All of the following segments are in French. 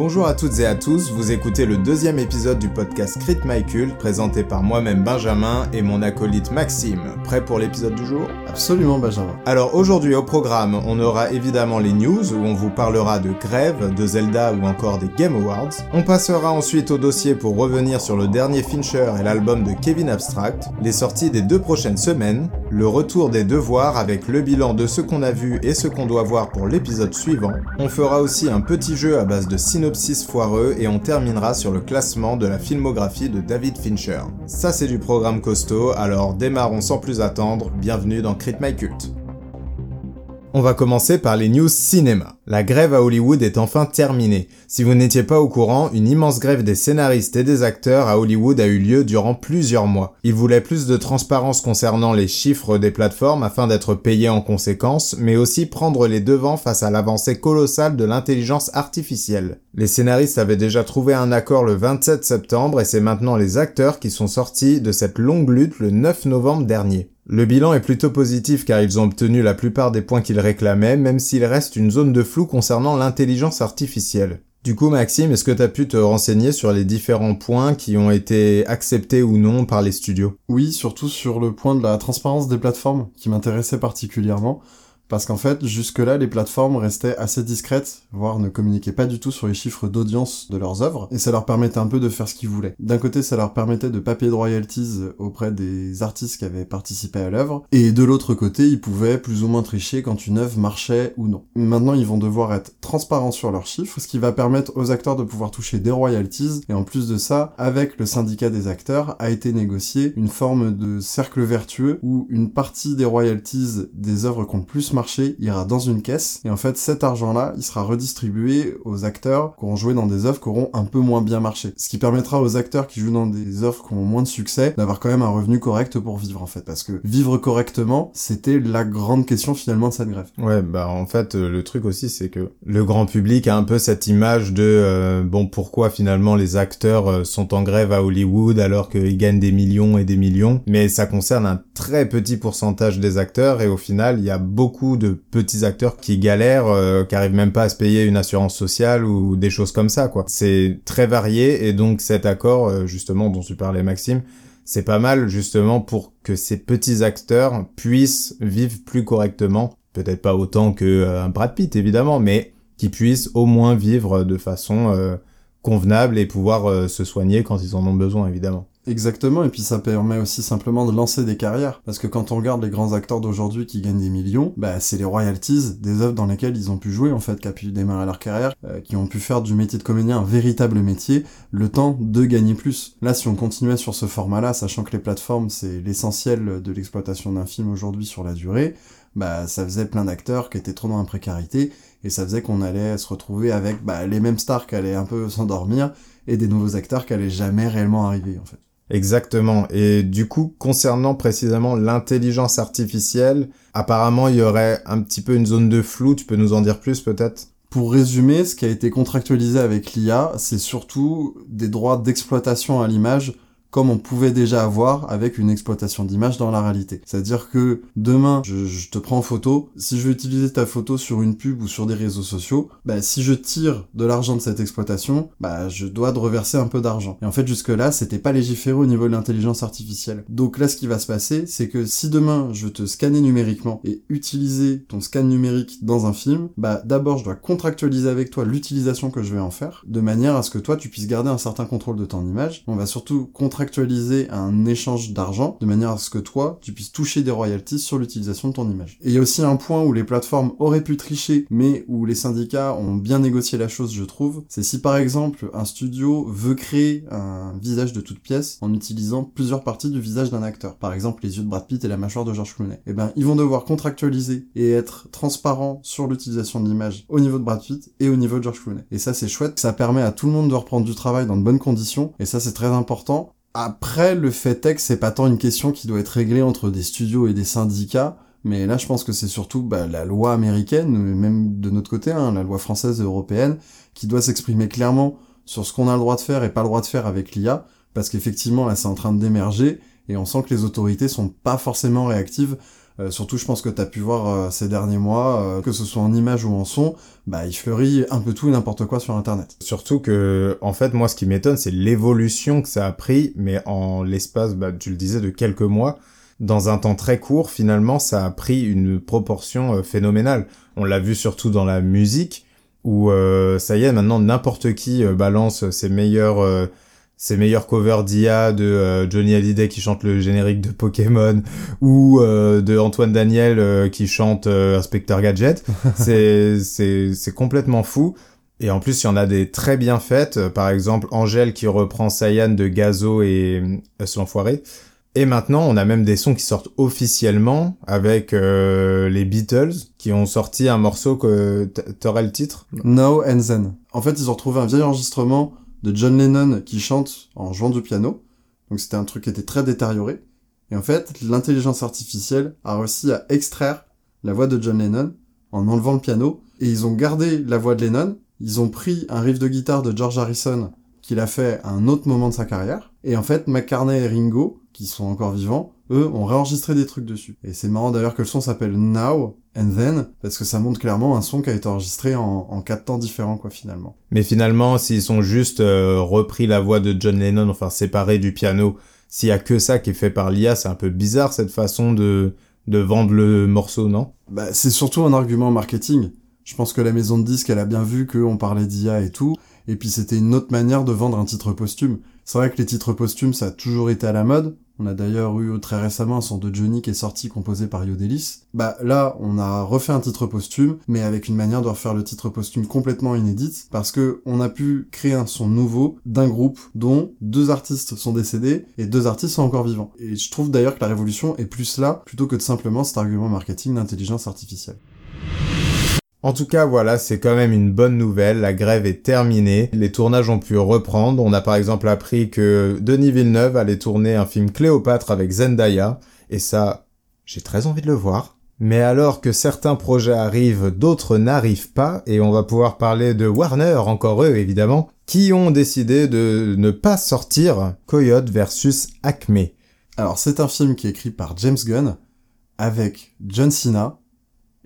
Bonjour à toutes et à tous, vous écoutez le deuxième épisode du podcast Crit My Cult, présenté par moi-même Benjamin et mon acolyte Maxime. Prêt pour l'épisode du jour? Absolument Benjamin. Alors aujourd'hui au programme, on aura évidemment les news où on vous parlera de Grève, de Zelda ou encore des Game Awards. On passera ensuite au dossier pour revenir sur le dernier Fincher et l'album de Kevin Abstract, les sorties des deux prochaines semaines, le retour des devoirs avec le bilan de ce qu'on a vu et ce qu'on doit voir pour l'épisode suivant. On fera aussi un petit jeu à base de synopsis foireux et on terminera sur le classement de la filmographie de David Fincher. Ça c'est du programme costaud, alors démarrons sans plus attendre, bienvenue dans Crit My Cult. On va commencer par les news cinéma. La grève à Hollywood est enfin terminée. Si vous n'étiez pas au courant, une immense grève des scénaristes et des acteurs à Hollywood a eu lieu durant plusieurs mois. Ils voulaient plus de transparence concernant les chiffres des plateformes afin d'être payés en conséquence, mais aussi prendre les devants face à l'avancée colossale de l'intelligence artificielle. Les scénaristes avaient déjà trouvé un accord le 27 septembre et c'est maintenant les acteurs qui sont sortis de cette longue lutte le 9 novembre dernier. Le bilan est plutôt positif car ils ont obtenu la plupart des points qu'ils réclamaient, même s'il reste une zone de flou concernant l'intelligence artificielle. Du coup, Maxime, est-ce que tu pu te renseigner sur les différents points qui ont été acceptés ou non par les studios? Oui, surtout sur le point de la transparence des plateformes qui m'intéressait particulièrement. Parce qu'en fait, jusque-là, les plateformes restaient assez discrètes, voire ne communiquaient pas du tout sur les chiffres d'audience de leurs œuvres, et ça leur permettait un peu de faire ce qu'ils voulaient. D'un côté, ça leur permettait de papier de royalties auprès des artistes qui avaient participé à l'œuvre, et de l'autre côté, ils pouvaient plus ou moins tricher quand une œuvre marchait ou non. Maintenant, ils vont devoir être transparents sur leurs chiffres, ce qui va permettre aux acteurs de pouvoir toucher des royalties, et en plus de ça, avec le syndicat des acteurs, a été négocié une forme de cercle vertueux où une partie des royalties des œuvres compte plus marché ira dans une caisse et en fait cet argent-là il sera redistribué aux acteurs qui auront joué dans des œuvres qui auront un peu moins bien marché. Ce qui permettra aux acteurs qui jouent dans des œuvres qui ont moins de succès d'avoir quand même un revenu correct pour vivre en fait parce que vivre correctement c'était la grande question finalement de cette grève. Ouais bah en fait euh, le truc aussi c'est que le grand public a un peu cette image de euh, bon pourquoi finalement les acteurs euh, sont en grève à Hollywood alors qu'ils gagnent des millions et des millions mais ça concerne un très petit pourcentage des acteurs et au final il y a beaucoup de petits acteurs qui galèrent, euh, qui arrivent même pas à se payer une assurance sociale ou des choses comme ça, quoi. C'est très varié et donc cet accord, euh, justement, dont tu parlais Maxime, c'est pas mal justement pour que ces petits acteurs puissent vivre plus correctement. Peut-être pas autant que euh, Brad Pitt évidemment, mais qui puissent au moins vivre de façon convenable et pouvoir se soigner quand ils en ont besoin évidemment. Exactement, et puis ça permet aussi simplement de lancer des carrières. Parce que quand on regarde les grands acteurs d'aujourd'hui qui gagnent des millions, bah c'est les royalties des œuvres dans lesquelles ils ont pu jouer en fait, qui a pu démarrer leur carrière, euh, qui ont pu faire du métier de comédien un véritable métier, le temps de gagner plus. Là, si on continuait sur ce format-là, sachant que les plateformes c'est l'essentiel de l'exploitation d'un film aujourd'hui sur la durée, bah ça faisait plein d'acteurs qui étaient trop dans la précarité, et ça faisait qu'on allait se retrouver avec bah, les mêmes stars qui allaient un peu s'endormir, et des nouveaux acteurs qui allaient jamais réellement arriver en fait. Exactement. Et du coup, concernant précisément l'intelligence artificielle, apparemment, il y aurait un petit peu une zone de flou. Tu peux nous en dire plus peut-être? Pour résumer, ce qui a été contractualisé avec l'IA, c'est surtout des droits d'exploitation à l'image comme on pouvait déjà avoir avec une exploitation d'image dans la réalité. C'est-à-dire que demain, je, te prends en photo, si je veux utiliser ta photo sur une pub ou sur des réseaux sociaux, bah, si je tire de l'argent de cette exploitation, bah, je dois te reverser un peu d'argent. Et en fait, jusque-là, c'était pas légiféré au niveau de l'intelligence artificielle. Donc là, ce qui va se passer, c'est que si demain, je te scanner numériquement et utiliser ton scan numérique dans un film, bah, d'abord, je dois contractualiser avec toi l'utilisation que je vais en faire, de manière à ce que toi, tu puisses garder un certain contrôle de ton image. On va surtout contractualiser contractualiser un échange d'argent de manière à ce que toi, tu puisses toucher des royalties sur l'utilisation de ton image. Et il y a aussi un point où les plateformes auraient pu tricher, mais où les syndicats ont bien négocié la chose, je trouve. C'est si par exemple un studio veut créer un visage de toute pièce en utilisant plusieurs parties du visage d'un acteur. Par exemple les yeux de Brad Pitt et la mâchoire de George Clooney. Eh ben, ils vont devoir contractualiser et être transparents sur l'utilisation de l'image au niveau de Brad Pitt et au niveau de George Clooney. Et ça c'est chouette, ça permet à tout le monde de reprendre du travail dans de bonnes conditions, et ça c'est très important. Après, le fait est que c'est pas tant une question qui doit être réglée entre des studios et des syndicats, mais là je pense que c'est surtout bah, la loi américaine, même de notre côté, hein, la loi française et européenne, qui doit s'exprimer clairement sur ce qu'on a le droit de faire et pas le droit de faire avec l'IA, parce qu'effectivement là c'est en train d'émerger, et on sent que les autorités sont pas forcément réactives. Euh, surtout, je pense que tu as pu voir euh, ces derniers mois, euh, que ce soit en image ou en son, bah il fleurit un peu tout et n'importe quoi sur Internet. Surtout que, en fait, moi, ce qui m'étonne, c'est l'évolution que ça a pris, mais en l'espace, bah, tu le disais, de quelques mois, dans un temps très court, finalement, ça a pris une proportion phénoménale. On l'a vu surtout dans la musique, où ça y est, maintenant, n'importe qui balance ses meilleurs ses meilleurs covers d'IA de euh, Johnny Hallyday qui chante le générique de Pokémon ou euh, de Antoine Daniel euh, qui chante Inspector Gadget. c'est c'est c'est complètement fou. Et en plus, il y en a des très bien faites. Par exemple, Angèle qui reprend Sayan de Gazo et Us l'enfoiré. Et maintenant, on a même des sons qui sortent officiellement avec les Beatles qui ont sorti un morceau que t'aurais le titre? Now and Then. En fait, ils ont retrouvé un vieil enregistrement de John Lennon qui chante en jouant du piano. Donc c'était un truc qui était très détérioré. Et en fait, l'intelligence artificielle a réussi à extraire la voix de John Lennon en enlevant le piano. Et ils ont gardé la voix de Lennon. Ils ont pris un riff de guitare de George Harrison qu'il a fait à un autre moment de sa carrière. Et en fait, McCartney et Ringo, qui sont encore vivants, eux, ont réenregistré des trucs dessus. Et c'est marrant d'ailleurs que le son s'appelle Now and Then, parce que ça montre clairement un son qui a été enregistré en, en quatre temps différents, quoi, finalement. Mais finalement, s'ils sont juste euh, repris la voix de John Lennon, enfin séparés du piano, s'il y a que ça qui est fait par l'IA, c'est un peu bizarre cette façon de, de vendre le morceau, non? Bah, c'est surtout un argument marketing. Je pense que la maison de disques, elle a bien vu qu'on parlait d'IA et tout, et puis c'était une autre manière de vendre un titre posthume. C'est vrai que les titres posthumes, ça a toujours été à la mode. On a d'ailleurs eu très récemment un son de Johnny qui est sorti composé par Yodelis. Bah là, on a refait un titre posthume, mais avec une manière de refaire le titre posthume complètement inédite, parce que on a pu créer un son nouveau d'un groupe dont deux artistes sont décédés et deux artistes sont encore vivants. Et je trouve d'ailleurs que la révolution est plus là, plutôt que de simplement cet argument marketing d'intelligence artificielle. En tout cas, voilà, c'est quand même une bonne nouvelle. La grève est terminée. Les tournages ont pu reprendre. On a par exemple appris que Denis Villeneuve allait tourner un film Cléopâtre avec Zendaya. Et ça, j'ai très envie de le voir. Mais alors que certains projets arrivent, d'autres n'arrivent pas, et on va pouvoir parler de Warner, encore eux évidemment, qui ont décidé de ne pas sortir Coyote versus Acme. Alors c'est un film qui est écrit par James Gunn, avec John Cena,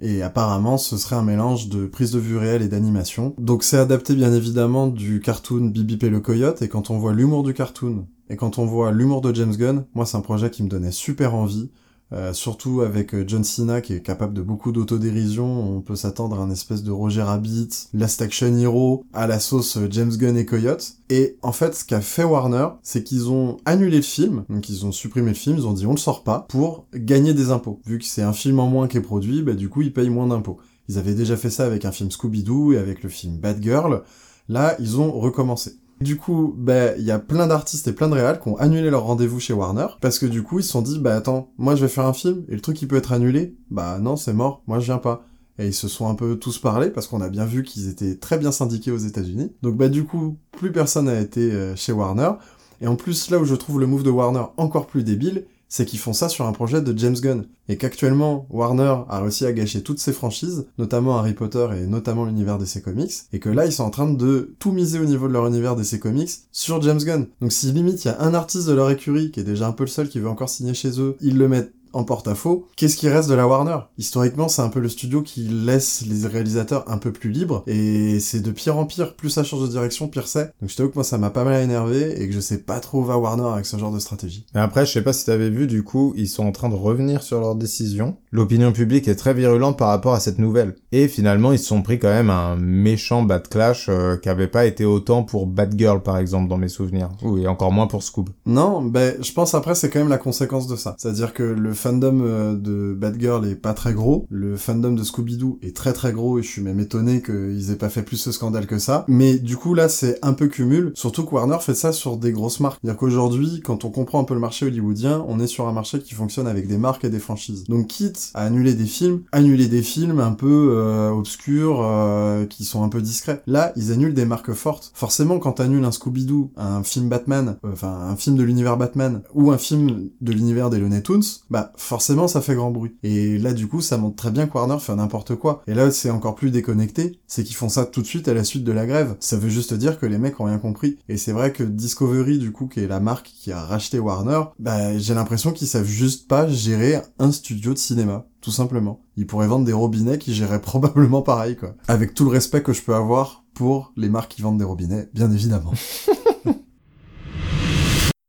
et apparemment ce serait un mélange de prise de vue réelle et d'animation. Donc c'est adapté bien évidemment du cartoon Bibi et le Coyote, et quand on voit l'humour du cartoon, et quand on voit l'humour de James Gunn, moi c'est un projet qui me donnait super envie, euh, surtout avec euh, John Cena qui est capable de beaucoup d'autodérision, on peut s'attendre à un espèce de Roger Rabbit, Last Action Hero, à la sauce euh, James Gunn et Coyote. Et en fait, ce qu'a fait Warner, c'est qu'ils ont annulé le film, donc ils ont supprimé le film, ils ont dit on le sort pas, pour gagner des impôts. Vu que c'est un film en moins qui est produit, bah du coup ils payent moins d'impôts. Ils avaient déjà fait ça avec un film Scooby-Doo et avec le film Bad Girl. Là, ils ont recommencé. Du coup, bah, il y a plein d'artistes et plein de réals qui ont annulé leur rendez-vous chez Warner, parce que du coup, ils se sont dit, bah attends, moi je vais faire un film, et le truc qui peut être annulé, bah non, c'est mort, moi je viens pas. Et ils se sont un peu tous parlé, parce qu'on a bien vu qu'ils étaient très bien syndiqués aux États-Unis. Donc bah du coup, plus personne n'a été euh, chez Warner. Et en plus, là où je trouve le move de Warner encore plus débile, c'est qu'ils font ça sur un projet de James Gunn. Et qu'actuellement, Warner a réussi à gâcher toutes ses franchises, notamment Harry Potter et notamment l'univers DC Comics, et que là, ils sont en train de tout miser au niveau de leur univers DC Comics sur James Gunn. Donc si limite, il y a un artiste de leur écurie, qui est déjà un peu le seul qui veut encore signer chez eux, ils le mettent en porte-à-faux, qu'est-ce qui reste de la Warner? Historiquement, c'est un peu le studio qui laisse les réalisateurs un peu plus libres, et c'est de pire en pire, plus ça change de direction, pire c'est. Donc je t'avoue que moi ça m'a pas mal énervé, et que je sais pas trop où va Warner avec ce genre de stratégie. Mais après, je sais pas si t'avais vu, du coup, ils sont en train de revenir sur leur décision. L'opinion publique est très virulente par rapport à cette nouvelle. Et finalement, ils se sont pris quand même un méchant bad clash euh, qui avait pas été autant pour Bad Girl, par exemple, dans mes souvenirs. Oui, et encore moins pour Scoob. Non, ben, je pense après c'est quand même la conséquence de ça. C'est-à-dire que le fandom euh, de Batgirl est pas très gros, le fandom de Scooby-Doo est très très gros et je suis même étonné qu'ils aient pas fait plus ce scandale que ça. Mais du coup là c'est un peu cumul, surtout que Warner fait ça sur des grosses marques. C'est-à-dire qu'aujourd'hui, quand on comprend un peu le marché hollywoodien, on est sur un marché qui fonctionne avec des marques et des franchises. Donc quitte à annuler des films, annuler des films un peu euh, obscurs, euh, qui sont un peu discrets. Là, ils annulent des marques fortes. Forcément, quand t'annules un Scooby-Doo, un film Batman, enfin un film de l'univers Batman, ou un film de l'univers des Looney Tunes, bah forcément ça fait grand bruit. Et là du coup ça montre très bien que Warner fait n'importe quoi. Et là c'est encore plus déconnecté, c'est qu'ils font ça tout de suite à la suite de la grève. Ça veut juste dire que les mecs ont rien compris. Et c'est vrai que Discovery du coup qui est la marque qui a racheté Warner, bah j'ai l'impression qu'ils savent juste pas gérer un studio de cinéma tout simplement. Ils pourraient vendre des robinets qui géraient probablement pareil, quoi. Avec tout le respect que je peux avoir pour les marques qui vendent des robinets, bien évidemment.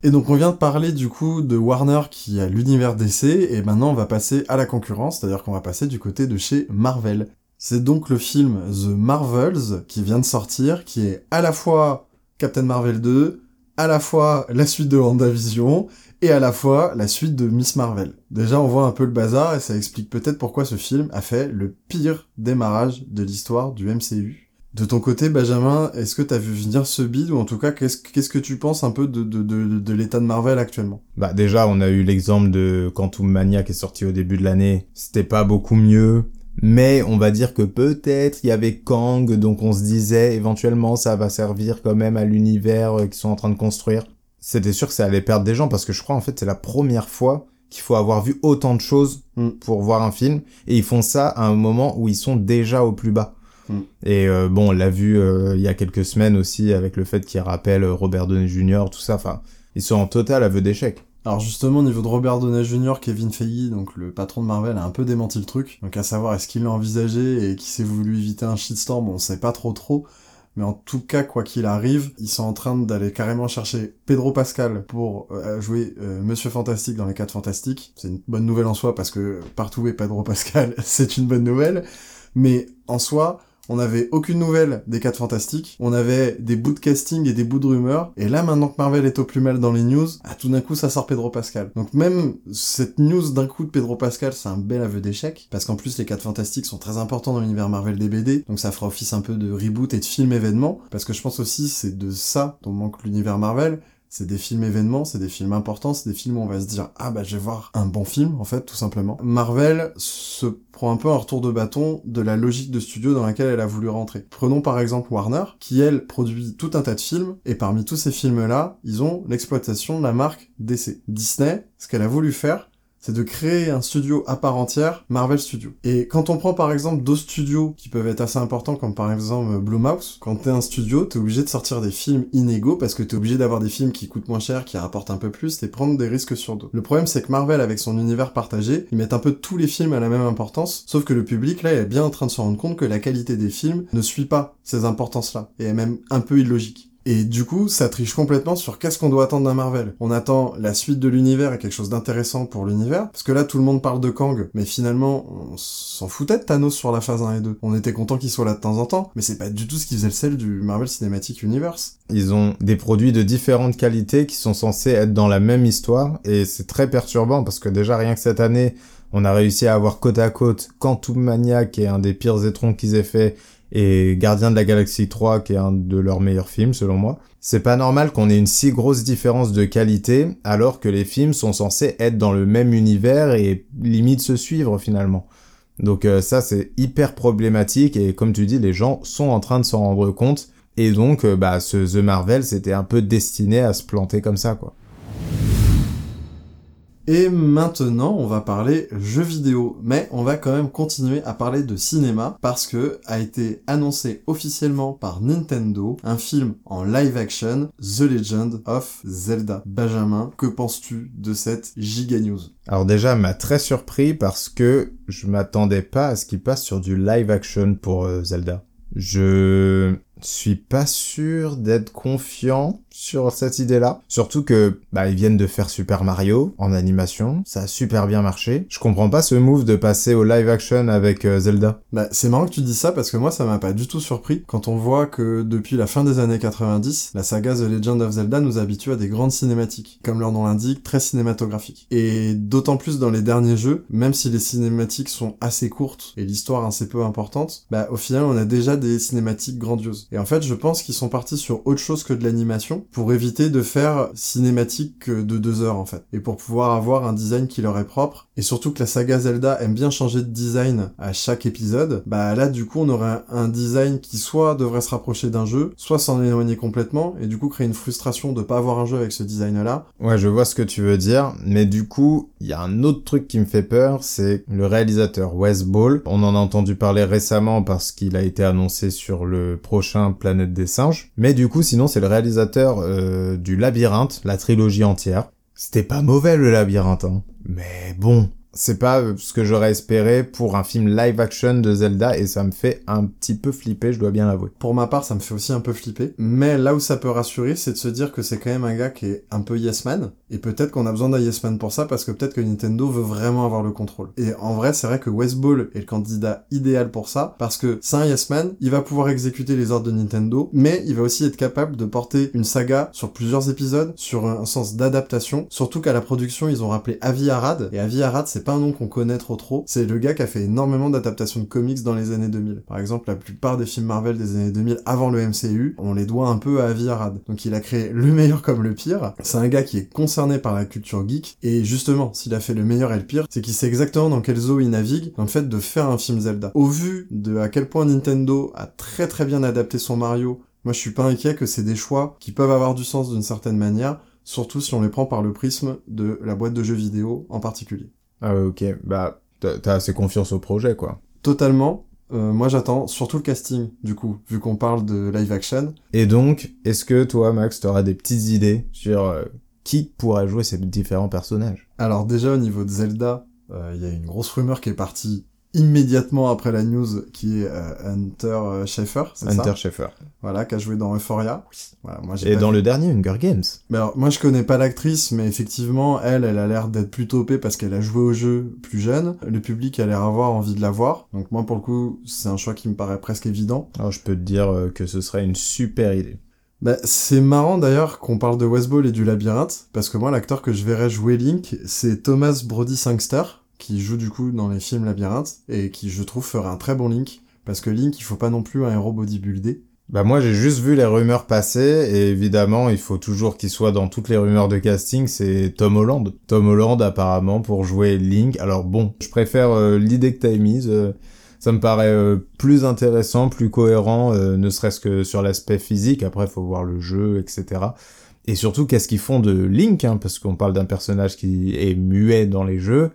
Et donc on vient de parler du coup de Warner qui a l'univers DC, et maintenant on va passer à la concurrence, c'est-à-dire qu'on va passer du côté de chez Marvel. C'est donc le film The Marvels qui vient de sortir, qui est à la fois Captain Marvel 2, à la fois la suite de WandaVision, et à la fois la suite de Miss Marvel. Déjà on voit un peu le bazar, et ça explique peut-être pourquoi ce film a fait le pire démarrage de l'histoire du MCU. De ton côté, Benjamin, est-ce que t'as vu venir ce bid ou en tout cas, qu'est-ce, qu'est-ce que tu penses un peu de, de, de, de l'état de Marvel actuellement? Bah déjà, on a eu l'exemple de Quantum Mania qui est sorti au début de l'année. C'était pas beaucoup mieux, mais on va dire que peut-être il y avait Kang, donc on se disait éventuellement ça va servir quand même à l'univers euh, qu'ils sont en train de construire. C'était sûr que ça allait perdre des gens parce que je crois en fait c'est la première fois qu'il faut avoir vu autant de choses Mm. pour voir un film et ils font ça à un moment où ils sont déjà au plus bas. Mm. Et euh, bon, on l'a vu euh, il y a quelques semaines aussi avec le fait qu'ils rappellent euh, Robert Downey Jr., tout ça. Enfin, ils sont en total aveu d'échec. Alors justement, au niveau de Robert Downey Jr., Kevin Feige, donc le patron de Marvel, a un peu démenti le truc. Donc à savoir, est-ce qu'il l'a envisagé et qu'il s'est voulu éviter un shitstorm, on sait pas trop trop. Mais en tout cas, quoi qu'il arrive, ils sont en train d'aller carrément chercher Pedro Pascal pour euh, jouer euh, Monsieur Fantastique dans les 4 Fantastiques. C'est une bonne nouvelle en soi parce que partout est Pedro Pascal, c'est une bonne nouvelle. Mais en soi, on n'avait aucune nouvelle des 4 Fantastiques, on avait des bouts de casting et des bouts de rumeurs, et là maintenant que Marvel est au plus mal dans les news, ah, tout d'un coup ça sort Pedro Pascal. Donc même cette news d'un coup de Pedro Pascal, c'est un bel aveu d'échec, parce qu'en plus les 4 Fantastiques sont très importants dans l'univers Marvel des BD, donc ça fera office un peu de reboot et de film événement, parce que je pense aussi c'est de ça dont manque l'univers Marvel, c'est des films événements, c'est des films importants, c'est des films où on va se dire ah bah je vais voir un bon film en fait tout simplement. Marvel se prend un peu un retour de bâton de la logique de studio dans laquelle elle a voulu rentrer. Prenons par exemple Warner qui elle produit tout un tas de films et parmi tous ces films là, ils ont l'exploitation de la marque DC. Disney, ce qu'elle a voulu faire, c'est de créer un studio à part entière, Marvel Studios. Et quand on prend par exemple d'autres studios qui peuvent être assez importants, comme par exemple Blumhouse, quand t'es un studio, t'es obligé de sortir des films inégaux parce que t'es obligé d'avoir des films qui coûtent moins cher, qui rapportent un peu plus, et prendre des risques sur d'autres. Le problème c'est que Marvel, avec son univers partagé, ils mettent un peu tous les films à la même importance, sauf que le public là est bien en train de se rendre compte que la qualité des films ne suit pas ces importances-là, et est même un peu illogique. Et du coup, ça triche complètement sur qu'est-ce qu'on doit attendre d'un Marvel. On attend la suite de l'univers et quelque chose d'intéressant pour l'univers, parce que là tout le monde parle de Kang, mais finalement on s'en foutait de Thanos sur la phase 1 et 2. On était content qu'il soit là de temps en temps, mais c'est pas du tout ce qui faisait le sel du Marvel Cinematic Universe. Ils ont des produits de différentes qualités qui sont censés être dans la même histoire et c'est très perturbant parce que déjà rien que cette année, on a réussi à avoir côte à côte Quantum Mania qui est un des pires étrons qu'ils aient fait et Gardien de la Galaxie 3 qui est un de leurs meilleurs films selon moi. C'est pas normal qu'on ait une si grosse différence de qualité alors que les films sont censés être dans le même univers et limite se suivre finalement. Donc euh, ça c'est hyper problématique et comme tu dis les gens sont en train de s'en rendre compte et donc euh, bah ce The Marvel c'était un peu destiné à se planter comme ça quoi. Et maintenant, on va parler jeux vidéo, mais on va quand même continuer à parler de cinéma parce que a été annoncé officiellement par Nintendo un film en live action, The Legend of Zelda. Benjamin, que penses-tu de cette giga news? Alors déjà, m'a très surpris parce que je m'attendais pas à ce qu'il passe sur du live action pour euh, Zelda. Je suis pas sûr d'être confiant sur cette idée-là. Surtout que, bah, ils viennent de faire Super Mario en animation. Ça a super bien marché. Je comprends pas ce move de passer au live action avec euh, Zelda. Bah, c'est marrant que tu dis ça parce que moi, ça m'a pas du tout surpris quand on voit que depuis la fin des années 90, la saga The Legend of Zelda nous habitue à des grandes cinématiques. Comme leur nom l'indique, très cinématographiques. Et d'autant plus dans les derniers jeux, même si les cinématiques sont assez courtes et l'histoire assez peu importante, bah, au final, on a déjà des cinématiques grandioses. Et en fait, je pense qu'ils sont partis sur autre chose que de l'animation pour éviter de faire cinématique de deux heures en fait. Et pour pouvoir avoir un design qui leur est propre. Et surtout que la saga Zelda aime bien changer de design à chaque épisode. Bah là, du coup, on aurait un design qui soit devrait se rapprocher d'un jeu, soit s'en éloigner complètement. Et du coup, créer une frustration de pas avoir un jeu avec ce design là. Ouais, je vois ce que tu veux dire. Mais du coup, il y a un autre truc qui me fait peur, c'est le réalisateur Wes Ball. On en a entendu parler récemment parce qu'il a été annoncé sur le prochain Planète des Singes. Mais du coup, sinon, c'est le réalisateur euh, du Labyrinthe, la trilogie entière. C'était pas mauvais le Labyrinthe, hein. Mais bon, c'est pas ce que j'aurais espéré pour un film live action de Zelda et ça me fait un petit peu flipper, je dois bien l'avouer. Pour ma part, ça me fait aussi un peu flipper. Mais là où ça peut rassurer, c'est de se dire que c'est quand même un gars qui est un peu yes man. Et peut-être qu'on a besoin d'un yes man pour ça parce que peut-être que Nintendo veut vraiment avoir le contrôle. Et en vrai, c'est vrai que West Ball est le candidat idéal pour ça parce que c'est un yes man, il va pouvoir exécuter les ordres de Nintendo, mais il va aussi être capable de porter une saga sur plusieurs épisodes, sur un sens d'adaptation. Surtout qu'à la production, ils ont rappelé Avi Arad. Et Avi Arad, c'est pas un nom qu'on connaît trop trop. C'est le gars qui a fait énormément d'adaptations de comics dans les années 2000. Par exemple, la plupart des films Marvel des années 2000 avant le MCU, on les doit un peu à Avi Arad. Donc il a créé le meilleur comme le pire. C'est un gars qui est concerné par la culture geek. Et justement, s'il a fait le meilleur et le pire, c'est qu'il sait exactement dans quel zoo il navigue dans le fait de faire un film Zelda. Au vu de à quel point Nintendo a très très bien adapté son Mario, moi je suis pas inquiet que c'est des choix qui peuvent avoir du sens d'une certaine manière surtout si on les prend par le prisme de la boîte de jeux vidéo en particulier. Ah ouais, ok. Bah, t'as assez confiance au projet, quoi. Totalement. Euh, moi, j'attends surtout le casting, du coup, vu qu'on parle de live action. Et donc, est-ce que toi, Max, t'auras des petites idées sur euh, qui pourrait jouer ces différents personnages? Alors déjà, au niveau de Zelda, euh, il y a une grosse rumeur qui est partie immédiatement après la news qui est euh, Hunter euh, Schaeffer, c'est ça Hunter Schaeffer. Voilà, qui a joué dans Euphoria. Voilà, moi, Et dans le dernier Hunger Games. Mais alors, moi je connais pas l'actrice, mais effectivement, elle, elle a l'air d'être plus topée parce qu'elle a joué au jeu plus jeune. Le public a l'air avoir envie de la voir. Donc moi, pour le coup, c'est un choix qui me paraît presque évident. Alors je peux te dire euh, que ce serait une super idée. Bah, c'est marrant d'ailleurs qu'on parle de Westball et du labyrinthe, parce que moi l'acteur que je verrais jouer Link, c'est Thomas Brody Sangster, qui joue du coup dans les films Labyrinthe et qui je trouve ferait un très bon Link parce que Link il faut pas non plus un héros bodybuildé. Bah moi j'ai juste vu les rumeurs passer et évidemment il faut toujours qu'il soit dans toutes les rumeurs de casting, c'est Tom Holland. Tom Holland apparemment pour jouer Link. Alors bon, je préfère euh, l'idée que t'as émise. Euh, ça me paraît euh, plus intéressant, plus cohérent, ne serait-ce que sur l'aspect physique. Après faut voir le jeu, etc. Et surtout qu'est-ce qu'ils font de Link, hein, parce qu'on parle d'un personnage qui est muet dans les jeux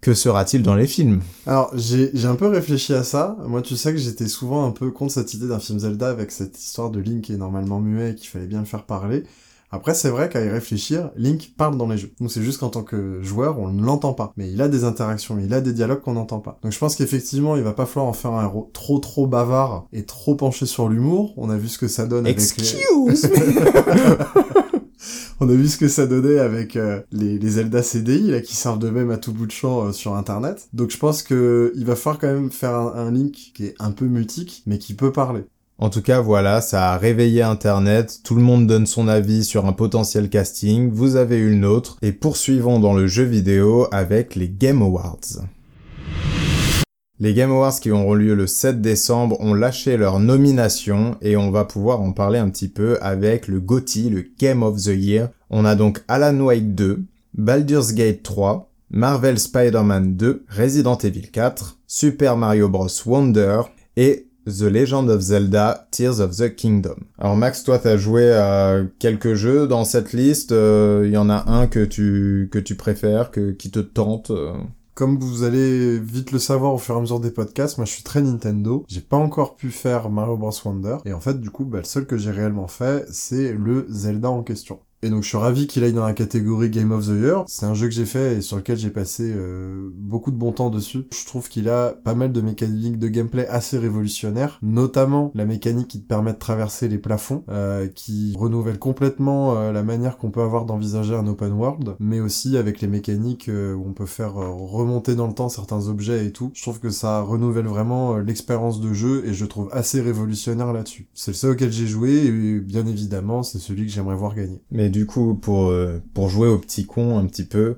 que sera-t-il dans les films? Alors, j'ai un peu réfléchi à ça. Moi, tu sais que j'étais souvent un peu contre cette idée d'un film Zelda avec cette histoire de Link qui est normalement muet et qu'il fallait bien le faire parler. Après, c'est vrai qu'à y réfléchir, Link parle dans les jeux. Nous, c'est juste qu'en tant que joueur, on ne l'entend pas. Mais il a des interactions, il a des dialogues qu'on n'entend pas. Donc je pense qu'effectivement, il va pas falloir en faire un héros trop trop bavard et trop penché sur l'humour. On a vu ce que ça donne avec Excuse on a vu ce que ça donnait avec euh, les, les, Zelda CDI qui servent de même à tout bout de champ euh, sur internet. Donc je pense que il va falloir quand même faire un, Link qui est un peu mutique mais qui peut parler. En tout cas, voilà, ça a réveillé Internet, tout le monde donne son avis sur un potentiel casting, vous avez eu le nôtre, et poursuivons dans le jeu vidéo avec les Game Awards. Les Game Awards qui auront lieu le 7 décembre ont lâché leur nomination et on va pouvoir en parler un petit peu avec le GOTY, le Game of the Year. On a donc Alan Wake 2, Baldur's Gate 3, Marvel Spider-Man 2, Resident Evil 4, Super Mario Bros. Wonder et The Legend of Zelda Tears of the Kingdom. Alors Max, toi t'as joué à quelques jeux dans cette liste, il euh, y en a un que tu que tu préfères, que qui te tente euh comme vous allez vite le savoir au fur et à mesure des podcasts, moi je suis très Nintendo. J'ai pas encore pu faire Mario Bros Wonder. Et en fait, du coup, bah, le seul que j'ai réellement fait, c'est le Zelda en question. Et donc je suis ravi qu'il aille dans la catégorie Game of the Year. C'est un jeu que j'ai fait et sur lequel j'ai passé euh, beaucoup de bon temps dessus. Je trouve qu'il a pas mal de mécaniques de gameplay assez révolutionnaires, notamment la mécanique qui te permet de traverser les plafonds, euh, qui renouvelle complètement euh, la manière qu'on peut avoir d'envisager un open world, mais aussi avec les mécaniques où on peut faire remonter dans le temps certains objets et tout. Je trouve que ça renouvelle vraiment l'expérience de jeu et je trouve assez révolutionnaire là-dessus. C'est le seul auquel j'ai joué et bien évidemment c'est celui que j'aimerais voir gagner. Mais du coup, pour, euh, pour jouer au petit con un petit peu,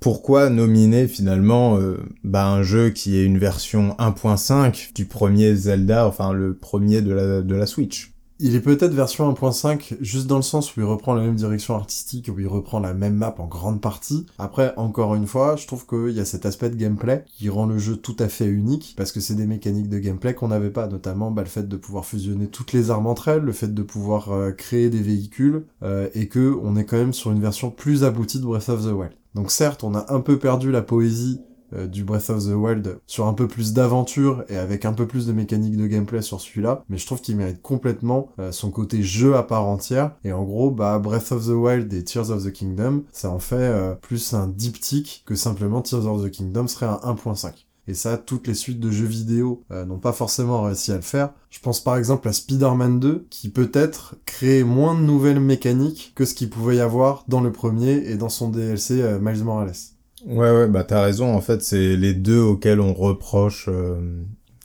pourquoi nominer finalement euh, bah, un jeu qui est une version 1.5 du premier Zelda, enfin le premier de la Switch? Il est peut-être version 1.5 juste dans le sens où il reprend la même direction artistique, où il reprend la même map en grande partie. Après, encore une fois, je trouve qu'il y a cet aspect de gameplay qui rend le jeu tout à fait unique, parce que c'est des mécaniques de gameplay qu'on n'avait pas, notamment bah, le fait de pouvoir fusionner toutes les armes entre elles, le fait de pouvoir euh, créer des véhicules, euh, et que on est quand même sur une version plus aboutie de Breath of the Wild. Donc certes, on a un peu perdu la poésie euh, du Breath of the Wild sur un peu plus d'aventure et avec un peu plus de mécanique de gameplay sur celui-là, mais je trouve qu'il mérite complètement euh, son côté jeu à part entière. Et en gros, bah Breath of the Wild et Tears of the Kingdom, ça en fait euh, plus un diptyque que simplement Tears of the Kingdom serait un 1.5. Et ça, toutes les suites de jeux vidéo n'ont pas forcément réussi à le faire. Je pense par exemple à Spider-Man 2, qui peut-être crée moins de nouvelles mécaniques que ce qu'il pouvait y avoir dans le premier et dans son DLC Miles Morales. Ouais, ouais, bah t'as raison. En fait, c'est les deux auxquels on reproche, euh,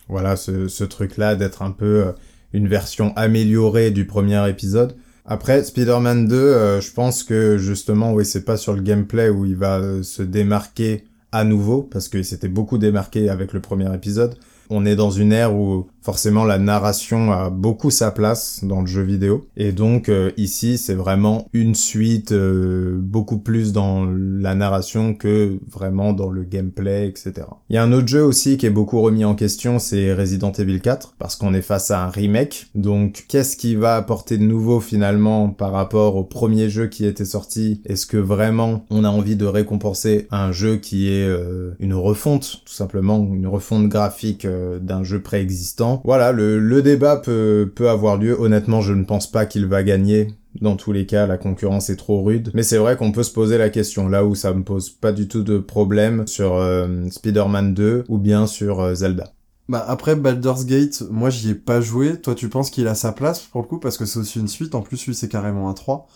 voilà, ce, ce truc-là d'être un peu euh, une version améliorée du premier épisode. Après, Spider-Man 2, euh, je pense que justement, oui, c'est pas sur le gameplay où il va se démarquer à nouveau, parce qu'il s'était beaucoup démarqué avec le premier épisode. On est dans une ère où forcément la narration a beaucoup sa place dans le jeu vidéo. Et donc euh, ici c'est vraiment une suite euh, beaucoup plus dans la narration que vraiment dans le gameplay etc. Il y a un autre jeu aussi qui est beaucoup remis en question c'est Resident Evil 4 parce qu'on est face à un remake. Donc qu'est-ce qui va apporter de nouveau finalement par rapport au premier jeu qui était sorti? Est-ce que vraiment on a envie de récompenser un jeu qui est euh, une refonte tout simplement une refonte graphique d'un jeu préexistant? Voilà, le, débat peut, peut avoir lieu. Honnêtement, je ne pense pas qu'il va gagner. Dans tous les cas, la concurrence est trop rude. Mais c'est vrai qu'on peut se poser la question, là où ça me pose pas du tout de problème sur euh, Spider-Man 2 ou bien sur euh, Zelda. Bah après Baldur's Gate, moi j'y ai pas joué. Toi tu penses qu'il a sa place pour le coup? Parce que c'est aussi une suite. En plus lui c'est carrément un 3.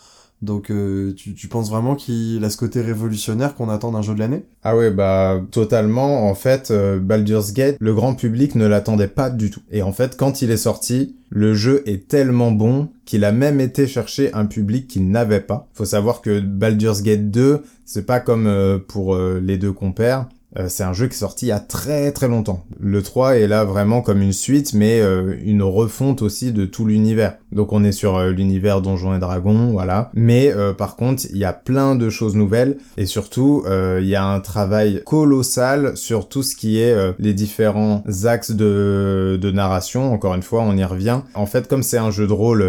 Donc euh, tu, penses vraiment qu'il a ce côté révolutionnaire qu'on attend d'un jeu de l'année? Ah ouais, bah totalement. En fait, euh, Baldur's Gate, le grand public ne l'attendait pas du tout. Et en fait, quand il est sorti, le jeu est tellement bon qu'il a même été chercher un public qu'il n'avait pas. Faut savoir que Baldur's Gate 2, c'est pas comme euh, pour les deux compères. Euh, c'est un jeu qui est sorti il y a très très longtemps. Le 3 est là vraiment comme une suite, mais euh, une refonte aussi de tout l'univers. Donc on est sur euh, l'univers Donjons et Dragons, voilà. Mais par contre, il y a plein de choses nouvelles, et surtout, il y a un travail colossal sur tout ce qui est les différents axes de, de narration. Encore une fois, on y revient. En fait, comme c'est un jeu de rôle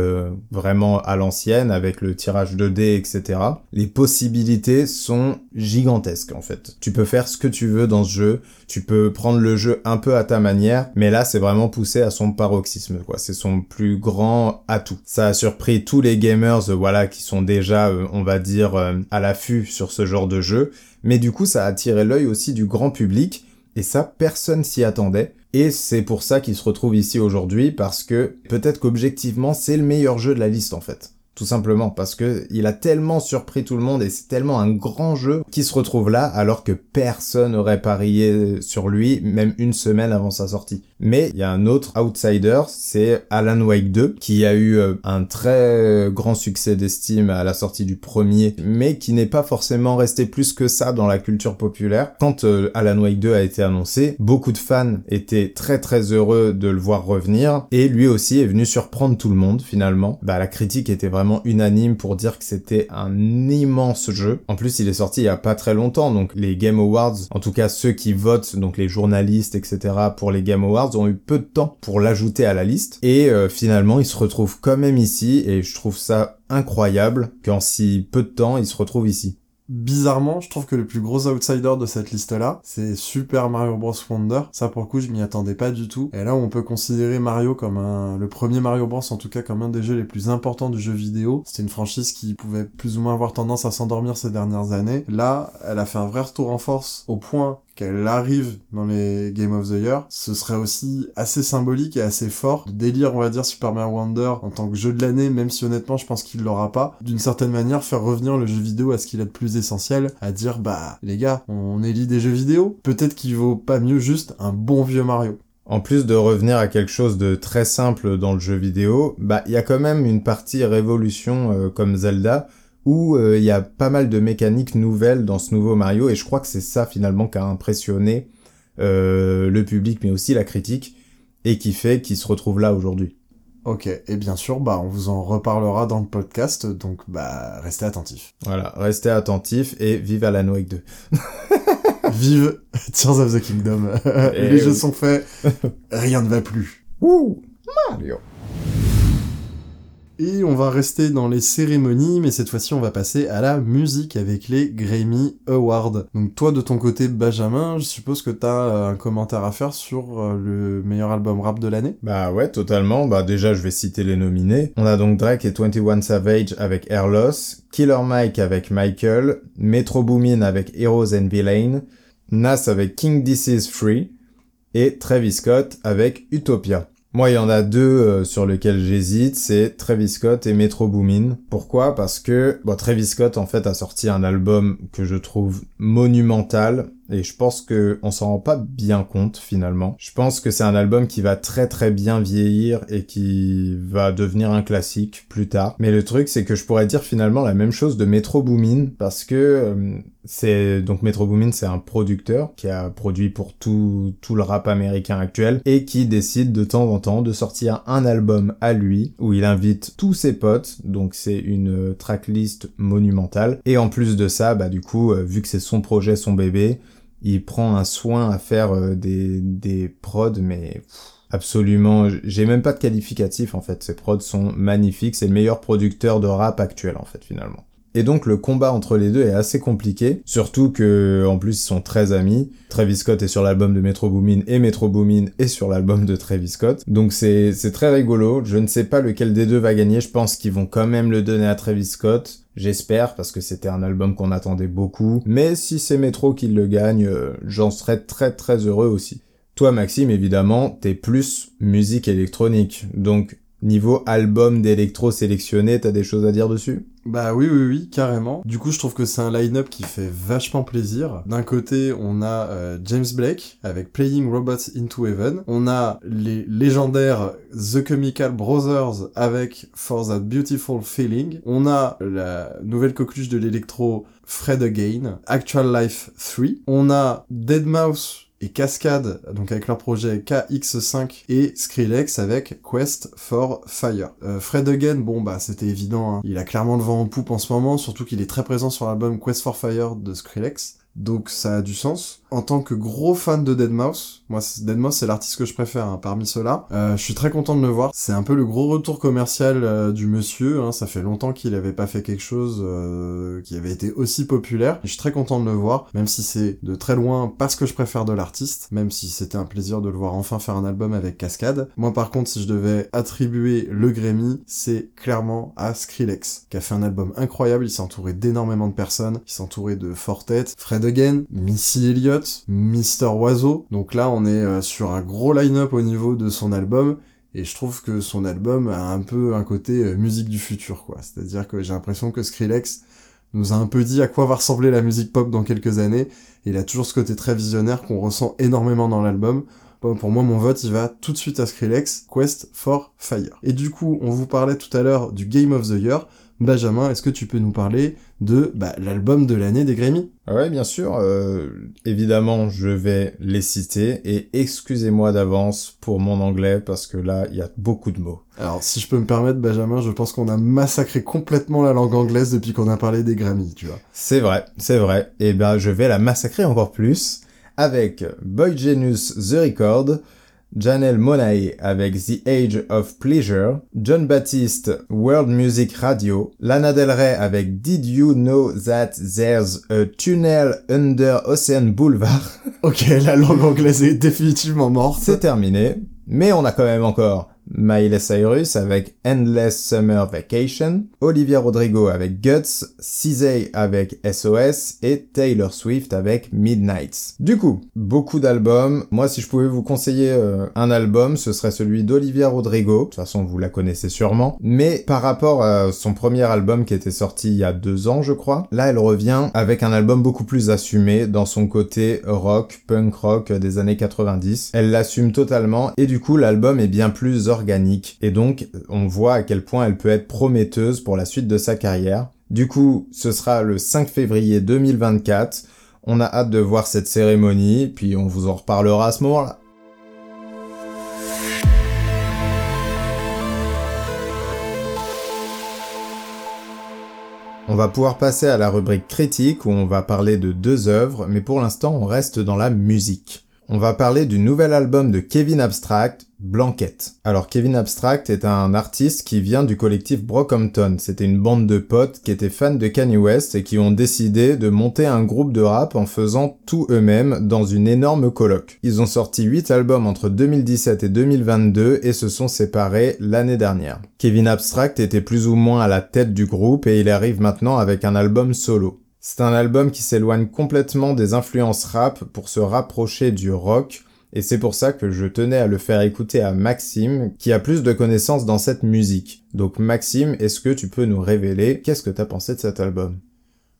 vraiment à l'ancienne, avec le tirage de dés, etc., les possibilités sont gigantesques, en fait. Tu peux faire ce que tu veux dans ce jeu. Tu peux prendre le jeu un peu à ta manière, mais là c'est vraiment poussé à son paroxysme quoi. C'est son plus grand atout. Ça a surpris tous les gamers euh, voilà qui sont déjà euh, on va dire euh, à l'affût sur ce genre de jeu, mais du coup ça a attiré l'œil aussi du grand public et ça personne s'y attendait. Et c'est pour ça qu'il se retrouve ici aujourd'hui parce que peut-être qu'objectivement c'est le meilleur jeu de la liste en fait tout simplement parce que il a tellement surpris tout le monde et c'est tellement un grand jeu qui se retrouve là alors que personne n'aurait parié sur lui même une semaine avant sa sortie. Mais il y a un autre outsider, c'est Alan Wake 2 qui a eu euh, un très grand succès d'estime à la sortie du premier mais qui n'est pas forcément resté plus que ça dans la culture populaire. Quand euh, Alan Wake 2 a été annoncé, beaucoup de fans étaient très très heureux de le voir revenir et lui aussi est venu surprendre tout le monde finalement. Bah la critique était vraiment unanime pour dire que c'était un immense jeu. En plus, il est sorti il y a pas très longtemps, donc les Game Awards, en tout cas ceux qui votent, donc les journalistes, etc. pour les Game Awards, ont eu peu de temps pour l'ajouter à la liste. Et euh, finalement, il se retrouve quand même ici, et je trouve ça incroyable qu'en si peu de temps, il se retrouve ici bizarrement, je trouve que le plus gros outsider de cette liste-là, c'est Super Mario Bros. Wonder. Ça, pour le coup, je m'y attendais pas du tout. Et là, on peut considérer Mario comme un, le premier Mario Bros. en tout cas comme un des jeux les plus importants du jeu vidéo. C'était une franchise qui pouvait plus ou moins avoir tendance à s'endormir ces dernières années. Là, elle a fait un vrai retour en force au point qu'elle arrive dans les Game of the Year, ce serait aussi assez symbolique et assez fort de délire, on va dire, Super Mario Wonder en tant que jeu de l'année, même si honnêtement je pense qu'il l'aura pas. D'une certaine manière, faire revenir le jeu vidéo à ce qu'il a de plus essentiel, à dire bah les gars, on élit des jeux vidéo, peut-être qu'il vaut pas mieux juste un bon vieux Mario. En plus de revenir à quelque chose de très simple dans le jeu vidéo, bah il y a quand même une partie révolution euh, comme Zelda où euh, il y a pas mal de mécaniques nouvelles dans ce nouveau Mario, et je crois que c'est ça finalement qui a impressionné euh, le public, mais aussi la critique, et qui fait qu'il se retrouve là aujourd'hui. Ok, et bien sûr, bah on vous en reparlera dans le podcast, donc bah restez attentifs. Voilà, restez attentifs et vive Alan Wake 2. vive Tears of the Kingdom. Les jeux sont faits, rien ne va plus. Wouh Mario et on va rester dans les cérémonies, mais cette fois-ci on va passer à la musique avec les Grammy Awards. Donc toi de ton côté Benjamin, je suppose que t'as euh, un commentaire à faire sur euh, le meilleur album rap de l'année Bah ouais, totalement. Bah déjà je vais citer les nominés. On a donc Drake et 21 Savage avec Air Loss, Killer Mike avec Michael, Metro Boomin avec Heroes and Villain, Nas avec King This Is Free et Travis Scott avec Utopia. Moi, il y en a deux euh, sur lesquels j'hésite, c'est Travis Scott et Metro Boomin. Pourquoi? Parce que bon, Travis Scott en fait a sorti un album que je trouve monumental et je pense que on s'en rend pas bien compte finalement. Je pense que c'est un album qui va très très bien vieillir et qui va devenir un classique plus tard. Mais le truc c'est que je pourrais dire finalement la même chose de Metro Boomin parce que euh, c'est donc Metro Boomin c'est un producteur qui a produit pour tout tout le rap américain actuel et qui décide de temps en temps de sortir un album à lui où il invite tous ses potes. Donc c'est une tracklist monumentale et en plus de ça bah du coup euh, vu que c'est son projet son bébé il prend un soin à faire euh, des, des prods, mais absolument, j'ai même pas de qualificatif en fait. Ces prods sont magnifiques, c'est le meilleur producteur de rap actuel en fait finalement. Et donc le combat entre les deux est assez compliqué, surtout que en plus ils sont très amis. Travis Scott est sur l'album de Metro Boomin et Metro Boomin est sur l'album de Travis Scott. Donc c'est très rigolo. Je ne sais pas lequel des deux va gagner. Je pense qu'ils vont quand même le donner à Travis Scott. J'espère parce que c'était un album qu'on attendait beaucoup. Mais si c'est Metro qui le gagne, euh, j'en serais très très heureux aussi. Toi Maxime, évidemment, t'es plus musique électronique. Donc Niveau album d'électro sélectionné, t'as des choses à dire dessus? Bah oui, oui, oui, carrément. Du coup, je trouve que c'est un line-up qui fait vachement plaisir. D'un côté, on a euh, James Blake avec Playing Robots into Heaven. On a les légendaires The Chemical Brothers avec For That Beautiful Feeling. On a la nouvelle coqueluche de l'électro Fred Again, Actual Life 3. On a Dead Mouse et Cascade, donc avec leur projet KX5 et Skrillex avec Quest for Fire. Euh, Fred Again, bon bah c'était évident, hein. il a clairement le vent en poupe en ce moment, surtout qu'il est très présent sur l'album Quest for Fire de Skrillex donc ça a du sens. En tant que gros fan de Deadmau5, moi Deadmau5 c'est l'artiste que je préfère hein, parmi ceux-là, euh, je suis très content de le voir. C'est un peu le gros retour commercial euh, du monsieur, hein. ça fait longtemps qu'il avait pas fait quelque chose euh, qui avait été aussi populaire. je suis très content de le voir, même si c'est de très loin parce que je préfère de l'artiste, même si c'était un plaisir de le voir enfin faire un album avec Cascade. Moi par contre si je devais attribuer le Grammy, c'est clairement à Skrillex, qui a fait un album incroyable, il s'est entouré d'énormément de personnes, il s'est entouré de Fortet, Fred Again, Missy Elliott, Mister Oiseau. Donc là, on est euh, sur un gros line-up au niveau de son album. Et je trouve que son album a un peu un côté euh, musique du futur, quoi. C'est-à-dire que j'ai l'impression que Skrillex nous a un peu dit à quoi va ressembler la musique pop dans quelques années. il a toujours ce côté très visionnaire qu'on ressent énormément dans l'album. pour moi, mon vote, il va tout de suite à Skrillex, Quest for Fire. Et du coup, on vous parlait tout à l'heure du Game of the Year. Benjamin, est-ce que tu peux nous parler de bah, l'album de l'année des Grammy ah Ouais, bien sûr. Euh, évidemment, je vais les citer et excusez-moi d'avance pour mon anglais parce que là, il y a beaucoup de mots. Alors, si je peux me permettre, Benjamin, je pense qu'on a massacré complètement la langue anglaise depuis qu'on a parlé des Grammy, tu vois. C'est vrai, c'est vrai. Et eh ben, je vais la massacrer encore plus avec Boy Genius The Record, Janelle Monae avec The Age of Pleasure, John Baptiste World Music Radio, Lana Del Rey avec Did You Know That There's a Tunnel Under Ocean Boulevard? ok, la langue anglaise est définitivement morte. C'est terminé, mais on a quand même encore Miley Cyrus avec Endless Summer Vacation, Olivia Rodrigo avec Guts, CZ avec SOS et Taylor Swift avec Midnights. Du coup, beaucoup d'albums. Moi, si je pouvais vous conseiller euh, un album, ce serait celui d'Olivia Rodrigo. De toute façon, vous la connaissez sûrement. Mais par rapport à son premier album qui était sorti il y a deux ans, je crois, là, elle revient avec un album beaucoup plus assumé dans son côté rock, punk rock des années 90. Elle l'assume totalement et du coup, l'album est bien plus et donc on voit à quel point elle peut être prometteuse pour la suite de sa carrière. Du coup, ce sera le 5 février 2024. On a hâte de voir cette cérémonie, puis on vous en reparlera à ce moment-là. On va pouvoir passer à la rubrique critique où on va parler de deux œuvres, mais pour l'instant on reste dans la musique. On va parler du nouvel album de Kevin Abstract, Blanquette. Alors Kevin Abstract est un artiste qui vient du collectif Brockhampton. C'était une bande de potes qui étaient fans de Kanye West et qui ont décidé de monter un groupe de rap en faisant tout eux-mêmes dans une énorme coloc. Ils ont sorti 8 albums entre 2017 et 2022 et se sont séparés l'année dernière. Kevin Abstract était plus ou moins à la tête du groupe et il arrive maintenant avec un album solo. C'est un album qui s'éloigne complètement des influences rap pour se rapprocher du rock et c'est pour ça que je tenais à le faire écouter à Maxime, qui a plus de connaissances dans cette musique. Donc Maxime, est-ce que tu peux nous révéler qu'est-ce que t'as pensé de cet album?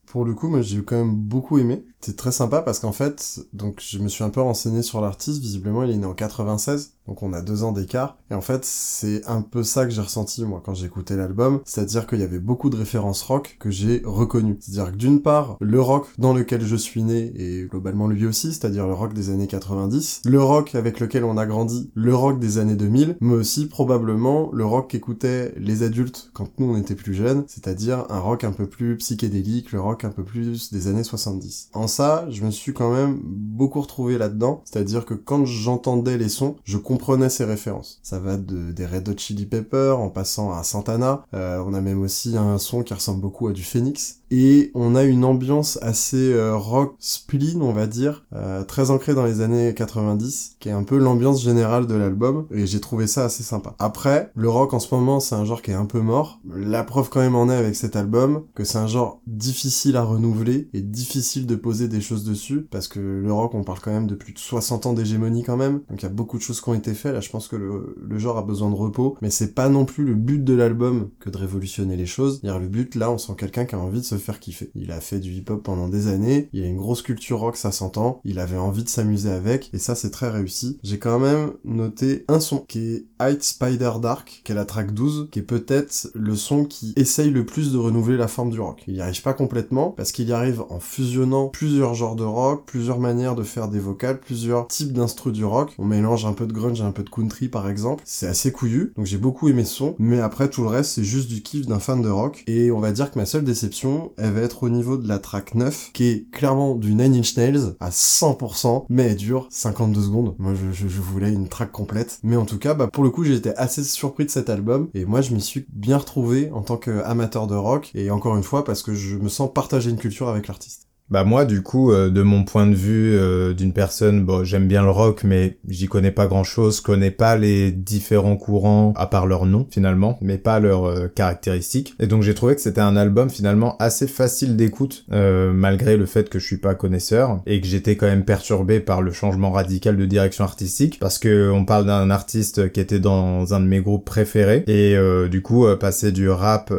Pour le coup, moi j'ai quand même beaucoup aimé. C'est très sympa parce qu'en fait, donc je me suis un peu renseigné sur l'artiste, visiblement il est né en 96, donc on a deux ans d'écart. Et en fait, c'est un peu ça que j'ai ressenti moi quand j'ai écouté l'album, c'est-à-dire qu'il y avait beaucoup de références rock que j'ai reconnues. C'est-à-dire que d'une part, le rock dans lequel je suis né et globalement lui aussi, c'est-à-dire le rock des années 90, le rock avec lequel on a grandi, le rock des années 2000, mais aussi probablement le rock qu'écoutaient les adultes quand nous on était plus jeunes, c'est-à-dire un rock un peu plus psychédélique, le rock un peu plus des années 70. En ça, je me suis quand même beaucoup retrouvé là-dedans, c'est-à-dire que quand j'entendais les sons, je comprenais ces références. Ça va de, des Red Hot Chili Peppers en passant à Santana. Euh, on a même aussi un son qui ressemble beaucoup à du Phoenix. Et on a une ambiance assez euh, rock spleen, on va dire, euh, très ancrée dans les années 90, qui est un peu l'ambiance générale de l'album. Et j'ai trouvé ça assez sympa. Après, le rock en ce moment, c'est un genre qui est un peu mort. La preuve quand même en est avec cet album que c'est un genre difficile à renouveler et difficile de poser des choses dessus parce que le rock, on parle quand même de plus de 60 ans d'hégémonie quand même. Donc il y a beaucoup de choses qui ont été faites. Là, je pense que le, le genre a besoin de repos, mais c'est pas non plus le but de l'album que de révolutionner les choses. Dire le but, là, on sent quelqu'un qui a envie de se faire kiffer. Il a fait du hip-hop pendant des années. Il a une grosse culture rock, ça s'entend. Il avait envie de s'amuser avec, et ça, c'est très réussi. J'ai quand même noté un son qui est Hide Spider Dark, qui est la track 12, qui est peut-être le son qui essaye le plus de renouveler la forme du rock. Il y arrive pas complètement, parce qu'il y arrive en fusionnant plusieurs genres de rock, plusieurs manières de faire des vocales, plusieurs types d'instru du rock. On mélange un peu de grunge et un peu de country par exemple. C'est assez couillu, donc j'ai beaucoup aimé ce son, mais après tout le reste c'est juste du kiff d'un fan de rock. Et on va dire que ma seule déception, elle va être au niveau de la track 9, qui est clairement du Nine Inch Nails à 100%, mais elle dure 52 secondes. Moi je, voulais une track complète. Mais en tout cas, bah pour le coup j'ai été assez surpris de cet album, et moi je m'y suis bien retrouvé en tant qu'amateur de rock, et encore une fois parce que je me sens partager une culture avec l'artiste. Bah moi du coup euh, de mon point de vue euh, d'une personne bon j'aime bien le rock mais j'y connais pas grand chose connais pas les différents courants à part leur nom finalement mais pas leurs euh, caractéristiques. Et donc j'ai trouvé que c'était un album finalement assez facile d'écoute malgré le fait que je suis pas connaisseur et que j'étais quand même perturbé par le changement radical de direction artistique parce que on parle d'un artiste qui était dans un de mes groupes préférés et du coup passer du rap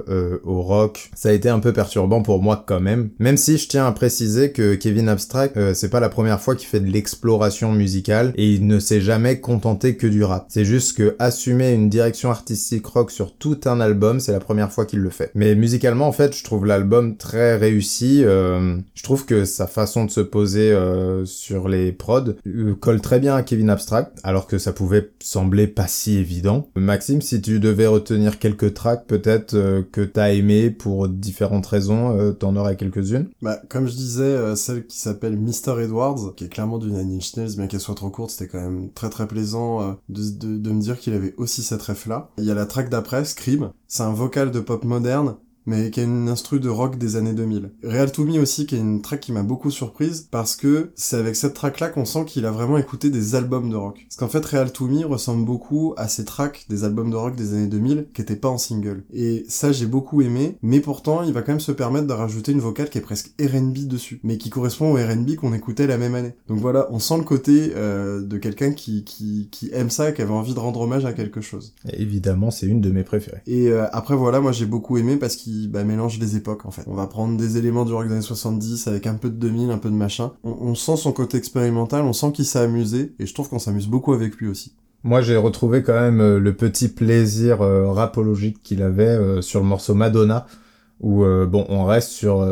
au rock ça a été un peu perturbant pour moi quand même. Même si je tiens à préciser que Kevin Abstract, euh, c'est pas la première fois qu'il fait de l'exploration musicale et il ne s'est jamais contenté que du rap. C'est juste que assumer une direction artistique rock sur tout un album, c'est la première fois qu'il le fait. Mais musicalement, en fait, je trouve l'album très réussi. Euh, je trouve que sa façon de se poser euh, sur les prods colle très bien à Kevin Abstract, alors que ça pouvait sembler pas si évident. Maxime, si tu devais retenir quelques tracks peut-être que t'as aimé pour différentes raisons, t'en aurais quelques-unes? Bah, comme je dis euh, celle qui s'appelle Mr. Edwards, qui est clairement du Nine Inch Nails, bien qu'elle soit trop courte, c'était quand même très très plaisant euh, de, de, me dire qu'il avait aussi cette ref là. Il y a la track d'après, Scream, c'est un vocal de pop moderne, mais qui a une instru de rock des années 2000. Real to Me aussi, qui est une track qui m'a beaucoup surprise, parce que c'est avec cette track-là qu'on sent qu'il a vraiment écouté des albums de rock. Parce qu'en fait, Real to Me ressemble beaucoup à ces tracks des albums de rock des années 2000, qui étaient pas en single. Et ça, j'ai beaucoup aimé, mais pourtant, il va quand même se permettre de rajouter une vocale qui est presque R&B dessus, mais qui correspond au R&B qu'on écoutait la même année. Donc voilà, on sent le côté euh, de quelqu'un qui, qui, qui aime ça qui avait envie de rendre hommage à quelque chose. évidemment, c'est une de mes préférées. Et euh, après, voilà, moi j'ai beaucoup aimé parce qu'il bah, mélange les époques en fait. On va prendre des éléments du rock des années 70 avec un peu de 2000, un peu de machin. On, sent son côté expérimental, on sent qu'il s'est amusé et je trouve qu'on s'amuse beaucoup avec lui aussi. Moi, j'ai retrouvé quand même euh, le petit plaisir euh, rapologique qu'il avait euh, sur le morceau Madonna, où bon, on reste sur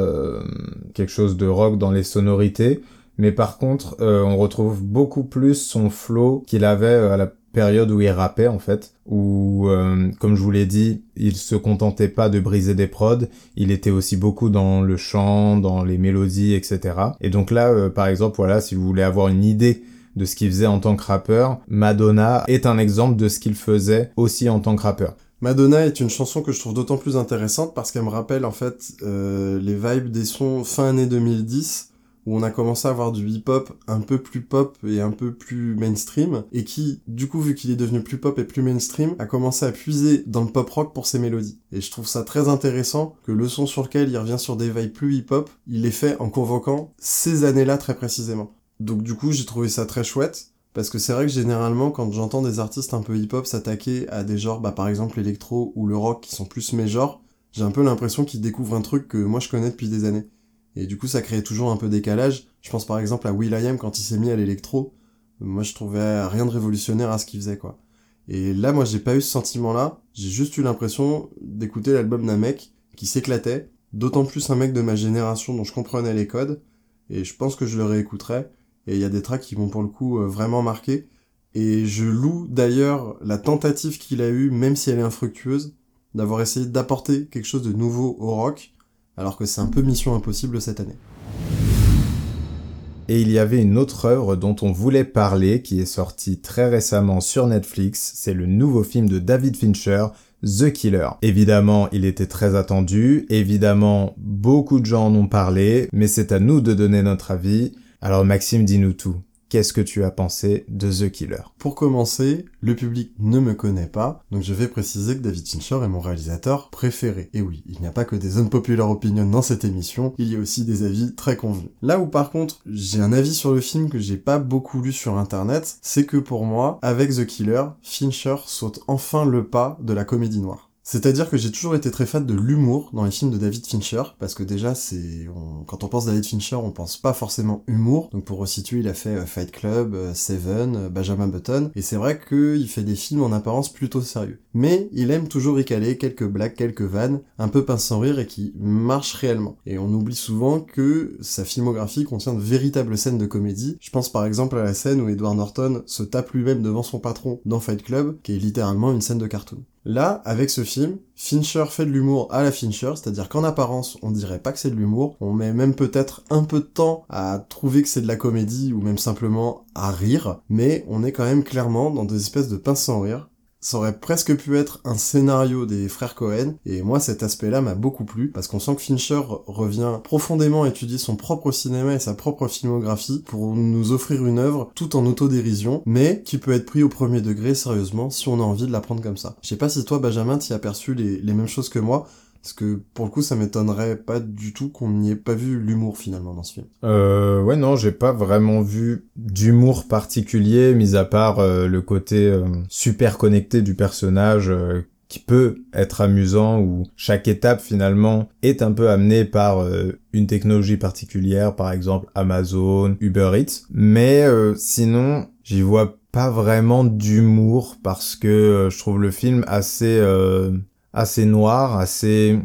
quelque chose de rock dans les sonorités, mais par contre, on retrouve beaucoup plus son flow qu'il avait à la période où il rappait en fait, où euh, comme je vous l'ai dit, il se contentait pas de briser des prods, il était aussi beaucoup dans le chant, dans les mélodies, etc. Et donc là, euh, par exemple, voilà, si vous voulez avoir une idée de ce qu'il faisait en tant que rappeur, Madonna est un exemple de ce qu'il faisait aussi en tant que rappeur. Madonna est une chanson que je trouve d'autant plus intéressante parce qu'elle me rappelle en fait euh, les vibes des sons fin année 2010 où on a commencé à avoir du hip-hop un peu plus pop et un peu plus mainstream, et qui, du coup, vu qu'il est devenu plus pop et plus mainstream, a commencé à puiser dans le pop rock pour ses mélodies. Et je trouve ça très intéressant que le son sur lequel il revient sur des vibes plus hip-hop, il est fait en convoquant ces années-là très précisément. Donc du coup, j'ai trouvé ça très chouette, parce que c'est vrai que généralement, quand j'entends des artistes un peu hip-hop s'attaquer à des genres, bah par exemple l'électro ou le rock qui sont plus mes genres, j'ai un peu l'impression qu'ils découvrent un truc que moi je connais depuis des années. Et du coup, ça crée toujours un peu décalage. Je pense par exemple à Will.i.am quand il s'est mis à l'électro. Moi, je trouvais rien de révolutionnaire à ce qu'il faisait, quoi. Et là, moi, j'ai pas eu ce sentiment-là. J'ai juste eu l'impression d'écouter l'album d'un mec qui s'éclatait. D'autant plus un mec de ma génération dont je comprenais les codes. Et je pense que je le réécouterai. Et il y a des tracks qui vont pour le coup euh, vraiment marquer. Et je loue d'ailleurs la tentative qu'il a eue, même si elle est infructueuse, d'avoir essayé d'apporter quelque chose de nouveau au rock alors que c'est un peu mission impossible cette année. Et il y avait une autre œuvre dont on voulait parler qui est sortie très récemment sur Netflix, c'est le nouveau film de David Fincher, The Killer. Évidemment, il était très attendu, évidemment, beaucoup de gens en ont parlé, mais c'est à nous de donner notre avis. Alors Maxime, dis-nous tout. Qu'est-ce que tu as pensé de The Killer? Pour commencer, le public ne me connaît pas, donc je vais préciser que David Fincher est mon réalisateur préféré. Et oui, il n'y a pas que des unpopular opinions dans cette émission, il y a aussi des avis très convenus. Là où par contre, j'ai un avis sur le film que j'ai pas beaucoup lu sur internet, c'est que pour moi, avec The Killer, Fincher saute enfin le pas de la comédie noire. C'est-à-dire que j'ai toujours été très fan de l'humour dans les films de David Fincher, parce que déjà, c'est, quand on pense David Fincher, on pense pas forcément humour. Donc pour resituer, il a fait euh, Fight Club, euh, Seven, euh, Benjamin Button, et c'est vrai qu'il fait des films en apparence plutôt sérieux. Mais il aime toujours y caler quelques blagues, quelques vannes, un peu pince sans rire et qui marchent réellement. Et on oublie souvent que sa filmographie contient de véritables scènes de comédie. Je pense par exemple à la scène où Edward Norton se tape lui-même devant son patron dans Fight Club, qui est littéralement une scène de cartoon. Là, avec ce film, Fincher fait de l'humour à la Fincher, c'est-à-dire qu'en apparence, on dirait pas que c'est de l'humour, on met même peut-être un peu de temps à trouver que c'est de la comédie ou même simplement à rire, mais on est quand même clairement dans des espèces de pince sans rire, ça aurait presque pu être un scénario des frères Cohen, et moi cet aspect-là m'a beaucoup plu, parce qu'on sent que Fincher revient profondément étudier son propre cinéma et sa propre filmographie pour nous offrir une œuvre tout en autodérision, mais qui peut être pris au premier degré sérieusement si on a envie de la prendre comme ça. Je sais pas si toi Benjamin t'y as perçu les, les mêmes choses que moi, parce que pour le coup, ça m'étonnerait pas du tout qu'on n'y ait pas vu l'humour finalement dans ce film. Euh, ouais, non, j'ai pas vraiment vu d'humour particulier, mis à part euh, le côté euh, super connecté du personnage euh, qui peut être amusant, où chaque étape finalement est un peu amenée par une technologie particulière, par exemple Amazon, Uber Eats. Mais sinon, j'y vois pas vraiment d'humour parce que je trouve le film assez assez noir, assez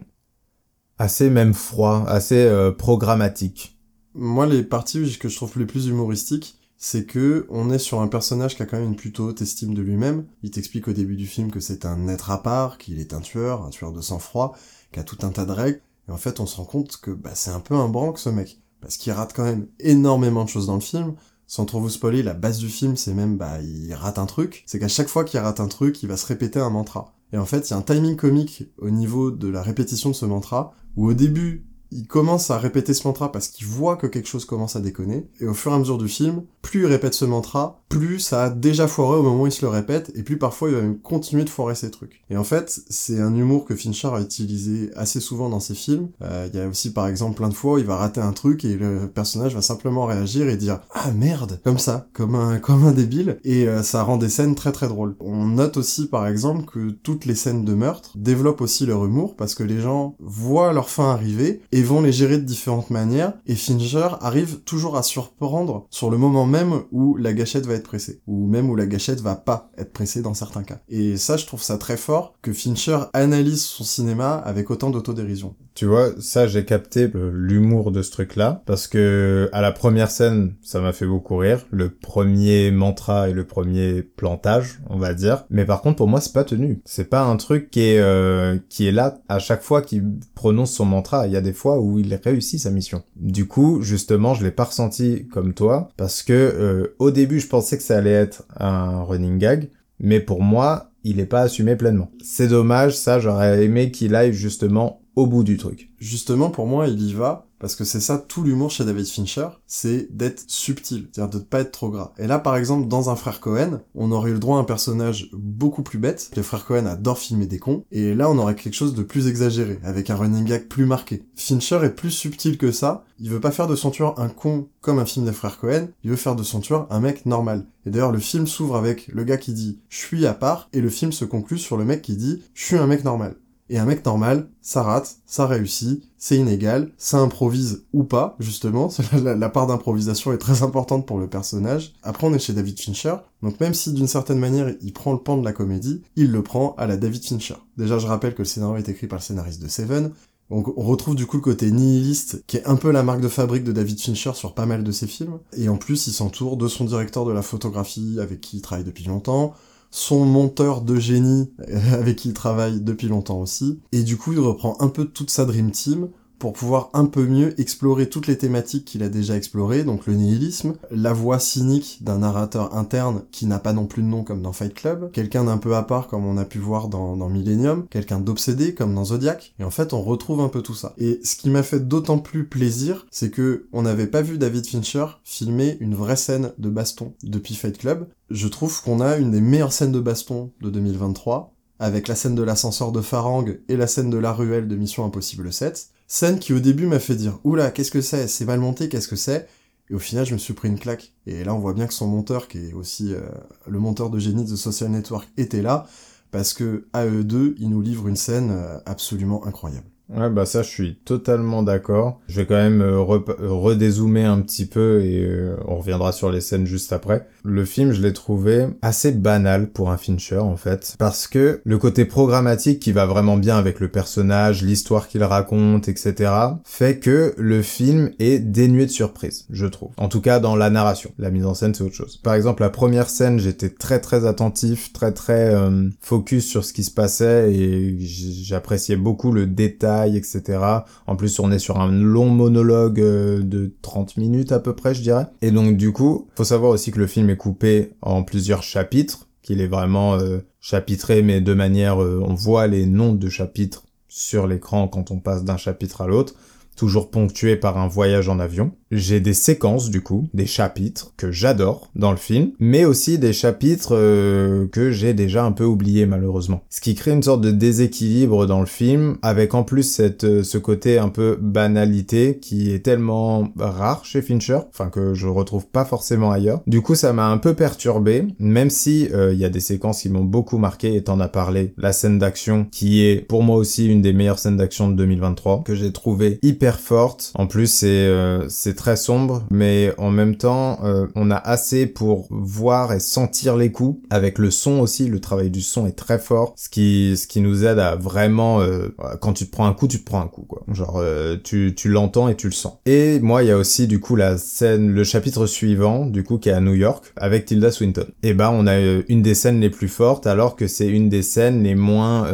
assez même froid, assez euh, programmatique. Moi, les parties que je trouve les plus humoristiques, c'est que on est sur un personnage qui a quand même une plutôt haute estime de lui-même. Il t'explique au début du film que c'est un être à part, qu'il est un tueur, un tueur de sang-froid, qui a tout un tas de règles. Et en fait, on se rend compte que bah, c'est un peu un branque ce mec, parce qu'il rate quand même énormément de choses dans le film. Sans trop vous spoiler, la base du film, c'est même bah il rate un truc. C'est qu'à chaque fois qu'il rate un truc, il va se répéter un mantra. Et en fait, il y a un timing comique au niveau de la répétition de ce mantra, où au début, il commence à répéter ce mantra parce qu'il voit que quelque chose commence à déconner, et au fur et à mesure du film, plus il répète ce mantra, plus ça a déjà foiré au moment où il se le répète, et plus parfois il va même continuer de foirer ses trucs. Et en fait, c'est un humour que Fincher a utilisé assez souvent dans ses films. Euh, il y a aussi par exemple plein de fois où il va rater un truc et le personnage va simplement réagir et dire ah merde comme ça, comme un comme un débile, et euh, ça rend des scènes très très drôles. On note aussi par exemple que toutes les scènes de meurtre développent aussi leur humour parce que les gens voient leur fin arriver et vont les gérer de différentes manières, et Fincher arrive toujours à surprendre sur le moment même où la gâchette va être ou même où la gâchette va pas être pressée dans certains cas. Et ça, je trouve ça très fort que Fincher analyse son cinéma avec autant d'autodérision. Tu vois, ça j'ai capté l'humour de ce truc-là parce que à la première scène, ça m'a fait beaucoup rire, le premier mantra et le premier plantage, on va dire. Mais par contre pour moi, c'est pas tenu. C'est pas un truc qui est euh, qui est là à chaque fois qu'il prononce son mantra. Il y a des fois où il réussit sa mission. Du coup, justement, je l'ai pas ressenti comme toi parce que euh, au début, je pensais que ça allait être un running gag, mais pour moi, il est pas assumé pleinement. C'est dommage, ça j'aurais aimé qu'il aille justement bout du truc. Justement, pour moi, il y va, parce que c'est ça tout l'humour chez David Fincher, c'est d'être subtil, c'est-à-dire de ne pas être trop gras. Et là, par exemple, dans un frère Cohen, on aurait eu le droit à un personnage beaucoup plus bête. Les frères Cohen adorent filmer des cons, et là, on aurait quelque chose de plus exagéré, avec un running gag plus marqué. Fincher est plus subtil que ça. Il veut pas faire de son tueur un con comme un film des frères Cohen, il veut faire de son tueur un mec normal. Et d'ailleurs, le film s'ouvre avec le gars qui dit « je suis à part », et le film se conclut sur le mec qui dit « je suis un mec normal ». Et un mec normal, ça rate, ça réussit, c'est inégal, ça improvise ou pas, justement. La, part d'improvisation est très importante pour le personnage. Après, on est chez David Fincher, donc même si d'une certaine manière il prend le pan de la comédie, il le prend à la David Fincher. Déjà, je rappelle que le scénario est écrit par le scénariste de Seven, donc on retrouve du coup le côté nihiliste, qui est un peu la marque de fabrique de David Fincher sur pas mal de ses films. Et en plus, il s'entoure de son directeur de la photographie, avec qui il travaille depuis longtemps, son monteur de génie avec qui il travaille depuis longtemps aussi. Et du coup, il reprend un peu toute sa Dream Team pour pouvoir un peu mieux explorer toutes les thématiques qu'il a déjà explorées, donc le nihilisme, la voix cynique d'un narrateur interne qui n'a pas non plus de nom comme dans Fight Club, quelqu'un d'un peu à part comme on a pu voir dans, Millennium, quelqu'un d'obsédé comme dans Zodiac, et en fait on retrouve un peu tout ça. Et ce qui m'a fait d'autant plus plaisir, c'est que on n'avait pas vu David Fincher filmer une vraie scène de baston depuis Fight Club. Je trouve qu'on a une des meilleures scènes de baston de 2023, avec la scène de l'ascenseur de Farang et la scène de la ruelle de Mission Impossible 7. Scène qui au début m'a fait dire oula qu'est-ce que c'est, c'est mal monté, qu'est-ce que c'est? Et au final je me suis pris une claque. Et là on voit bien que son monteur, qui est aussi euh, le monteur de génie de Social Network, était là, parce que AE2 il nous livre une scène euh, absolument incroyable. Ouais, bah ça, je suis totalement d'accord. Je vais quand même euh, redézoomer un petit peu et on reviendra sur les scènes juste après. Le film, je l'ai trouvé assez banal pour un Fincher, en fait, parce que le côté programmatique qui va vraiment bien avec le personnage, l'histoire qu'il raconte, etc., fait que le film est dénué de surprise, je trouve. En tout cas, dans la narration. La mise en scène, c'est autre chose. Par exemple, la première scène, j'étais très très attentif, très très euh, focus sur ce qui se passait et j'appréciais beaucoup le détail etc. En plus, on est sur un long monologue euh, de 30 minutes à peu près, je dirais. Et donc, du coup, faut savoir aussi que le film coupé en plusieurs chapitres, qu'il est vraiment euh, chapitré, mais de manière, euh, on voit les noms de chapitres sur l'écran quand on passe d'un chapitre à l'autre toujours ponctué par un voyage en avion. J'ai des séquences du coup, des chapitres que j'adore dans le film, mais aussi des chapitres euh, que j'ai déjà un peu oubliés malheureusement. Ce qui crée une sorte de déséquilibre dans le film, avec en plus cette, euh, ce côté un peu banalité qui est tellement rare chez Fincher, enfin que je retrouve pas forcément ailleurs. Du coup ça m'a un peu perturbé, même si euh, il y a des séquences qui m'ont beaucoup marqué et t'en as parlé. La scène d'action qui est pour moi aussi une des meilleures scènes d'action de 2023, que j'ai trouvé hyper forte. En plus, c'est euh, c'est très sombre, mais en même temps, euh, on a assez pour voir et sentir les coups. Avec le son aussi, le travail du son est très fort, ce qui ce qui nous aide à vraiment euh, quand tu te prends un coup, tu te prends un coup quoi. Genre tu tu l'entends et tu le sens. Et moi, il y a aussi du coup la scène, le chapitre suivant, du coup qui est à New York avec Tilda Swinton. Et ben, on a une des scènes les plus fortes, alors que c'est une des scènes les moins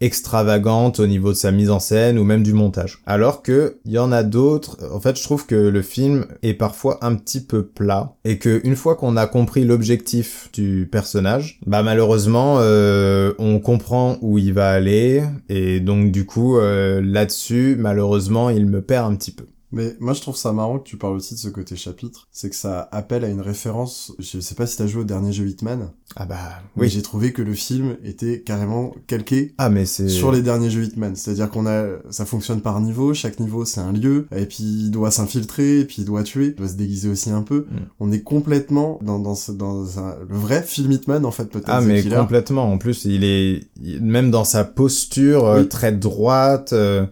extravagantes au niveau de sa mise en scène ou même du montage. Alors que il y en a d'autres. En fait, je trouve que le film est parfois un petit peu plat et que une fois qu'on a compris l'objectif du personnage, bah malheureusement, euh, on comprend où il va aller et donc du coup euh, là-dessus, malheureusement, il me perd un petit peu. Mais moi je trouve ça marrant que tu parles aussi de ce côté chapitre, c'est que ça appelle à une référence, je sais pas si t'as joué au dernier jeu Hitman. Ah bah oui. J'ai trouvé que le film était carrément calqué ah, mais c'est... sur les derniers jeux Hitman. C'est-à-dire qu'on a, ça fonctionne par niveau, chaque niveau c'est un lieu, et puis il doit s'infiltrer, et puis il doit tuer, il doit se déguiser aussi un peu. Mm. On est complètement dans, dans, ce, dans le vrai film Hitman en fait peut-être. Ah mais complètement, en plus il est, même dans sa posture euh, très droite... Euh,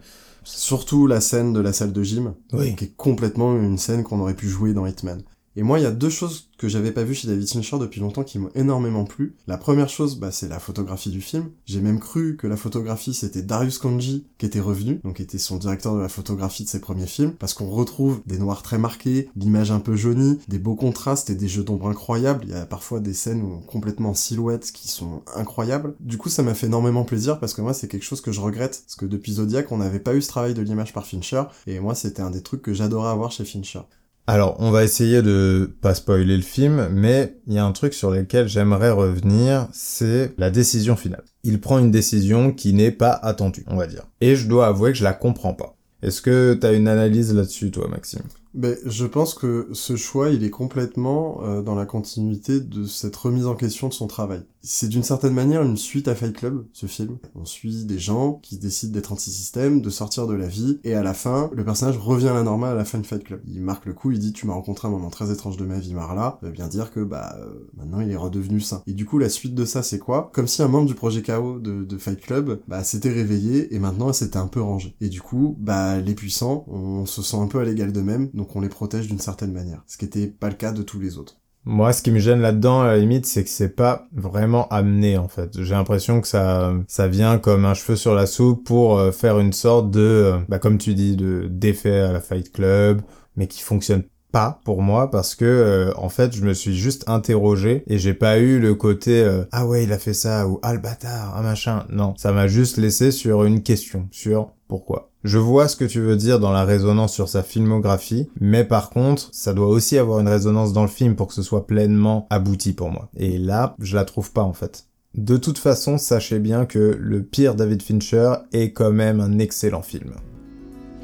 Surtout la scène de la salle de gym, qui est complètement une scène qu'on aurait pu jouer dans Hitman. Et moi, il y a deux choses que j'avais pas vues chez David Fincher depuis longtemps qui m'ont énormément plu. La première chose, bah, c'est la photographie du film. J'ai même cru que la photographie, c'était Darius Kanji qui était revenu, donc était son directeur de la photographie de ses premiers films, parce qu'on retrouve des noirs très marqués, l'image un peu jaunie, des beaux contrastes et des jeux d'ombre incroyables. Il y a parfois des scènes complètement silhouettes qui sont incroyables. Du coup, ça m'a fait énormément plaisir parce que moi, c'est quelque chose que je regrette, parce que depuis Zodiac, on n'avait pas eu ce travail de l'image par Fincher, et moi, c'était un des trucs que j'adorais avoir chez Fincher. Alors, on va essayer de pas spoiler le film, mais il y a un truc sur lequel j'aimerais revenir, c'est la décision finale. Il prend une décision qui n'est pas attendue, on va dire. Et je dois avouer que je la comprends pas. Est-ce que t'as une analyse là-dessus, toi, Maxime? Ben, je pense que ce choix, il est complètement euh, dans la continuité de cette remise en question de son travail. C'est d'une certaine manière une suite à Fight Club, ce film. On suit des gens qui décident d'être anti-système, de sortir de la vie, et à la fin, le personnage revient à la normale à la fin de Fight Club. Il marque le coup, il dit tu m'as rencontré un moment très étrange de ma vie, Marla. Ça veut bien dire que bah euh, maintenant il est redevenu sain. Et du coup, la suite de ça, c'est quoi? Comme si un membre du projet KO de, de Fight Club bah s'était réveillé et maintenant s'était un peu rangé. Et du coup, bah les puissants, on se sent un peu à l'égal d'eux-mêmes, donc on les protège d'une certaine manière. Ce qui était pas le cas de tous les autres. Moi, ce qui me gêne là-dedans, à la limite, c'est que c'est pas vraiment amené, en fait. J'ai l'impression que ça, ça vient comme un cheveu sur la soupe pour euh, faire une sorte de, euh, bah, comme tu dis, de d'effet à la Fight Club, mais qui fonctionne pas pour moi parce que euh, en fait je me suis juste interrogé et j'ai pas eu le côté ah ouais il a fait ça ou ah le bâtard ah machin non ça m'a juste laissé sur une question sur pourquoi je vois ce que tu veux dire dans la résonance sur sa filmographie, mais par contre, ça doit aussi avoir une résonance dans le film pour que ce soit pleinement abouti pour moi. Et là, je la trouve pas en fait. De toute façon, sachez bien que le pire David Fincher est quand même un excellent film.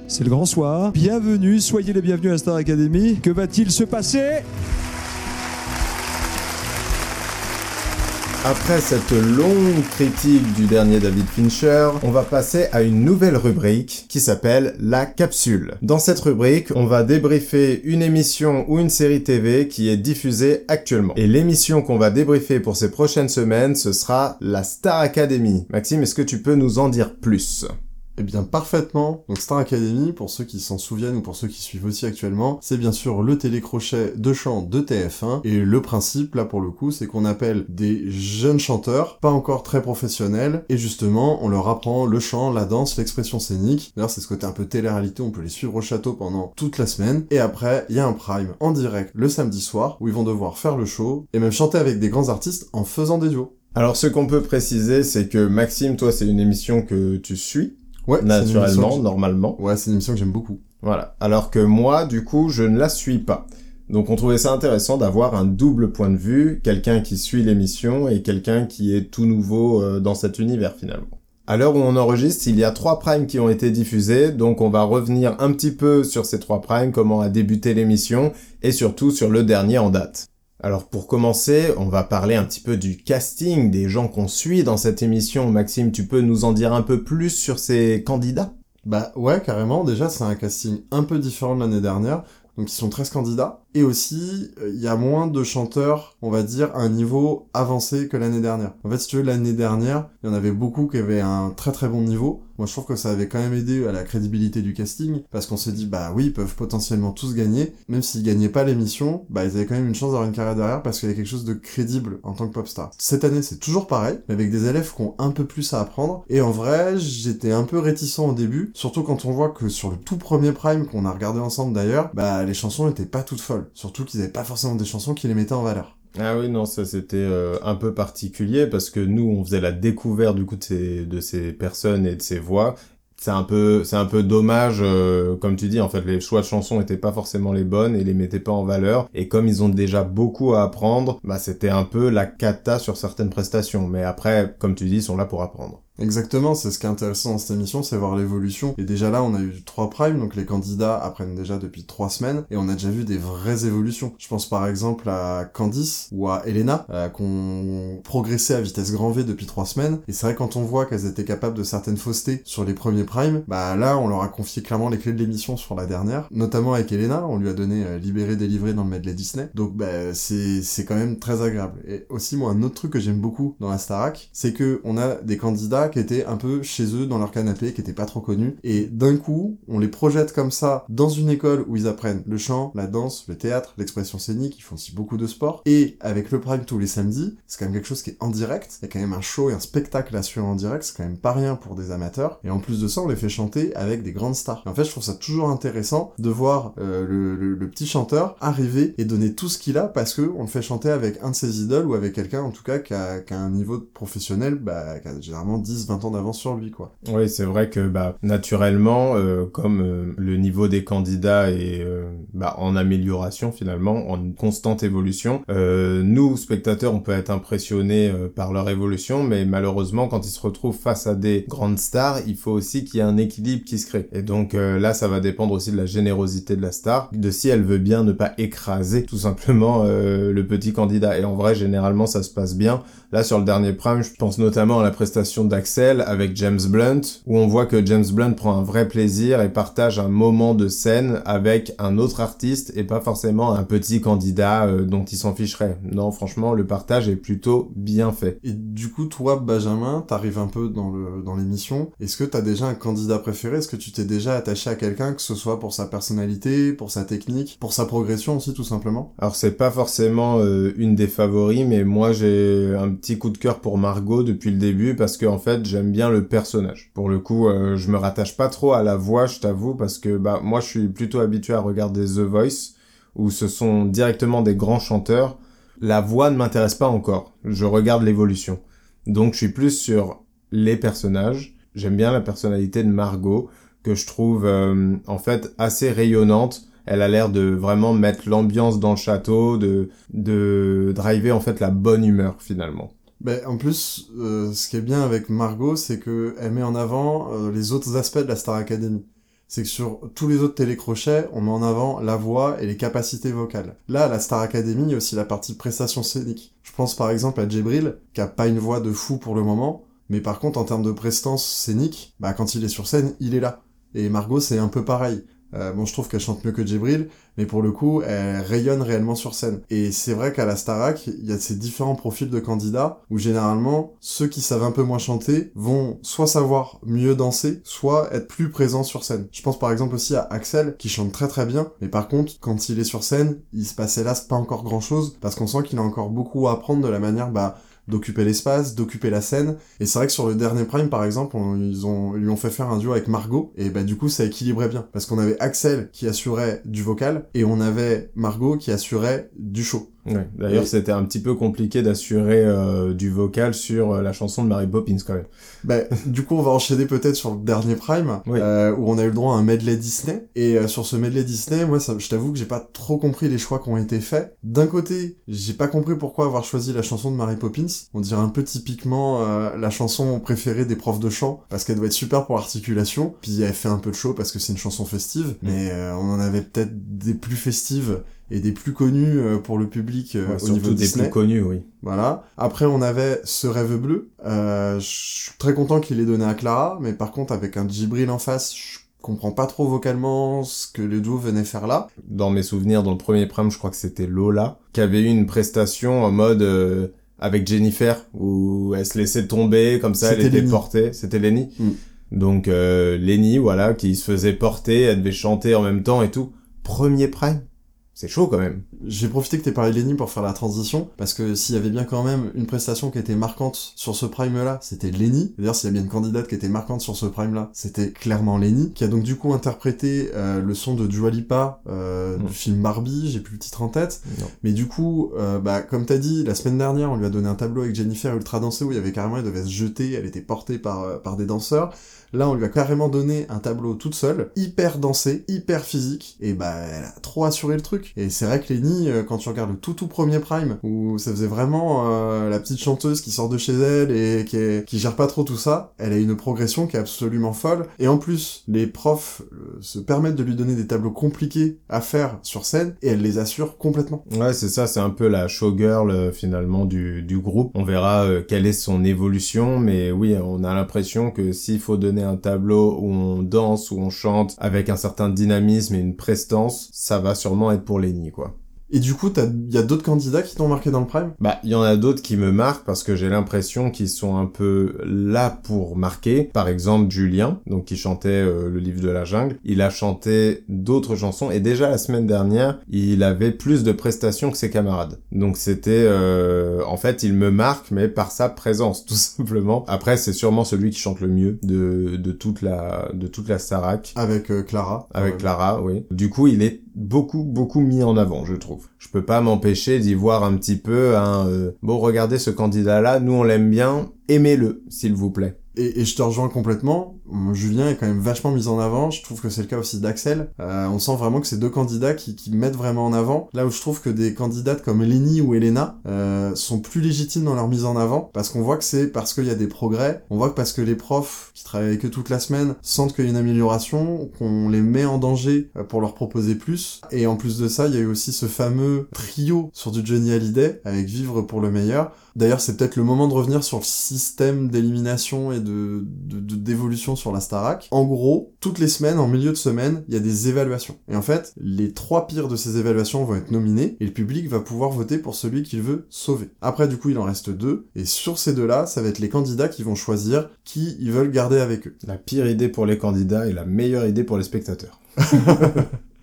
C'est le grand soir. Bienvenue, soyez les bienvenus à Star Academy. Que va-t-il se passer? Après cette longue critique du dernier David Fincher, on va passer à une nouvelle rubrique qui s'appelle la capsule. Dans cette rubrique, on va débriefer une émission ou une série TV qui est diffusée actuellement. Et l'émission qu'on va débriefer pour ces prochaines semaines, ce sera la Star Academy. Maxime, est-ce que tu peux nous en dire plus? Eh bien, parfaitement. Donc Star Academy, pour ceux qui s'en souviennent ou pour ceux qui suivent aussi actuellement, c'est bien sûr le télécrochet de chant de TF1. Et le principe, là pour le coup, c'est qu'on appelle des jeunes chanteurs, pas encore très professionnels, et justement, on leur apprend le chant, la danse, l'expression scénique. D'ailleurs, c'est ce côté un peu télé-réalité, on peut les suivre au château pendant toute la semaine. Et après, il y a un prime en direct le samedi soir, où ils vont devoir faire le show, et même chanter avec des grands artistes en faisant des duos. Alors ce qu'on peut préciser, c'est que Maxime, toi, c'est une émission que tu suis, Ouais, naturellement, normalement. Ouais, c'est une émission que j'aime beaucoup. Voilà. Alors que moi, du coup, je ne la suis pas. Donc on trouvait ça intéressant d'avoir un double point de vue, quelqu'un qui suit l'émission et quelqu'un qui est tout nouveau euh, dans cet univers finalement. À l'heure où on enregistre, il y a trois primes qui ont été diffusés, donc on va revenir un petit peu sur ces trois primes, comment a débuté l'émission, et surtout sur le dernier en date. Alors pour commencer, on va parler un petit peu du casting, des gens qu'on suit dans cette émission. Maxime, tu peux nous en dire un peu plus sur ces candidats? Bah ouais, carrément. Déjà, c'est un casting un peu différent de l'année dernière. Donc ils sont 13 candidats. Et aussi, euh, il y a moins de chanteurs, on va dire, à un niveau avancé que l'année dernière. En fait, si tu veux, l'année dernière, il y en avait beaucoup qui avaient un très très bon niveau. Moi, je trouve que ça avait quand même aidé à la crédibilité du casting, parce qu'on s'est dit, bah oui, ils peuvent potentiellement tous gagner, même s'ils gagnaient pas l'émission, bah ils avaient quand même une chance d'avoir une carrière derrière, parce qu'il y a quelque chose de crédible en tant que pop star. Cette année, c'est toujours pareil, mais avec des élèves qui ont un peu plus à apprendre, et en vrai, j'étais un peu réticent au début, surtout quand on voit que sur le tout premier Prime qu'on a regardé ensemble d'ailleurs, bah les chansons étaient pas toutes folles. Surtout qu'ils avaient pas forcément des chansons qui les mettaient en valeur. Ah oui, non, ça c'était euh, un peu particulier parce que nous, on faisait la découverte du coup de ces, de ces personnes et de ces voix. C'est un peu, c'est un peu dommage, euh, comme tu dis, en fait, les choix de chansons étaient pas forcément les bonnes et les mettaient pas en valeur. Et comme ils ont déjà beaucoup à apprendre, bah c'était un peu la cata sur certaines prestations. Mais après, comme tu dis, ils sont là pour apprendre. Exactement, c'est ce qui est intéressant dans cette émission, c'est voir l'évolution. Et déjà là, on a eu trois primes, donc les candidats apprennent déjà depuis trois semaines, et on a déjà vu des vraies évolutions. Je pense par exemple à Candice ou à Elena, euh, qui ont progressé à vitesse grand V depuis trois semaines. Et c'est vrai quand on voit qu'elles étaient capables de certaines faussetés sur les premiers primes, bah là, on leur a confié clairement les clés de l'émission sur la dernière, notamment avec Elena, on lui a donné euh, libéré délivré dans le medley Disney. Donc bah c'est c'est quand même très agréable. Et aussi moi un autre truc que j'aime beaucoup dans la Starac, c'est que on a des candidats qui étaient un peu chez eux dans leur canapé, qui étaient pas trop connus. Et d'un coup, on les projette comme ça dans une école où ils apprennent le chant, la danse, le théâtre, l'expression scénique, ils font aussi beaucoup de sport. Et avec le prime tous les samedis, c'est quand même quelque chose qui est en direct. Il y a quand même un show et un spectacle à suivre en direct, c'est quand même pas rien pour des amateurs. Et en plus de ça, on les fait chanter avec des grandes stars. En fait, je trouve ça toujours intéressant de voir euh, le, petit chanteur arriver et donner tout ce qu'il a parce que on le fait chanter avec un de ses idoles ou avec quelqu'un en tout cas qui a, qui un niveau professionnel bah, qui a généralement 10-20 ans d'avance sur lui quoi. Oui, c'est vrai que bah naturellement euh, comme euh, le niveau des candidats est bah, en amélioration finalement, en constante évolution, nous spectateurs on peut être impressionnés par leur évolution mais malheureusement quand ils se retrouvent face à des grandes stars, il faut aussi qu'il y ait un équilibre qui se crée. Et donc là ça va dépendre aussi de la générosité de la star, de si elle veut bien ne pas écraser tout simplement euh, le petit candidat. Et en vrai, généralement, ça se passe bien. Là, sur le dernier prime, je pense notamment à la prestation avec James Blunt, où on voit que James Blunt prend un vrai plaisir et partage un moment de scène avec un autre artiste et pas forcément un petit candidat euh, dont il s'en ficherait. Non, franchement, le partage est plutôt bien fait. Et du coup, toi, Benjamin, t'arrives un peu dans le dans l'émission. Est-ce que t'as déjà un candidat préféré? Est-ce que tu t'es déjà attaché à quelqu'un, que ce soit pour sa personnalité, pour sa technique, pour sa progression aussi, tout simplement? Alors, c'est pas forcément euh, une des favoris, mais moi, j'ai un petit coup de cœur pour Margot depuis le début parce que en fait j'aime bien le personnage. Pour le coup, euh, je me rattache pas trop à la voix, je t'avoue, parce que bah moi je suis plutôt habitué à regarder The Voice où ce sont directement des grands chanteurs. La voix ne m'intéresse pas encore. Je regarde l'évolution. Donc je suis plus sur les personnages. J'aime bien la personnalité de Margot que je trouve euh, en fait assez rayonnante elle a l'air de vraiment mettre l'ambiance dans le château, de, de driver en fait la bonne humeur finalement. Ben, en plus, euh, ce qui est bien avec Margot, c'est que elle met en avant euh, les autres aspects de la Star Academy. C'est que sur tous les autres télécrochets, on met en avant la voix et les capacités vocales. Là, à la Star Academy, il y a aussi la partie prestation scénique. Je pense par exemple à Jebril, qui a pas une voix de fou pour le moment, mais par contre, en termes de prestance scénique, bah, quand il est sur scène, il est là. Et Margot, c'est un peu pareil. Euh, bon, je trouve qu'elle chante mieux que Djibril, mais pour le coup, elle rayonne réellement sur scène. Et c'est vrai qu'à la Starac, il y a ces différents profils de candidats où généralement, ceux qui savent un peu moins chanter vont soit savoir mieux danser, soit être plus présents sur scène. Je pense par exemple aussi à Axel, qui chante très très bien, mais par contre, quand il est sur scène, il se passe hélas pas encore grand chose, parce qu'on sent qu'il a encore beaucoup à apprendre de la manière, bah, d'occuper l'espace, d'occuper la scène. Et c'est vrai que sur le dernier Prime, par exemple, ils ont, lui ont fait faire un duo avec Margot, et bah du coup ça équilibrait bien, parce qu'on avait Axel qui assurait du vocal, et on avait Margot qui assurait du show. Ouais. D'ailleurs, c'était un petit peu compliqué d'assurer euh, du vocal sur euh, la chanson de Mary Poppins quand même. Bah, du coup, on va enchaîner peut-être sur le dernier Prime, euh, où on a eu le droit à un medley Disney. Et sur ce medley Disney, moi, ça, je t'avoue que j'ai pas trop compris les choix qui ont été faits. D'un côté, j'ai pas compris pourquoi avoir choisi la chanson de Mary Poppins. On dirait un peu typiquement la chanson préférée des profs de chant, parce qu'elle doit être super pour l'articulation. Puis elle fait un peu de show parce que c'est une chanson festive, mm. mais on en avait peut-être des plus festives et des plus connus euh, pour le public euh, au niveau des plus connus, oui. Voilà. Après, on avait ce rêve bleu. Euh, je suis très content qu'il ait donné à Clara, mais par contre, avec un Djibril en face, je comprends pas trop vocalement ce que le duo venait faire là. Dans mes souvenirs, dans le premier prime, je crois que c'était Lola, qui avait eu une prestation en mode avec Jennifer, où elle se laissait tomber, comme ça, elle était portée. C'était Lenny. Mm. Donc Lenny, voilà, qui se faisait porter, elle devait chanter en même temps et tout. Premier prime c'est chaud quand même. J'ai profité que t'aies parlé de Lenny pour faire la transition, parce que s'il y avait bien quand même une prestation qui était marquante sur ce prime-là, c'était Lenny. D'ailleurs, s'il y a bien une candidate qui était marquante sur ce prime-là, c'était clairement Lenny, qui a donc du coup interprété euh, le son de Dua Lipa euh, du mm. film Barbie, j'ai plus le titre en tête. Mais du coup, euh, bah, comme t'as dit, la semaine dernière, on lui a donné un tableau avec Jennifer Ultra Dansée où il y avait carrément, elle devait se jeter, elle était portée par, par des danseurs. Là, on lui a carrément donné un tableau toute seule, hyper dansé, hyper physique, et bah, elle a trop assuré le truc. Et c'est vrai que Lenny, euh, quand tu regardes le tout tout premier Prime, où ça faisait vraiment euh, la petite chanteuse qui sort de chez elle et qui, qui gère pas trop tout ça, elle a une progression qui est absolument folle. Et en plus, les profs euh, se permettent de lui donner des tableaux compliqués à faire sur scène, et elle les assure complètement. Ouais, c'est ça, c'est un peu la showgirl finalement du, du groupe. On verra quelle est son évolution, mais oui, on a l'impression que s'il faut donner un tableau où on danse, où on chante avec un certain dynamisme et une prestance, ça va sûrement être pour Lenny, quoi. Et du coup, il y a d'autres candidats qui t'ont marqué dans le Prime? Bah, il y en a d'autres qui me marquent parce que j'ai l'impression qu'ils sont un peu là pour marquer. Par exemple, Julien, donc qui chantait euh, le livre de la jungle, il a chanté d'autres chansons et déjà la semaine dernière, il avait plus de prestations que ses camarades. Donc c'était, euh, en fait, il me marque, mais par sa présence, tout simplement. Après, c'est sûrement celui qui chante le mieux de, de toute la de toute la Starac. Avec euh, Clara. Avec Clara, oui. Du coup, il est beaucoup beaucoup mis en avant, je trouve. Je peux pas m'empêcher d'y voir un petit peu un euh, bon regardez ce candidat là, nous on l'aime bien, aimez-le s'il vous plaît. Et, je te rejoins complètement. Julien est quand même vachement mis en avant. Je trouve que c'est le cas aussi d'Axel. Euh, on sent vraiment que c'est deux candidats qui, qui, mettent vraiment en avant. Là où je trouve que des candidates comme Lenny ou Elena euh, sont plus légitimes dans leur mise en avant, parce qu'on voit que c'est parce qu'il y a des progrès. On voit que parce que les profs qui travaillent avec eux toute la semaine sentent qu'il y a une amélioration, qu'on les met en danger euh, pour leur proposer plus. Et en plus de ça, il y a eu aussi ce fameux trio sur du Johnny Hallyday avec Vivre pour le meilleur. D'ailleurs, c'est peut-être le moment de revenir sur le système d'élimination et de d'évolution sur la Starac. En gros, toutes les semaines, en milieu de semaine, il y a des évaluations. Et en fait, les trois pires de ces évaluations vont être nominés et le public va pouvoir voter pour celui qu'il veut sauver. Après, du coup, il en reste deux. Et sur ces deux-là, ça va être les candidats qui vont choisir qui ils veulent garder avec eux. La pire idée pour les candidats et la meilleure idée pour les spectateurs.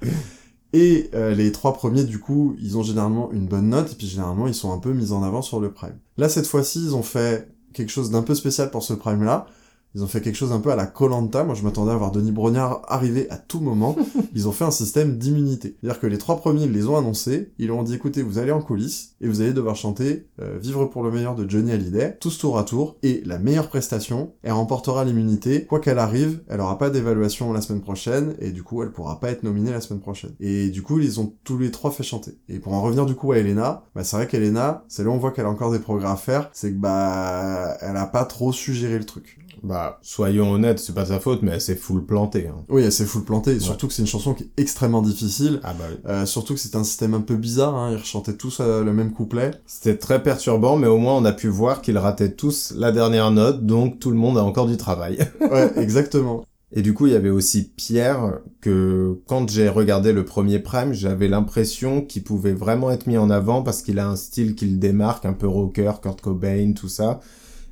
Et euh, les trois premiers, du coup, ils ont généralement une bonne note, et puis généralement, ils sont un peu mis en avant sur le Prime. Là, cette fois-ci, ils ont fait quelque chose d'un peu spécial pour ce Prime-là, ils ont fait quelque chose un peu à la Colanta. Moi, je m'attendais à voir Denis Brognard arriver à tout moment. Ils ont fait un système d'immunité. C'est-à-dire que les trois premiers, ils les ont annoncés. Ils leur ont dit, écoutez, vous allez en coulisses et vous allez devoir chanter euh, Vivre pour le meilleur de Johnny Hallyday, tous tour à tour. Et la meilleure prestation, elle remportera l'immunité. Quoi qu'elle arrive, elle aura pas d'évaluation la semaine prochaine et du coup, elle pourra pas être nominée la semaine prochaine. Et du coup, ils ont tous les trois fait chanter. Et pour en revenir du coup à Elena, bah, c'est vrai qu'Elena, c'est là où on voit qu'elle a encore des progrès à faire. C'est que bah, elle a pas trop su gérer le truc. Bah, soyons honnêtes, c'est pas sa faute, mais elle s'est full plantée. Hein. Oui, elle s'est full plantée, surtout que c'est une chanson qui est extrêmement difficile. Ah bah oui. Euh, surtout que c'est un système un peu bizarre, hein. ils rechantaient tous euh, le même couplet. C'était très perturbant, mais au moins on a pu voir qu'ils rataient tous la dernière note, donc tout le monde a encore du travail. ouais, exactement. Et du coup, il y avait aussi Pierre, que quand j'ai regardé le premier Prime, j'avais l'impression qu'il pouvait vraiment être mis en avant parce qu'il a un style qui le démarque, un peu rocker, Kurt Cobain, tout ça.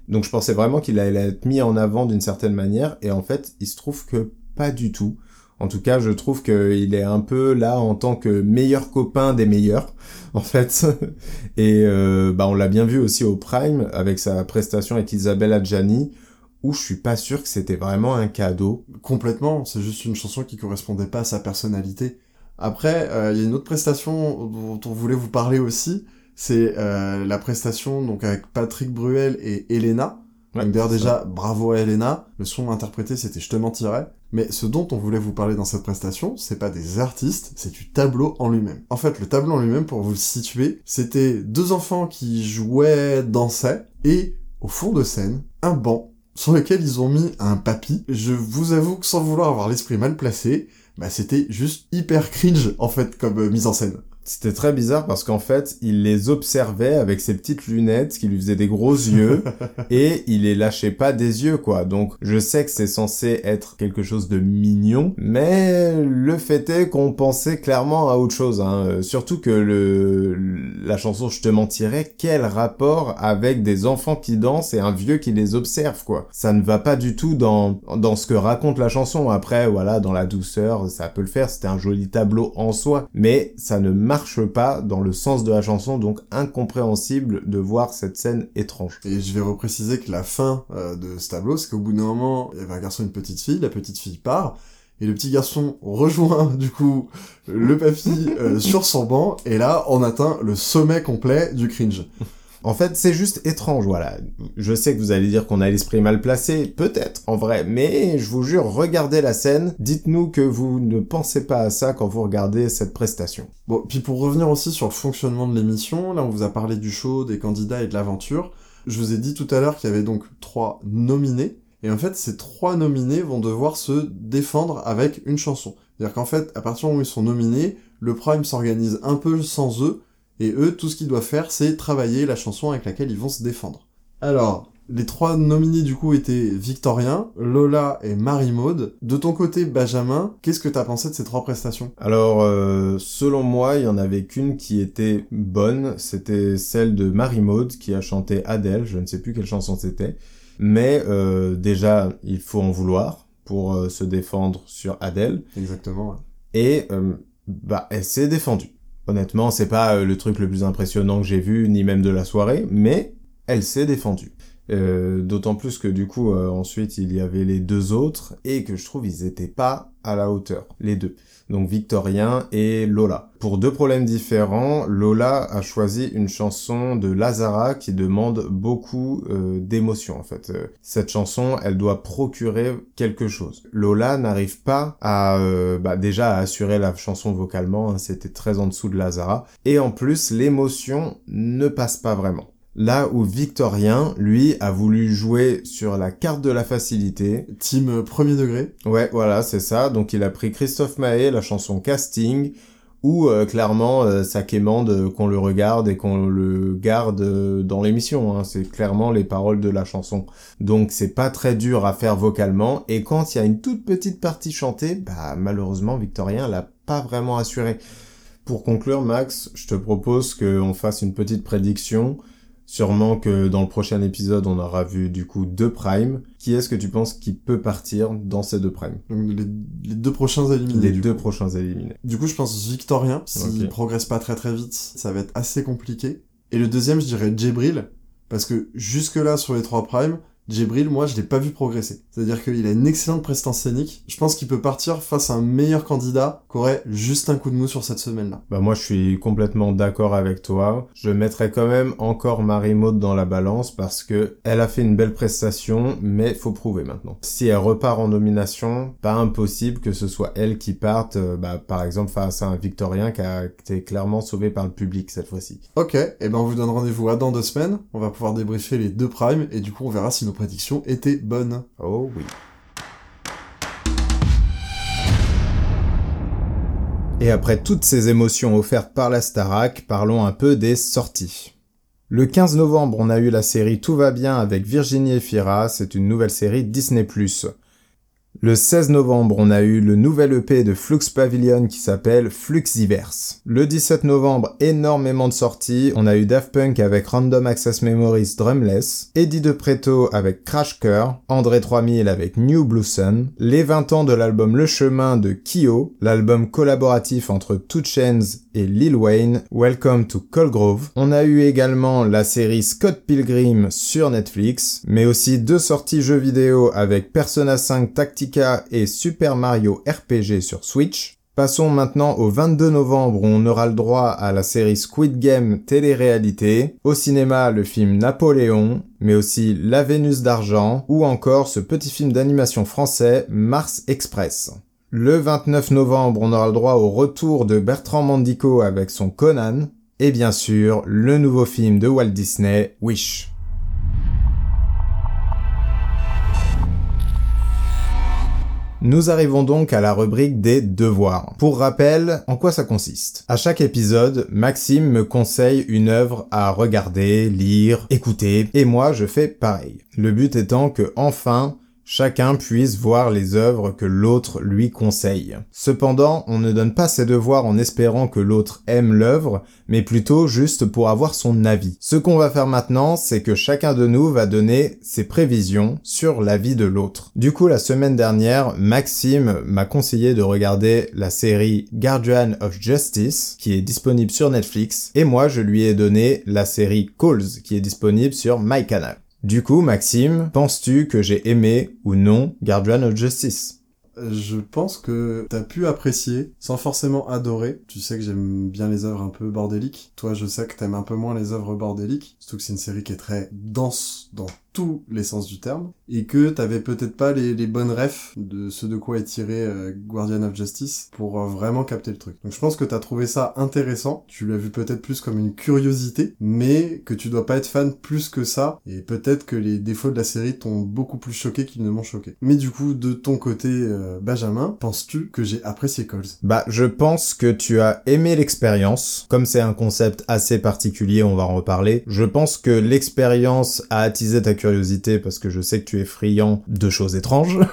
Donc je pensais vraiment qu'il allait être mis en avant d'une certaine manière, et en fait, il se trouve que pas du tout. En tout cas, je trouve qu'il est un peu là en tant que meilleur copain des meilleurs, en fait. Et euh, bah on l'a bien vu aussi au Prime avec sa prestation avec Isabelle Adjani, où je suis pas sûr que c'était vraiment un cadeau. Complètement, c'est juste une chanson qui correspondait pas à sa personnalité. Après, euh, il y a une autre prestation dont on voulait vous parler aussi, c'est euh, la prestation donc avec Patrick Bruel et Elena. d'ailleurs déjà, bravo à Elena. Le son interprété, c'était Je te mentirais. Mais ce dont on voulait vous parler dans cette prestation, c'est pas des artistes, c'est du tableau en lui-même. En fait, le tableau en lui-même, pour vous le situer, c'était deux enfants qui jouaient, dansaient, et au fond de scène, un banc sur lequel ils ont mis un papy. Je vous avoue que sans vouloir avoir l'esprit mal placé, bah c'était juste hyper cringe en fait comme euh, mise en scène. C'était très bizarre parce qu'en fait, il les observait avec ses petites lunettes qui lui faisaient des gros yeux et il les lâchait pas des yeux quoi. Donc je sais que c'est censé être quelque chose de mignon, mais le fait est qu'on pensait clairement à autre chose. Hein. Euh, surtout que le la chanson Je te mentirais, quel rapport avec des enfants qui dansent et un vieux qui les observe quoi. Ça ne va pas du tout dans dans ce que raconte la chanson. Après voilà, dans la douceur, ça peut le faire. C'était un joli tableau en soi, mais ça ne marche pas dans le sens de la chanson, donc incompréhensible de voir cette scène étrange. Et je vais repréciser que la fin euh, de ce tableau, c'est qu'au bout d'un moment, il y avait un garçon et une petite fille, la petite fille part, et le petit garçon rejoint du coup le papy euh, sur son banc, et là on atteint le sommet complet du cringe. En fait, c'est juste étrange, voilà. Je sais que vous allez dire qu'on a l'esprit mal placé, peut-être, en vrai, mais je vous jure, regardez la scène, dites-nous que vous ne pensez pas à ça quand vous regardez cette prestation. Bon, puis pour revenir aussi sur le fonctionnement de l'émission, là on vous a parlé du show, des candidats et de l'aventure, je vous ai dit tout à l'heure qu'il y avait donc trois nominés, et en fait, ces trois nominés vont devoir se défendre avec une chanson. C'est-à-dire qu'en fait, à partir du moment où ils sont nominés, le Prime s'organise un peu sans eux, et eux, tout ce qu'ils doivent faire, c'est travailler la chanson avec laquelle ils vont se défendre. Alors, Les trois nominés du coup étaient Victorien, Lola et Marie-Maude. De ton côté, Benjamin, qu'est-ce que t'as pensé de ces trois prestations? Alors, euh, selon moi, il y en avait qu'une qui était bonne, c'était celle de Marie-Maude qui a chanté Adèle, je ne sais plus quelle chanson c'était. Mais euh, déjà, il faut en vouloir pour euh, se défendre sur Adèle. Exactement. ouais. Et euh, bah, elle s'est défendue. Honnêtement, c'est pas euh, le truc le plus impressionnant que j'ai vu, ni même de la soirée, mais elle s'est défendue. Euh, D'autant plus que du coup, euh, ensuite, il y avait les deux autres, et que je trouve ils étaient pas à la hauteur, les deux. Donc Victorien et Lola. Pour deux problèmes différents, Lola a choisi une chanson de Lazara qui demande beaucoup euh, d'émotion en fait. Euh, cette chanson, elle doit procurer quelque chose. Lola n'arrive pas à euh, bah, déjà à assurer la chanson vocalement, hein, c'était très en dessous de Lazara. Et en plus, l'émotion ne passe pas vraiment. Là où Victorien, lui, a voulu jouer sur la carte de la facilité, Team euh, premier degré. Ouais, voilà, c'est ça. Donc il a pris Christophe Maé, la chanson Casting, où euh, clairement euh, ça quémande euh, qu'on le regarde et qu'on le garde euh, dans l'émission. Hein. C'est clairement les paroles de la chanson. Donc c'est pas très dur à faire vocalement. Et quand il y a une toute petite partie chantée, bah malheureusement Victorien l'a pas vraiment assuré. Pour conclure, Max, je te propose qu'on fasse une petite prédiction. Sûrement que dans le prochain épisode, on aura vu du coup deux primes. Qui est-ce que tu penses qui peut partir dans ces deux primes? Donc les, les deux prochains éliminés. Les deux coup. prochains éliminés. Du coup, je pense Victorien. S'il Ok. progresse pas très très vite, ça va être assez compliqué. Et le deuxième, je dirais Djibril. Parce que jusque-là, sur les trois primes, Djibril, moi, je l'ai pas vu progresser. C'est-à-dire qu'il a une excellente prestance scénique. Je pense qu'il peut partir face à un meilleur candidat qu'aurait juste un coup de mou sur cette semaine-là. Bah moi je suis complètement d'accord avec toi. Je mettrais quand même encore Marie Maud dans la balance parce que elle a fait une belle prestation, mais faut prouver maintenant. Si elle repart en nomination, pas impossible que ce soit elle qui parte, euh, bah, par exemple face à un Victorien qui a été clairement sauvé par le public cette fois-ci. Ok, et ben on vous donne rendez-vous à dans deux semaines. On va pouvoir débriefer les deux primes et du coup on verra si nos étaient bonnes. Oh oui. Et après toutes ces émotions offertes par la Starac, parlons un peu des sorties. Le 15 novembre, on a eu la série Tout va bien avec Virginie Efira, c'est une nouvelle série Disney+. Le 16 novembre, on a eu le nouvel EP de Flux Pavilion qui s'appelle Fluxiverse. Le 17 novembre, énormément de sorties. On a eu Daft Punk avec Random Access Memories Drumless, Eddie De Preto avec Crash Cœur, André 3000 avec New Blue Sun, les 20 ans de l'album Le Chemin de Kyo, l'album collaboratif entre Two Chainz et Lil Wayne, Welcome to Colgrove. On a eu également la série Scott Pilgrim sur Netflix, mais aussi deux sorties jeux vidéo avec Persona 5 Tactica et Super Mario RPG sur Switch. Passons maintenant au 22 novembre où on aura le droit à la série Squid Game télé-réalité, au cinéma le film Napoléon, mais aussi La Vénus d'argent ou encore ce petit film d'animation français Mars Express. Le 29 novembre, on aura le droit au retour de Bertrand Mandico avec son Conan, et bien sûr, le nouveau film de Walt Disney, Wish. Nous arrivons donc à la rubrique des devoirs. Pour rappel, en quoi ça consiste? À chaque épisode, Maxime me conseille une œuvre à regarder, lire, écouter, et moi je fais pareil. Le but étant que enfin, chacun puisse voir les œuvres que l'autre lui conseille. Cependant, on ne donne pas ses devoirs en espérant que l'autre aime l'œuvre, mais plutôt juste pour avoir son avis. Ce qu'on va faire maintenant, c'est que chacun de nous va donner ses prévisions sur l'avis de l'autre. Du coup, la semaine dernière, Maxime m'a conseillé de regarder la série Guardian of Justice, qui est disponible sur Netflix, et moi je lui ai donné la série Calls, qui est disponible sur MyCanal. Du coup, Maxime, penses-tu que j'ai aimé ou non Guardian of Justice? Je pense que t'as pu apprécier, sans forcément adorer. Tu sais que j'aime bien les œuvres un peu bordéliques. Toi, je sais que t'aimes un peu moins les œuvres bordéliques. Surtout que c'est une série qui est très dense dans tous les sens du terme. Et que t'avais peut-être pas les, les bonnes refs de ce de quoi est tiré euh, Guardian of Justice pour euh, vraiment capter le truc. Donc je pense que t'as trouvé ça intéressant. Tu l'as vu peut-être plus comme une curiosité, mais que tu dois pas être fan plus que ça. Et peut-être que les défauts de la série t'ont beaucoup plus choqué qu'ils ne m'ont choqué. Mais du coup, de ton côté, euh, Benjamin, penses-tu que j'ai apprécié Calls Bah, je pense que tu as aimé l'expérience. Comme c'est un concept assez particulier, on va en reparler. Je pense que l'expérience a attisé ta parce que je sais que tu es friand de choses étranges.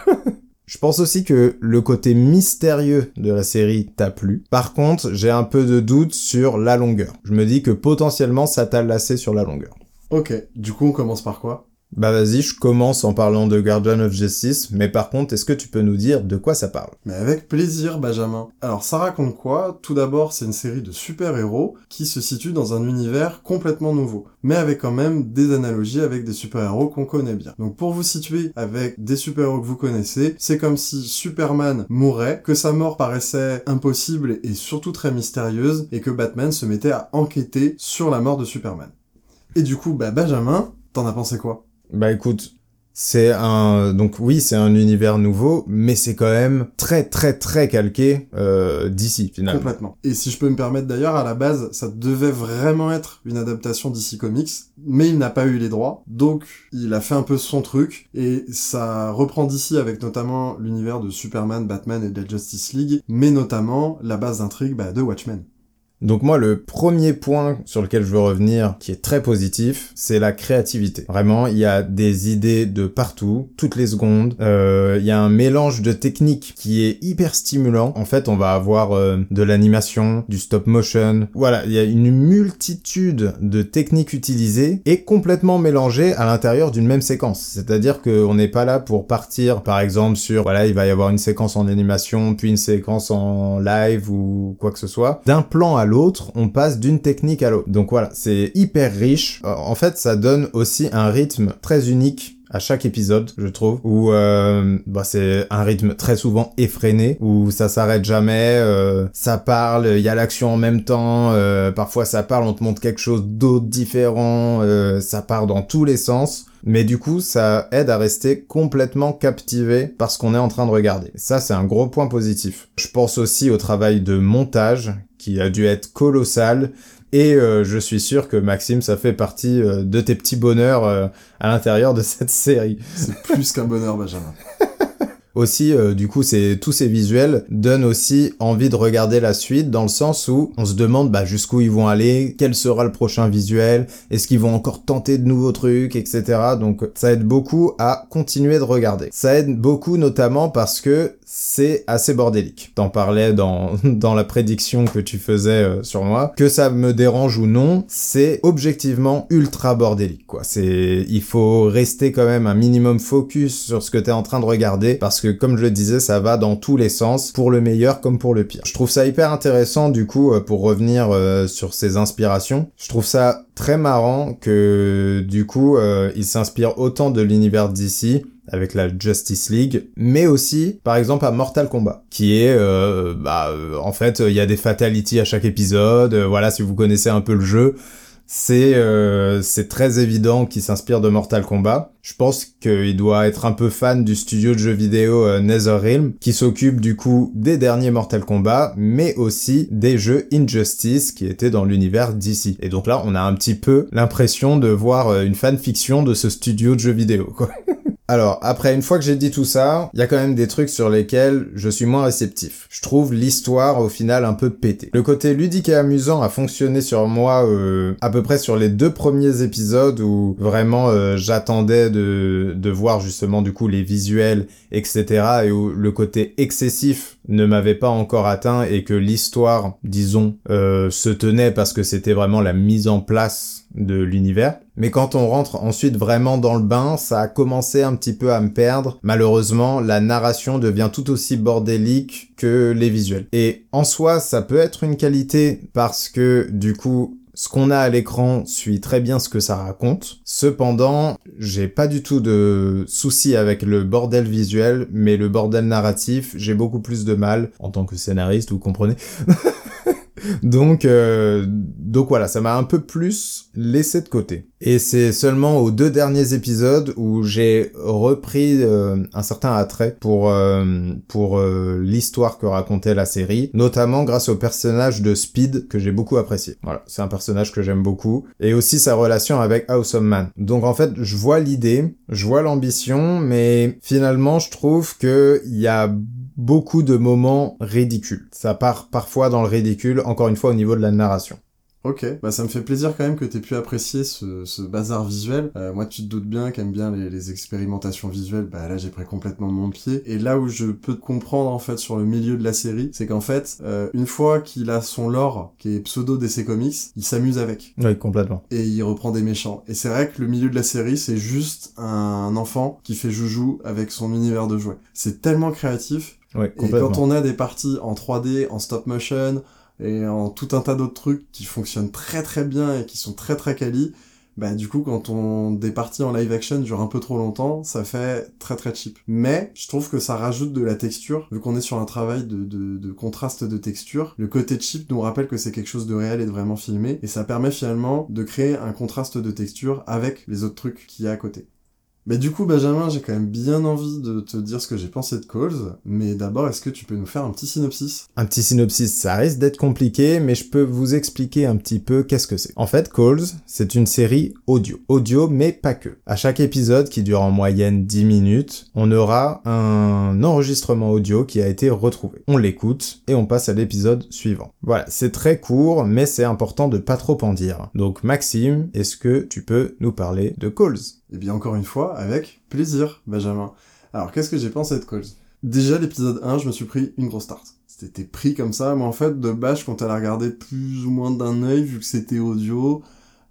Je pense aussi que le côté mystérieux de la série t'a plu. Par contre, j'ai un peu de doute sur la longueur. Je me dis que potentiellement ça t'a lassé sur la longueur. Ok, du coup on commence par quoi? Bah vas-y, je commence en parlant de Guardian of Justice, mais par contre, est-ce que tu peux nous dire de quoi ça parle? Mais avec plaisir, Benjamin. Alors ça raconte quoi? Tout d'abord, c'est une série de super-héros qui se situe dans un univers complètement nouveau, mais avec quand même des analogies avec des super-héros qu'on connaît bien. Donc pour vous situer avec des super-héros que vous connaissez, c'est comme si Superman mourait, que sa mort paraissait impossible et surtout très mystérieuse, et que Batman se mettait à enquêter sur la mort de Superman. Et du coup, bah Benjamin, t'en as pensé quoi? Bah écoute, c'est un donc oui c'est un univers nouveau, mais c'est quand même très très très calqué euh, d'ici finalement. Complètement. Et si je peux me permettre d'ailleurs, à la base ça devait vraiment être une adaptation d'ici Comics, mais il n'a pas eu les droits, donc il a fait un peu son truc et ça reprend d'ici avec notamment l'univers de Superman, Batman et de la Justice League, mais notamment la base d'intrigue bah, de Watchmen. Donc moi, le premier point sur lequel je veux revenir, qui est très positif, c'est la créativité. Vraiment, il y a des idées de partout, toutes les secondes. Euh, il y a un mélange de techniques qui est hyper stimulant. En fait, on va avoir euh, de l'animation, du stop motion. Voilà, il y a une multitude de techniques utilisées et complètement mélangées à l'intérieur d'une même séquence. C'est-à-dire qu'on n'est pas là pour partir, par exemple, sur, voilà, il va y avoir une séquence en animation, puis une séquence en live ou quoi que ce soit. D'un plan à l'autre, on passe d'une technique à l'autre. Donc voilà, c'est hyper riche. Euh, en fait, ça donne aussi un rythme très unique à chaque épisode, je trouve, où euh, bah, c'est un rythme très souvent effréné, où ça s'arrête jamais, euh, ça parle, il y a l'action en même temps, parfois ça parle, on te montre quelque chose d'autre différent, ça part dans tous les sens. Mais du coup, ça aide à rester complètement captivé par ce qu'on est en train de regarder. Ça, c'est un gros point positif. Je pense aussi au travail de montage qui a dû être colossal. Et euh, je suis sûr que Maxime, ça fait partie euh, de tes petits bonheurs euh, à l'intérieur de cette série. C'est plus qu'un bonheur, Benjamin. Aussi, du coup, c'est tous ces visuels donnent aussi envie de regarder la suite dans le sens où on se demande bah, jusqu'où ils vont aller, quel sera le prochain visuel, est-ce qu'ils vont encore tenter de nouveaux trucs, etc. Donc ça aide beaucoup à continuer de regarder. Ça aide beaucoup notamment parce que c'est assez bordélique. T'en parlais dans, dans la prédiction que tu faisais euh, sur moi. Que ça me dérange ou non, c'est objectivement ultra bordélique, quoi. C'est, il faut rester quand même un minimum focus sur ce que t'es en train de regarder parce que, comme je le disais, ça va dans tous les sens, pour le meilleur comme pour le pire. Je trouve ça hyper intéressant, du coup, euh, pour revenir euh, sur ces inspirations. Je trouve ça très marrant que, du coup, il s'inspire autant de l'univers d'ici avec la Justice League, mais aussi par exemple à Mortal Kombat, qui est euh, bah, euh, en fait il y a des fatalities à chaque épisode. Euh, voilà, si vous connaissez un peu le jeu, c'est c'est très évident qu'il s'inspire de Mortal Kombat. Je pense qu'il doit être un peu fan du studio de jeux vidéo NetherRealm, qui s'occupe du coup des derniers Mortal Kombat, mais aussi des jeux Injustice qui étaient dans l'univers d'ici. Et donc là, on a un petit peu l'impression de voir une fanfiction de ce studio de jeux vidéo, quoi. Alors, après, une fois que j'ai dit tout ça, il y a quand même des trucs sur lesquels je suis moins réceptif. Je trouve l'histoire, au final, un peu pétée. Le côté ludique et amusant a fonctionné sur moi euh, à peu près sur les deux premiers épisodes où vraiment euh, j'attendais de, de voir justement du coup les visuels, etc. et où le côté excessif ne m'avait pas encore atteint et que l'histoire, disons, euh, se tenait parce que c'était vraiment la mise en place de l'univers. Mais quand on rentre ensuite vraiment dans le bain, ça a commencé un petit peu à me perdre. Malheureusement, la narration devient tout aussi bordélique que les visuels. Et en soi, ça peut être une qualité parce que du coup, ce qu'on a à l'écran suit très bien ce que ça raconte. Cependant, j'ai pas du tout de soucis avec le bordel visuel, mais le bordel narratif, j'ai beaucoup plus de mal en tant que scénariste, vous comprenez donc, euh, donc voilà, ça m'a un peu plus laissé de côté. Et c'est seulement aux deux derniers épisodes où j'ai repris euh, un certain attrait pour euh, pour l'histoire que racontait la série, notamment grâce au personnage de Speed que j'ai beaucoup apprécié. Voilà, c'est un personnage que j'aime beaucoup et aussi sa relation avec Awesome Man. Donc en fait, je vois l'idée, je vois l'ambition, mais finalement, je trouve que il y a beaucoup de moments ridicules. Ça part parfois dans le ridicule, encore une fois au niveau de la narration. Ok, bah ça me fait plaisir quand même que t'aies pu apprécier ce, ce bazar visuel. Euh, moi, tu te doutes bien qu'aime bien les, les, expérimentations visuelles. Bah là, j'ai pris complètement mon pied. Et là où je peux te comprendre en fait sur le milieu de la série, c'est qu'en fait, euh, une fois qu'il a son lore qui est pseudo DC Comics, il s'amuse avec. Oui, complètement. Et il reprend des méchants. Et c'est vrai que le milieu de la série, c'est juste un enfant qui fait joujou avec son univers de jouets. C'est tellement créatif. Ouais, et quand on a des parties en 3D, en stop motion, et en tout un tas d'autres trucs qui fonctionnent très très bien et qui sont très très quali, bah du coup quand on des parties en live action durent un peu trop longtemps, ça fait très très cheap. Mais je trouve que ça rajoute de la texture, vu qu'on est sur un travail de, de, de, contraste de texture. Le côté cheap nous rappelle que c'est quelque chose de réel et de vraiment filmé, et ça permet finalement de créer un contraste de texture avec les autres trucs qu'il y a à côté. Mais du coup, Benjamin, j'ai quand même bien envie de te dire ce que j'ai pensé de Calls, mais d'abord, est-ce que tu peux nous faire un petit synopsis? Un petit synopsis, ça risque d'être compliqué, mais je peux vous expliquer un petit peu qu'est-ce que c'est. En fait, Calls, c'est une série audio. Audio, mais pas que. À chaque épisode, qui dure en moyenne 10 minutes, on aura un enregistrement audio qui a été retrouvé. On l'écoute, et on passe à l'épisode suivant. Voilà, c'est très court, mais c'est important de pas trop en dire. Donc Maxime, est-ce que tu peux nous parler de Calls? Eh bien encore une fois, avec plaisir, Benjamin. Alors qu'est-ce que j'ai pensé de Calls? Déjà l'épisode 1, je me suis pris une grosse tarte. C'était pris comme ça, mais en fait, de base, quand elle a regardé plus ou moins d'un œil, vu que c'était audio,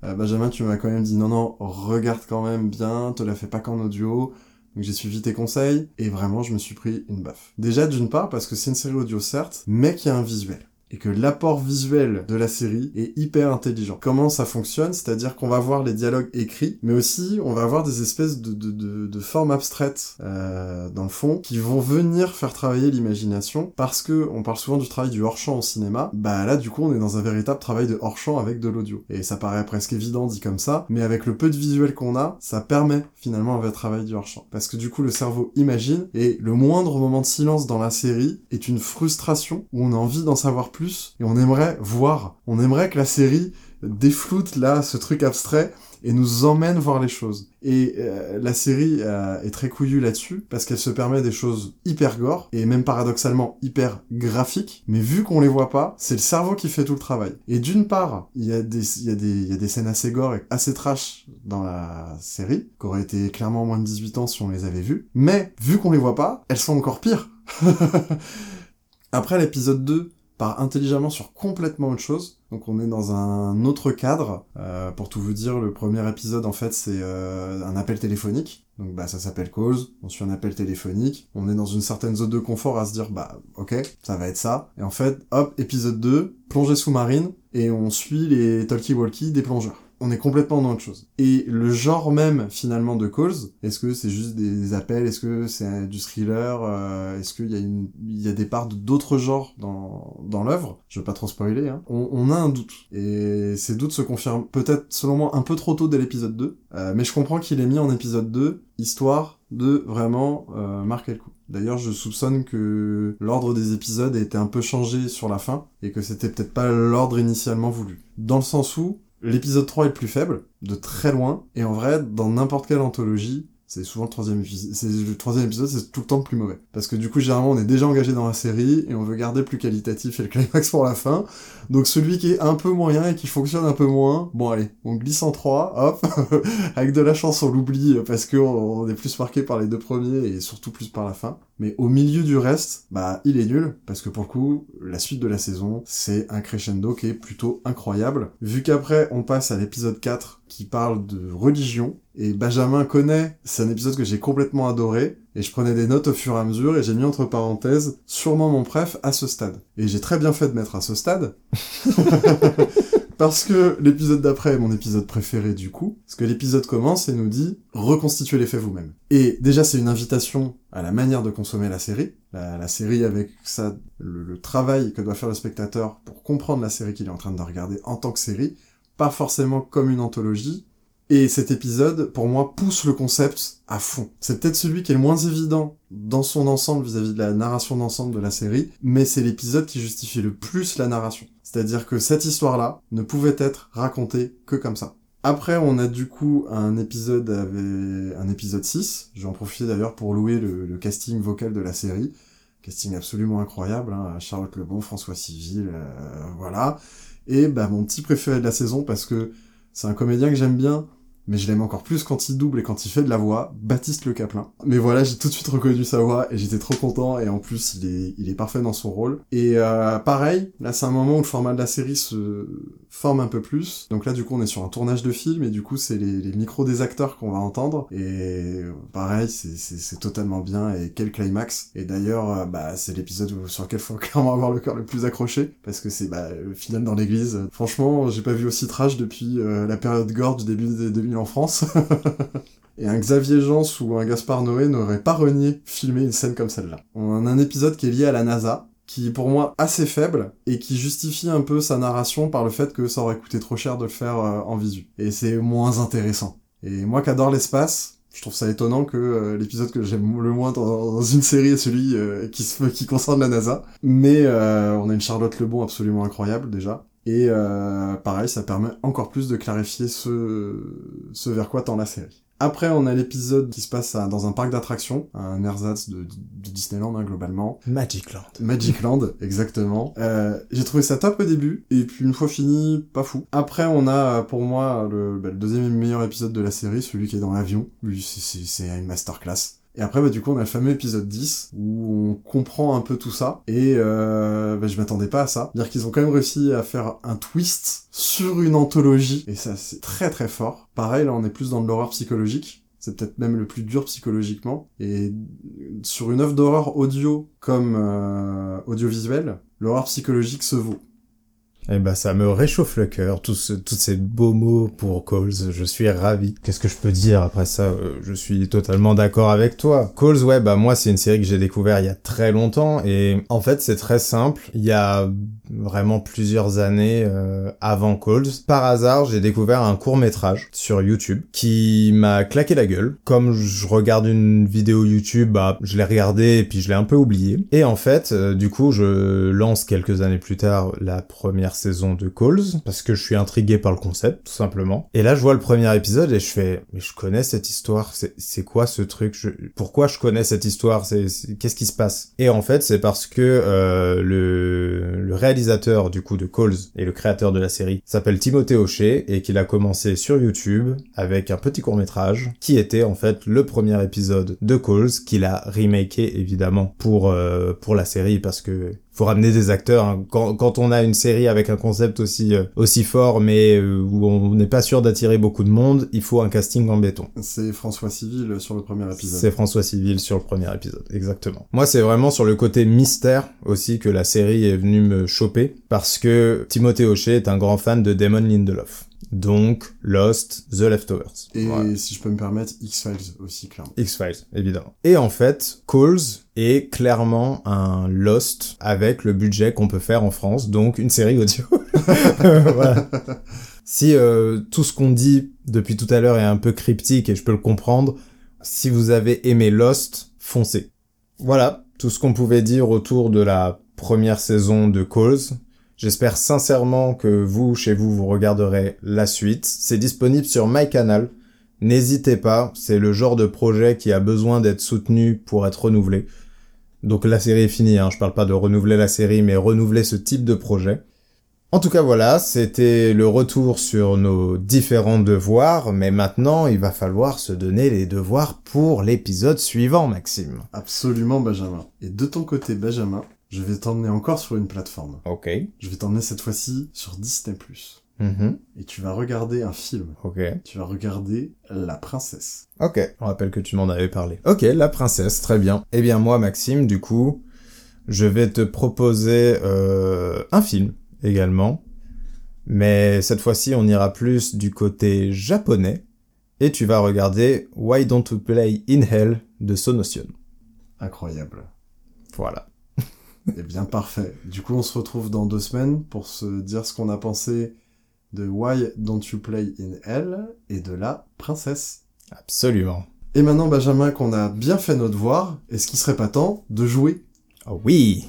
euh, Benjamin, tu m'as quand même dit non, non, regarde quand même bien, te la fais pas qu'en audio. Donc j'ai suivi tes conseils, et vraiment, je me suis pris une baffe. Déjà, d'une part, parce que c'est une série audio, certes, mais qui a un visuel et que l'apport visuel de la série est hyper intelligent. Comment ça fonctionne C'est-à-dire qu'on va voir les dialogues écrits, mais aussi on va avoir des espèces de, de, de, de formes abstraites euh, dans le fond qui vont venir faire travailler l'imagination parce que on parle souvent du travail du hors-champ au cinéma. Bah là du coup on est dans un véritable travail de hors-champ avec de l'audio. Et ça paraît presque évident dit comme ça, mais avec le peu de visuel qu'on a, ça permet finalement un vrai travail du hors-champ. Parce que du coup le cerveau imagine et le moindre moment de silence dans la série est une frustration où on a envie d'en savoir plus et on aimerait voir, on aimerait que la série défloute là ce truc abstrait et nous emmène voir les choses. Et euh, la série euh, est très couillue là-dessus parce qu'elle se permet des choses hyper gore et même paradoxalement hyper graphiques. Mais vu qu'on les voit pas, c'est le cerveau qui fait tout le travail. Et d'une part, il y a des scènes assez gore et assez trash dans la série qui auraient été clairement moins de 18 ans si on les avait vues. Mais vu qu'on les voit pas, elles sont encore pires. Après l'épisode 2, part intelligemment sur complètement autre chose. Donc on est dans un autre cadre. Euh, pour tout vous dire, le premier épisode en fait c'est euh, un appel téléphonique. Donc bah ça s'appelle cause, on suit un appel téléphonique, on est dans une certaine zone de confort à se dire bah ok, ça va être ça. Et en fait, hop, épisode 2, plongée sous-marine, et on suit les talkie-walkie des plongeurs on est complètement dans autre chose. Et le genre même finalement de Calls, est-ce que c'est juste des appels, est-ce que c'est du thriller, euh, est-ce qu'il y a il y a des parts d'autres genres dans dans l'œuvre? Je veux pas trop spoiler. Hein. On, on, a un doute et ces doutes se confirment peut-être selon moi un peu trop tôt dès l'épisode 2, euh, mais je comprends qu'il est mis en épisode 2 histoire de vraiment euh, marquer le coup. D'ailleurs, je soupçonne que l'ordre des épisodes a été un peu changé sur la fin et que c'était peut-être pas l'ordre initialement voulu. Dans le sens où L'épisode 3 est le plus faible, de très loin, et en vrai, dans n'importe quelle anthologie, c'est souvent le troisième épisode, c'est tout le temps le plus mauvais. Parce que du coup, généralement, on est déjà engagé dans la série, et on veut garder plus qualitatif et le climax pour la fin. Donc celui qui est un peu moyen et qui fonctionne un peu moins, bon allez, on glisse en 3, hop, avec de la chance on l'oublie, parce que on est plus marqué par les deux premiers, et surtout plus par la fin. Mais au milieu du reste, bah il est nul, parce que pour le coup, la suite de la saison, c'est un crescendo qui est plutôt incroyable. Vu qu'après, on passe à l'épisode 4, qui parle de religion, et Benjamin connaît, c'est un épisode que j'ai complètement adoré, et je prenais des notes au fur et à mesure, et j'ai mis entre parenthèses, sûrement mon préf à ce stade. Et j'ai très bien fait de mettre à ce stade, Parce que l'épisode d'après est mon épisode préféré du coup, parce que l'épisode commence et nous dit reconstituez les faits vous-même. Et déjà c'est une invitation à la manière de consommer la série, la, série avec ça, le, travail que doit faire le spectateur pour comprendre la série qu'il est en train de regarder en tant que série, pas forcément comme une anthologie. Et cet épisode, pour moi, pousse le concept à fond. C'est peut-être celui qui est le moins évident dans son ensemble vis-à-vis -vis de la narration d'ensemble de la série, mais c'est l'épisode qui justifie le plus la narration. C'est-à-dire que cette histoire-là ne pouvait être racontée que comme ça. Après, on a du coup un épisode avec un épisode 6. Je vais en profiter d'ailleurs pour louer le, casting vocal de la série. Casting absolument incroyable, hein. Charlotte Lebon, François Civil, euh, voilà. Et bah mon petit préféré de la saison parce que c'est un comédien que j'aime bien, mais je l'aime encore plus quand il double et quand il fait de la voix, Baptiste Le Caplin. Mais voilà, j'ai tout de suite reconnu sa voix et j'étais trop content et en plus il est, il est parfait dans son rôle. Et euh, pareil, là c'est un moment où le format de la série se forme un peu plus. Donc là du coup on est sur un tournage de film et du coup c'est les, les micros des acteurs qu'on va entendre. Et pareil, c'est totalement bien et quel climax. Et d'ailleurs, euh, bah c'est l'épisode sur lequel faut clairement avoir le cœur le plus accroché parce que c'est bah, le final dans l'église. Franchement, j'ai pas vu aussi trash depuis euh, la période gore du début des 2000 en France. Et un Xavier Jean ou un Gaspard Noé n'aurait pas renié filmer une scène comme celle-là. On a un épisode qui est lié à la NASA, qui est pour moi assez faible, et qui justifie un peu sa narration par le fait que ça aurait coûté trop cher de le faire euh, en visu. Et c'est moins intéressant. Et moi qui adore l'espace, je trouve ça étonnant que euh, l'épisode que j'aime le moins dans, une série est celui euh, qui, qui concerne la NASA. Mais on a une Charlotte Lebon absolument incroyable déjà. Et euh, pareil, ça permet encore plus de clarifier ce, ce vers quoi tend la série. Après, on a l'épisode qui se passe dans un parc d'attractions, un ersatz de, Disneyland hein, globalement. Magicland. Magicland, exactement. Euh, j'ai trouvé ça top au début, et puis une fois fini, pas fou. Après, on a pour moi le, bah, le deuxième meilleur épisode de la série, celui qui est dans l'avion. Lui, c'est une masterclass. Et après, bah, du coup, on a le fameux épisode 10 où on comprend un peu tout ça. Et euh, bah, je m'attendais pas à ça. C'est-à-dire qu'ils ont quand même réussi à faire un twist sur une anthologie. Et ça, c'est très très fort. Pareil, là, on est plus dans de l'horreur psychologique. C'est peut-être même le plus dur psychologiquement. Et sur une œuvre d'horreur audio comme euh, audiovisuelle, l'horreur psychologique se vaut. Eh ben, ça me réchauffe le cœur, tous, tous ces beaux mots pour Coles. Je suis ravi. Qu'est-ce que je peux dire après ça? Euh, Je suis totalement d'accord avec toi. Coles, ouais, bah moi, c'est une série que j'ai découvert il y a très longtemps et en fait, c'est très simple. Il y a vraiment plusieurs années euh, avant Coles, par hasard, j'ai découvert un court métrage sur YouTube qui m'a claqué la gueule. Comme je regarde une vidéo YouTube, bah, je l'ai regardé et puis je l'ai un peu oublié. Et en fait, euh, du coup, je lance quelques années plus tard la première saison de Calls parce que je suis intrigué par le concept tout simplement. Et là je vois le premier épisode et je fais mais je connais cette histoire, c'est quoi ce truc? Pourquoi je connais cette histoire? Qu'est-ce qui se passe? Et en fait c'est parce que euh, le, le réalisateur du coup de Calls et le créateur de la série s'appelle Timothée Hochet et qu'il a commencé sur YouTube avec un petit court métrage qui était en fait le premier épisode de Calls qu'il a remaké évidemment pour euh, pour la série parce que faut ramener des acteurs. Hein. Quand, quand, on a une série avec un concept aussi euh, aussi fort, mais euh, où on n'est pas sûr d'attirer beaucoup de monde, il faut un casting en béton. C'est François Civil sur le premier épisode. C'est François Civil sur le premier épisode, exactement. Moi, c'est vraiment sur le côté mystère aussi que la série est venue me choper, parce que Timothée Hochet est un grand fan de Damon Lindelof. Donc, Lost, The Leftovers. Et si je peux me permettre, X-Files aussi, clairement. X-Files, évidemment. Et en fait, Calls est clairement un Lost avec le budget qu'on peut faire en France, donc une série audio. voilà. Si euh, tout ce qu'on dit depuis tout à l'heure est un peu cryptique et je peux le comprendre, si vous avez aimé Lost, foncez. Voilà, tout ce qu'on pouvait dire autour de la première saison de Calls. J'espère sincèrement que vous, chez vous, vous regarderez la suite. C'est disponible sur MyCanal. N'hésitez pas, c'est le genre de projet qui a besoin d'être soutenu pour être renouvelé. Donc la série est finie, hein. je parle pas de renouveler la série, mais renouveler ce type de projet. En tout cas voilà, c'était le retour sur nos différents devoirs, mais maintenant il va falloir se donner les devoirs pour l'épisode suivant, Maxime. Absolument Benjamin. Et de ton côté Benjamin, je vais t'emmener encore sur une plateforme. Ok. Je vais t'emmener cette fois-ci sur Disney+. Mm Et tu vas regarder un film. Ok. Tu vas regarder La Princesse. Ok. On rappelle que tu m'en avais parlé. Ok, La Princesse, très bien. Eh bien moi, Maxime, du coup, je vais te proposer euh, un film également. Mais cette fois-ci, on ira plus du côté japonais. Et tu vas regarder Why Don't We Play in Hell de Sonotion. Incroyable. Voilà. Eh bien, parfait. Du coup, on se retrouve dans deux semaines pour se dire ce qu'on a pensé de Why Don't You Play in Hell et de la princesse. Absolument. Et maintenant, Benjamin, qu'on a bien fait notre devoir, est-ce qu'il serait pas temps de jouer? Oh oui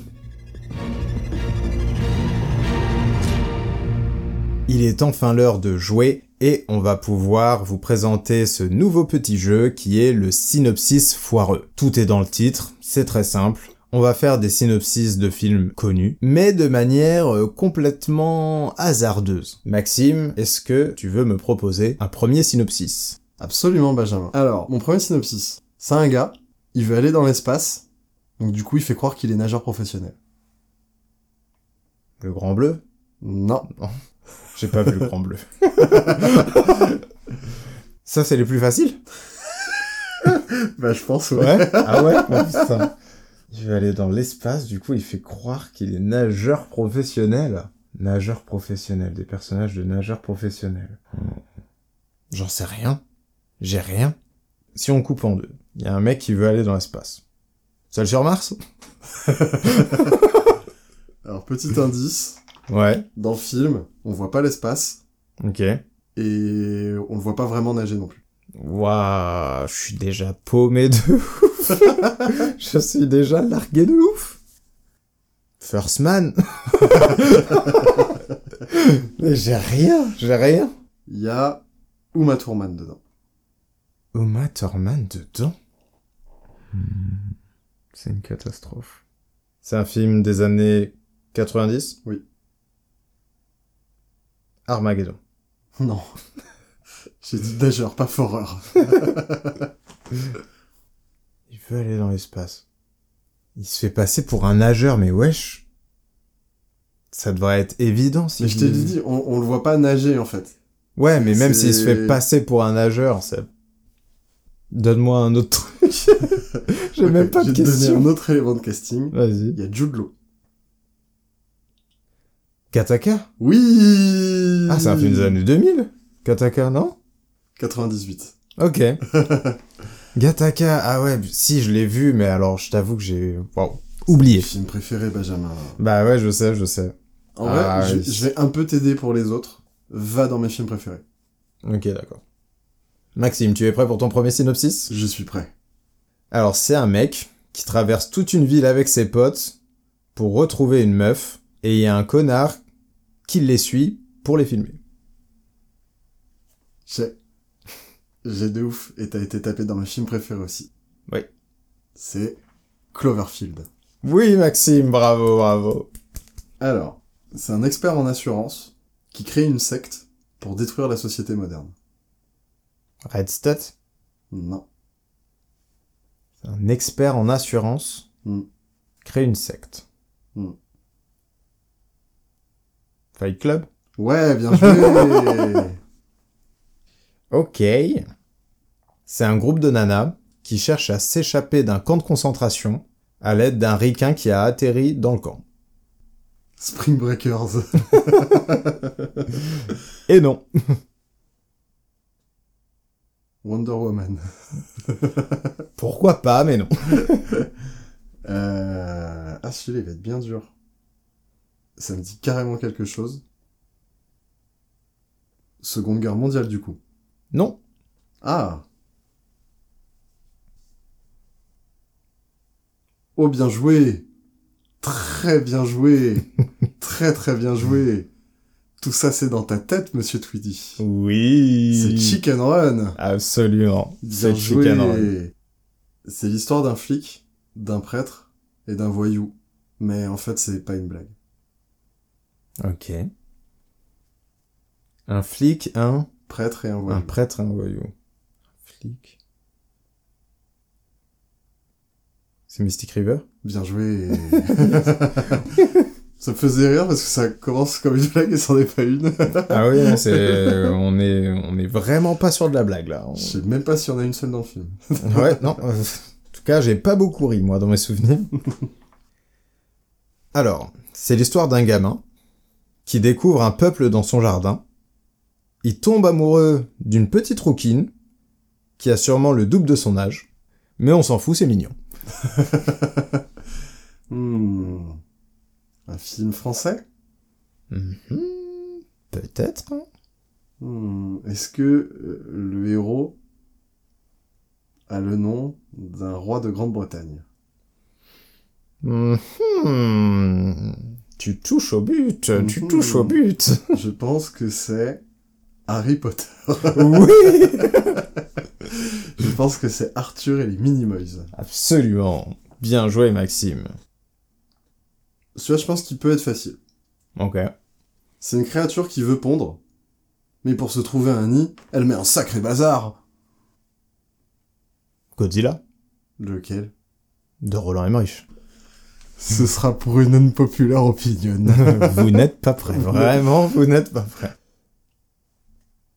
Il est enfin l'heure de jouer et on va pouvoir vous présenter ce nouveau petit jeu qui est le synopsis foireux. Tout est dans le titre, c'est très simple. On va faire des synopsis de films connus, mais de manière euh, complètement hasardeuse. Maxime, est-ce que tu veux me proposer un premier synopsis? Absolument, Benjamin. Alors, mon premier synopsis. C'est un gars, il veut aller dans l'espace, donc du coup, il fait croire qu'il est nageur professionnel. Le Grand Bleu? Non. J'ai pas vu le Grand Bleu. Ça, c'est les plus faciles Bah, je pense, Ouais Ah ouais? Putain. Il veut aller dans l'espace, du coup, il fait croire qu'il est nageur professionnel. Nageur professionnel, des personnages de nageurs professionnels. J'en sais rien. J'ai rien. Si on coupe en deux, il y a un mec qui veut aller dans l'espace. Seul sur Mars? Alors, petit indice, Ouais. dans le film, on voit pas l'espace, Ok. et on le voit pas vraiment nager non plus. Waouh, je suis déjà paumé de ouf. je suis déjà largué de ouf. First Man. Mais j'ai rien, j'ai rien. Il y a Uma Thurman dedans. Uma Thurman dedans? Hmm, C'est une catastrophe. C'est un film des années 90 Oui. Armageddon. Non. J'ai dit nageur, pas foreur. Il veut aller dans l'espace. Il se fait passer pour un nageur, mais wesh. Ça devrait être évident si Mais je t'ai dit, on, on le voit pas nager, en fait. Ouais, mais même s'il se fait passer pour un nageur, ça... Donne-moi un autre truc. J'ai même pas Je de vais te donner question. un autre élément de casting. Vas-y. Il y a Jude Law. Kataka? Oui Ah, c'est un film des années 2000 Kataka, non? 98. Ok. Gataka, ah ouais, si, je l'ai vu, mais alors, je t'avoue que j'ai... Waouh. Oublié. Film préféré, Benjamin. Bah ouais, je sais, je sais. En Ah, vrai, je, oui. je vais un peu t'aider pour les autres. Va dans mes films préférés. Ok, d'accord. Maxime, tu es prêt pour ton premier synopsis? Je suis prêt. Alors, c'est un mec qui traverse toute une ville avec ses potes pour retrouver une meuf, et il y a un connard qui les suit pour les filmer. J'ai. J'ai de ouf. Et t'as été tapé dans mes films préférés aussi. Oui. C'est Cloverfield. Oui, Maxime, bravo, bravo. Alors, c'est un expert en assurance qui crée une secte pour détruire la société moderne. Red Stud, Non. c'est un expert en assurance, Hmm. crée une secte. Hmm. Fight Club? Ouais, bien joué Ok. C'est un groupe de nanas qui cherche à s'échapper d'un camp de concentration à l'aide d'un ricain qui a atterri dans le camp. Spring Breakers. Et non. Wonder Woman. Pourquoi pas, mais non. Euh... Ah, celui-là, il va être bien dur. Ça me dit carrément quelque chose. Seconde Guerre mondiale, du coup. Non. Ah Oh, bien joué Très bien joué Très très bien joué Tout ça, c'est dans ta tête, monsieur Tweedy. Oui. C'est Chicken Run Absolument. Bien C'est Chicken Run. joué C'est l'histoire d'un flic, d'un prêtre et d'un voyou. Mais en fait, c'est pas une blague. Ok. Un flic, un, Prêtre et un un voyou. prêtre, un voyou. Un flic. C'est Mystic River? Bien joué Ça me faisait rire parce que ça commence comme une blague et c'en est pas une. Ah oui, c'est, on est, on est vraiment pas sur de la blague là. On- Je sais même pas s'il y en a une seule dans le film. Ouais, non. euh, en tout cas, j'ai pas beaucoup ri, moi, dans mes souvenirs. Alors, c'est l'histoire d'un gamin qui découvre un peuple dans son jardin. Il tombe amoureux d'une petite rouquine qui a sûrement le double de son âge. Mais on s'en fout, c'est mignon. Hmm. Un film français? Mhm. Peut-être. hein. Hmm. Est-ce que euh, le héros a le nom d'un roi de Grande-Bretagne? Mhm. Tu touches au but, tu Mhm. touches au but. Je pense que c'est Harry Potter. oui Je pense que c'est Arthur et les Minimoys. Absolument. Bien joué, Maxime. Celui-là, je pense qu'il peut être facile. Ok. C'est une créature qui veut pondre, mais pour se trouver un nid, elle met un sacré bazar. Godzilla Lequel? De Roland Emmerich. Ce sera pour une unpopulaire opinion. vous n'êtes pas prêt. Vraiment, vous n'êtes pas prêt.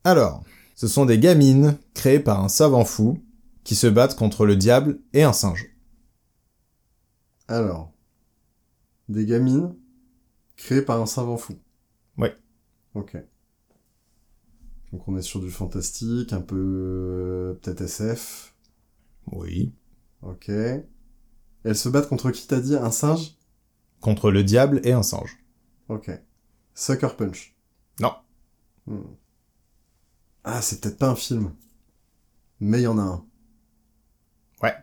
Alors, ce sont des gamines créées par un savant fou qui se battent contre le diable et un singe. Alors, des gamines créées par un savant fou. Ouais. Ok. Donc on est sur du fantastique, un peu euh, peut-être SF. Oui. Ok. Elles se battent contre qui t'as dit? Un singe? Contre le diable et un singe. Ok. Sucker Punch. Non. Hmm. Ah, c'est peut-être pas un film. Mais il y en a un. Ouais.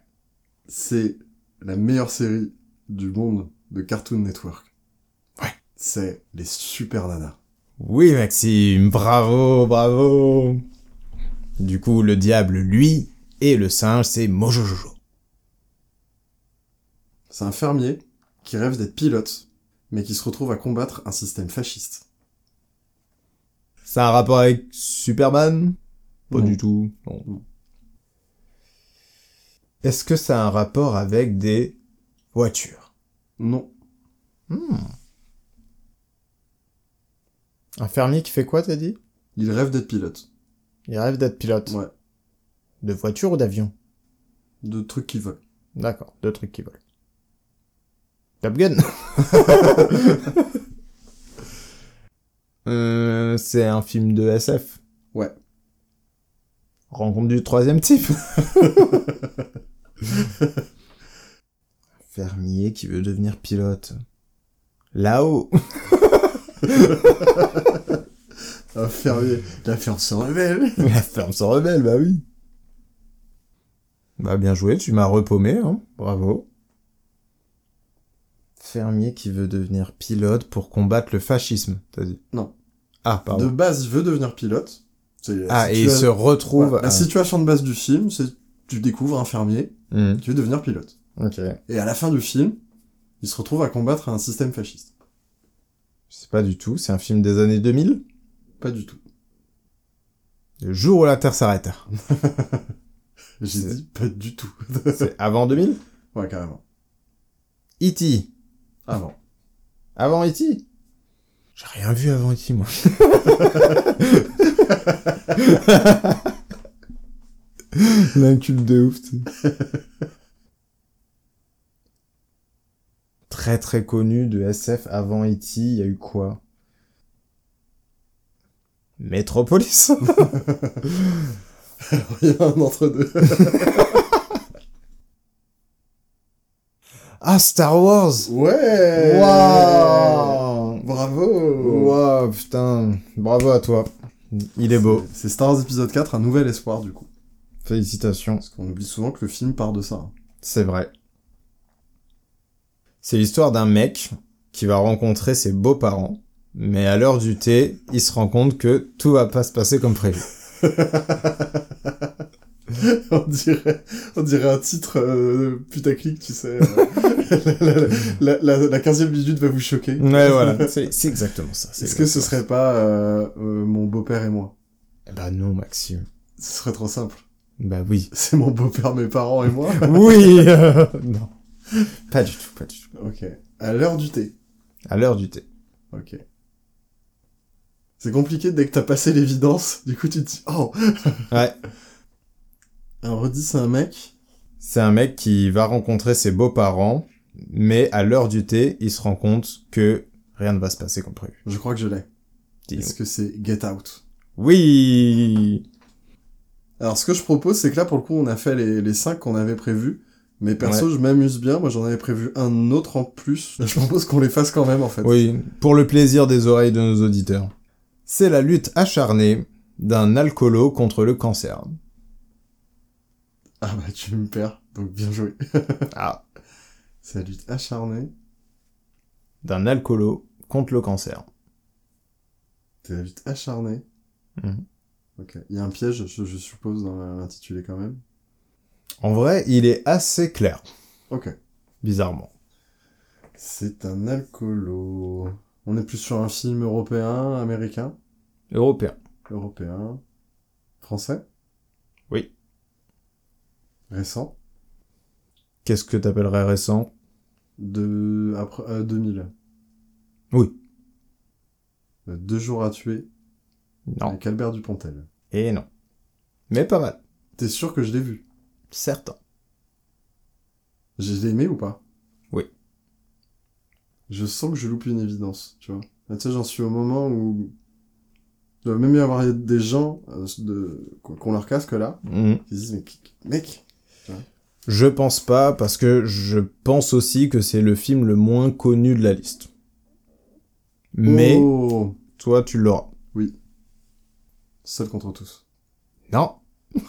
C'est la meilleure série du monde de Cartoon Network. Ouais. C'est les Super Nanas. Oui, Maxime, bravo, bravo. Du coup, le diable, lui, et le singe, c'est Mojojojo. C'est un fermier qui rêve d'être pilote, mais qui se retrouve à combattre un système fasciste. Ça a un rapport avec Superman? Pas Non. du tout. Non. Est-ce que ça a un rapport avec des voitures? Non. Hmm. Un fermier qui fait quoi, t'as dit? Il rêve d'être pilote. Il rêve d'être pilote. Ouais. De voiture ou d'avion? De trucs qui volent. D'accord, deux trucs qui volent. Top Gun euh, C'est un film de SF. Ouais. Rencontre du troisième type. Fermier qui veut devenir pilote. Là-haut. Un fermier. La ferme se révèle. La ferme se rebelle, bah oui. Bah bien joué, tu m'as repaumé, hein. Bravo. Fermier qui veut devenir pilote pour combattre le fascisme, t'as dit Non. Ah, pardon. De base, il veut devenir pilote. Ah, et il se retrouve... Ouais, La à- situation de base du film, c'est tu découvres un fermier Hmm, qui veut devenir pilote. Ok. Et à la fin du film, il se retrouve à combattre un système fasciste. Je sais pas du tout, c'est un film des années 2000 Pas du tout. Le jour où la Terre s'arrête. J'ai dit pas du tout. C'est avant 2000 ouais, carrément. E.T. Avant. Avant E.T. J'ai rien vu avant E.T. moi. L'inculte de ouf. très très connu de SF avant E.T. Il y a eu quoi? Metropolis Il y a un entre deux. Ah, Star Wars Ouais Waouh Bravo Waouh, putain. Bravo à toi. Il est beau. C'est Star Wars épisode 4, un nouvel espoir du coup. Félicitations. Parce qu'on oublie souvent que le film part de ça. C'est vrai. C'est l'histoire d'un mec qui va rencontrer ses beaux-parents, mais à l'heure du thé, il se rend compte que tout va pas se passer comme prévu. on dirait, on dirait un titre euh, putaclic, tu sais. euh, la, la, la, la 15e minute va vous choquer. Ouais, voilà. C'est exactement ça. Est-ce que ce serait pas euh, euh, mon beau-père et moi? Bah non, Maxime. Ce serait trop simple. Bah oui. C'est mon beau-père, mes parents et moi? Oui euh, Non. Pas du tout, pas du tout. Ok. À l'heure du thé. À l'heure du thé. Ok. C'est compliqué dès que t'as passé l'évidence. Du coup, tu te dis, oh Ouais. Alors, redis, c'est un mec. C'est un mec qui va rencontrer ses beaux-parents, mais à l'heure du thé, il se rend compte que rien ne va se passer comme prévu. Je crois que je l'ai. Est-ce que c'est Get Out? Oui Alors, ce que je propose, c'est que là, pour le coup, on a fait les, les cinq qu'on avait prévus. Mais perso, je m'amuse bien. Moi, j'en avais prévu un autre en plus. Je propose qu'on les fasse quand même, en fait. Oui, pour le plaisir des oreilles de nos auditeurs. C'est la lutte acharnée d'un alcoolo contre le cancer. Ah bah, tu me perds. Donc, bien joué. Ah, C'est la lutte acharnée. d'un alcoolo contre le cancer. C'est la lutte acharnée. Mhm. Ok. Il y a un piège, je, je suppose, dans l'intitulé quand même. En vrai, il est assez clair. Ok. bizarrement. C'est un alcoolo. On est plus sur un film européen, américain, Européen. européen, français? Oui. Récent? Qu'est-ce que t'appellerais récent? De... Après, euh, 2000. Oui. Euh, Deux jours à tuer Non. avec Albert Dupontel. Et non. Mais pas mal. T'es sûr que je l'ai vu? Certain. Je l'ai aimé ou pas? Oui. Je sens que je loupe une évidence, tu vois. Là, tu sais, j'en suis au moment où... Il doit même y avoir des gens euh, de... qu'on leur casque là, Mhm. qui se disent, mais mec, Je pense pas, parce que je pense aussi que c'est le film le moins connu de la liste. Mais, Oh toi, tu l'auras. Seul contre tous. Non.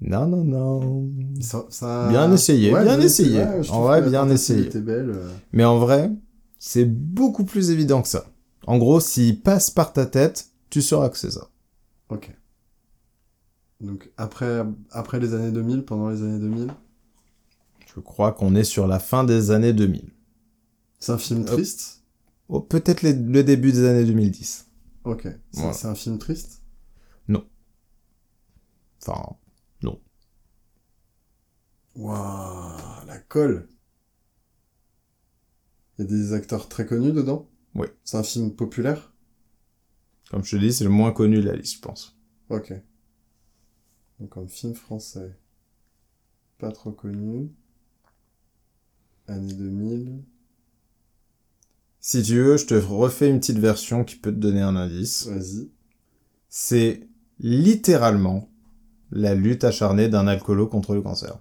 non, non, non. Ça, ça- Bien essayé, bien essayé. En vrai, bien essayé. belle. euh. Mais en vrai, c'est beaucoup plus évident que ça. En gros, s'il passe par ta tête, tu sauras que c'est ça. Ok. Donc, après, après les années 2000, pendant les années 2000, Je crois qu'on est sur la fin des années 2000. c'est un film triste? Oh, peut-être le début des années 2010. Ok. C'est Voilà. un film triste? Enfin, Waouh, la colle. Il y a des acteurs très connus dedans? Oui. C'est un film populaire? comme je te dis, c'est le moins connu de la liste, je pense. Ok. Donc un film français. Pas trop connu. Année 2000. Si tu veux, je te refais une petite version qui peut te donner un indice. Vas-y. C'est littéralement la lutte acharnée d'un alcoolo contre le cancer.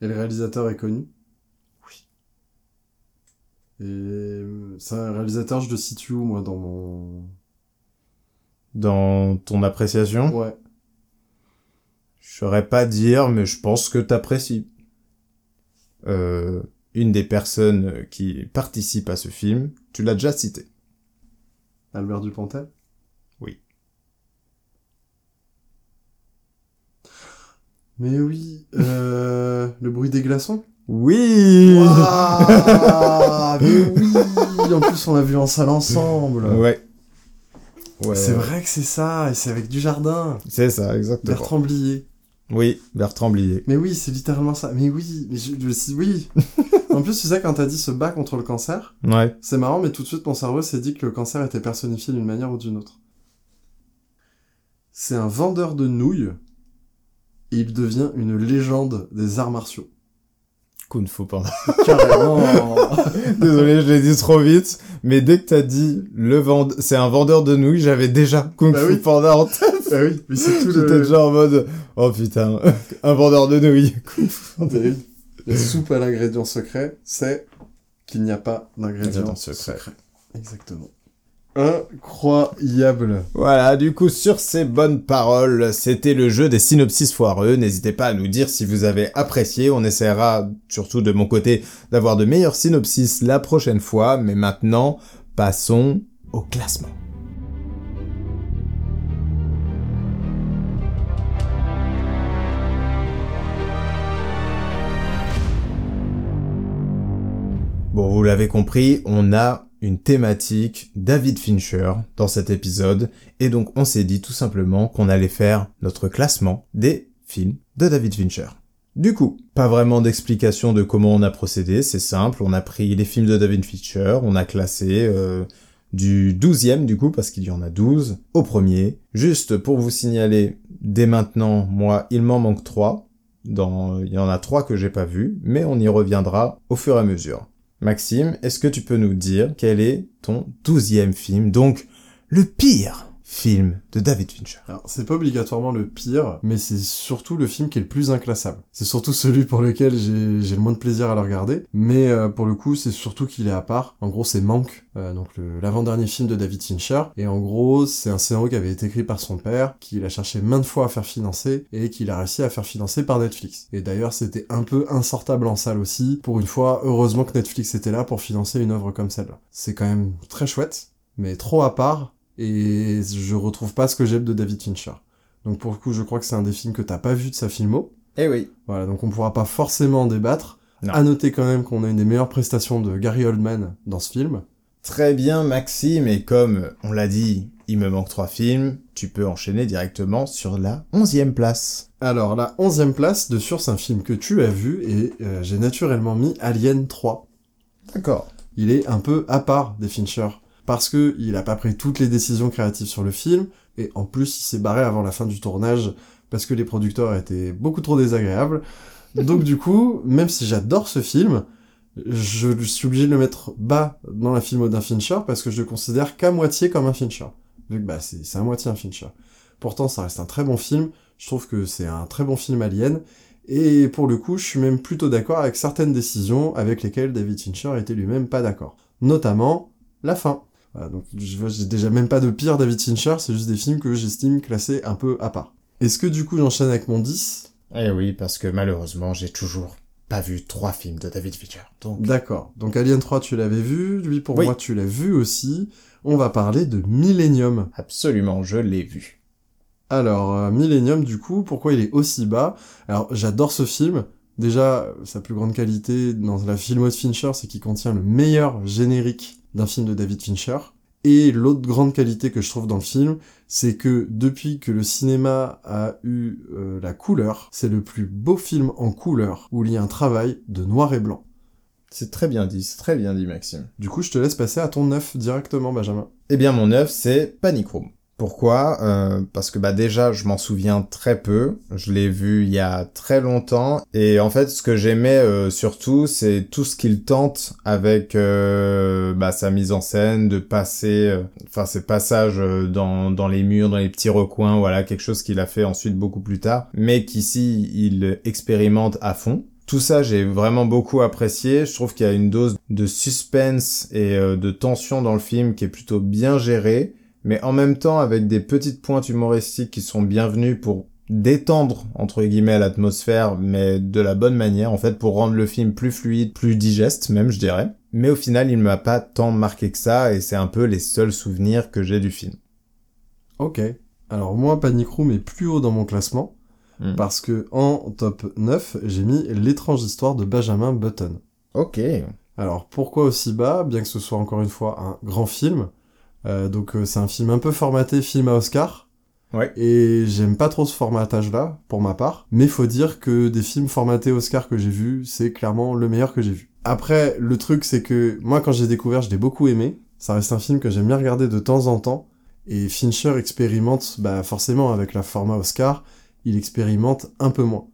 Et le réalisateur est connu? Oui. Et euh, c'est un réalisateur, je le situe où, moi, dans mon... Dans ton appréciation, Ouais. Je saurais pas dire, mais je pense que t'apprécies. Euh, une des personnes qui participe à ce film, tu l'as déjà cité. Albert Dupontel? Oui. Mais oui, euh, le bruit des glaçons? Oui mais oui En plus, on l'a vu en salle ensemble. Ouais. Ouais. C'est vrai que c'est ça, et c'est avec du jardin. C'est ça, exactement. Bertrand Blier. Oui, Bertrand Blier. Mais oui, c'est littéralement ça. Mais oui, mais je, je- oui. en plus, tu sais, quand t'as dit se bat contre le cancer, Ouais. c'est marrant, mais tout de suite, mon cerveau s'est dit que le cancer était personnifié d'une manière ou d'une autre. C'est un vendeur de nouilles, et il devient une légende des arts martiaux. Kung Fu Panda. Carrément Désolé, je l'ai dit trop vite, mais dès que t'as dit le vend... c'est un vendeur de nouilles, j'avais déjà Kung Bah Fu oui. Panda en tête. Ah oui, mais c'est tout J'étais le... déjà en mode, oh putain, un vendeur de nouilles. La soupe à l'ingrédient secret, c'est qu'il n'y a pas d'ingrédient Ingrédient secret. secret. Exactement. Incroyable. Voilà, du coup, sur ces bonnes paroles, c'était le jeu des synopsis foireux. N'hésitez pas à nous dire si vous avez apprécié. On essaiera, surtout de mon côté, d'avoir de meilleurs synopsis la prochaine fois. Mais maintenant, passons au classement. Bon, vous l'avez compris, on a une thématique David Fincher dans cet épisode, et donc on s'est dit tout simplement qu'on allait faire notre classement des films de David Fincher. Du coup, pas vraiment d'explication de comment on a procédé, c'est simple, on a pris les films de David Fincher, on a classé euh, du 12e du coup, parce qu'il y en a 12, au premier. Juste pour vous signaler, dès maintenant, moi, il m'en manque 3, dans, il y en a 3 que j'ai pas vus, mais on y reviendra au fur et à mesure. Maxime, est-ce que tu peux nous dire quel est ton douzième film, donc le pire film de David Fincher Alors, c'est pas obligatoirement le pire, mais c'est surtout le film qui est le plus inclassable. C'est surtout celui pour lequel j'ai le moins de plaisir à le regarder, mais euh, pour le coup, c'est surtout qu'il est à part. En gros, c'est Manque, euh, donc l'avant-dernier film de David Fincher, et en gros, c'est un scénario qui avait été écrit par son père, qu'il a cherché maintes fois à faire financer, et qu'il a réussi à faire financer par Netflix. Et d'ailleurs, c'était un peu insortable en salle aussi. Pour une fois, heureusement que Netflix était là pour financer une œuvre comme celle-là. C'est quand même très chouette, mais trop à part, et je retrouve pas ce que j'aime de David Fincher. Donc pour le coup, je crois que c'est un des films que t'as pas vu de sa filmo, Eh oui. Voilà, donc on pourra pas forcément débattre. Non. À noter quand même qu'on a une des meilleures prestations de Gary Oldman dans ce film. Très bien, Maxime, et comme on l'a dit, il me manque trois films, tu peux enchaîner directement sur la onzième place. Alors, la onzième place, de sûr, c'est un film que tu as vu, et euh, j'ai naturellement mis Alien 3. D'accord. Il est un peu à part des Fincher, parce que il a pas pris toutes les décisions créatives sur le film, et en plus, il s'est barré avant la fin du tournage, parce que les producteurs étaient beaucoup trop désagréables. Donc du coup, même si j'adore ce film, je suis obligé de le mettre bas dans la filmo d'un Fincher parce que je le considère qu'à moitié comme un Fincher. Vu que bah c'est à moitié un Fincher. Pourtant, ça reste un très bon film. Je trouve que c'est un très bon film Alien. Et pour le coup, je suis même plutôt d'accord avec certaines décisions avec lesquelles David Fincher était lui-même pas d'accord. Notamment la fin. Voilà, donc je vois, j'ai déjà même pas de pire David Fincher, c'est juste des films que j'estime classés un peu à part. Est-ce que du coup j'enchaîne avec mon 10 Eh oui, parce que malheureusement, j'ai toujours pas vu trois films de David Fincher. Donc, D'accord. Donc Alien 3 tu l'avais vu, lui pour Oui. moi tu l'as vu aussi. On va parler de Millennium. absolument, je l'ai vu. Alors, euh, Millennium, du coup, pourquoi il est aussi bas? Alors, j'adore ce film. Déjà, sa plus grande qualité dans la filmo de Fincher, c'est qu'il contient le meilleur générique d'un film de David Fincher. Et l'autre grande qualité que je trouve dans le film, c'est que depuis que le cinéma a eu euh, la couleur, c'est le plus beau film en couleur où il y a un travail de noir et blanc. C'est très bien dit, c'est très bien dit, Maxime. Du coup, je te laisse passer à ton neuf directement, Benjamin. Eh bien, mon neuf, c'est Panic Room. Pourquoi? Euh, Parce que bah déjà, je m'en souviens très peu. Je l'ai vu il y a très longtemps. Et en fait, ce que j'aimais euh, surtout, c'est tout ce qu'il tente avec euh, bah, sa mise en scène, de passer, euh, enfin ses passages euh, dans, dans les murs, dans les petits recoins, voilà, quelque chose qu'il a fait ensuite beaucoup plus tard, mais qu'ici, il expérimente à fond. Tout ça, j'ai vraiment beaucoup apprécié. Je trouve qu'il y a une dose de suspense et euh, de tension dans le film qui est plutôt bien gérée, mais en même temps avec des petites pointes humoristiques qui sont bienvenues pour détendre entre guillemets l'atmosphère, mais de la bonne manière, en fait, pour rendre le film plus fluide, plus digeste même, je dirais. Mais au final, il m'a pas tant marqué que ça, et c'est un peu les seuls souvenirs que j'ai du film. Ok. Alors moi, Panic Room est plus haut dans mon classement. Hmm. Parce que en top 9, j'ai mis l'étrange histoire de Benjamin Button. Ok. Alors pourquoi aussi bas, bien que ce soit encore une fois un grand film? Euh, Donc euh, c'est un film un peu formaté film à Oscar. Ouais. Et j'aime pas trop ce formatage-là, pour ma part. Mais faut dire que des films formatés Oscar que j'ai vus, c'est clairement le meilleur que j'ai vu. Après, le truc c'est que moi quand j'ai découvert, je l'ai beaucoup aimé. Ça reste un film que j'aime bien regarder de temps en temps. Et Fincher expérimente, bah forcément avec la format Oscar, il expérimente un peu moins.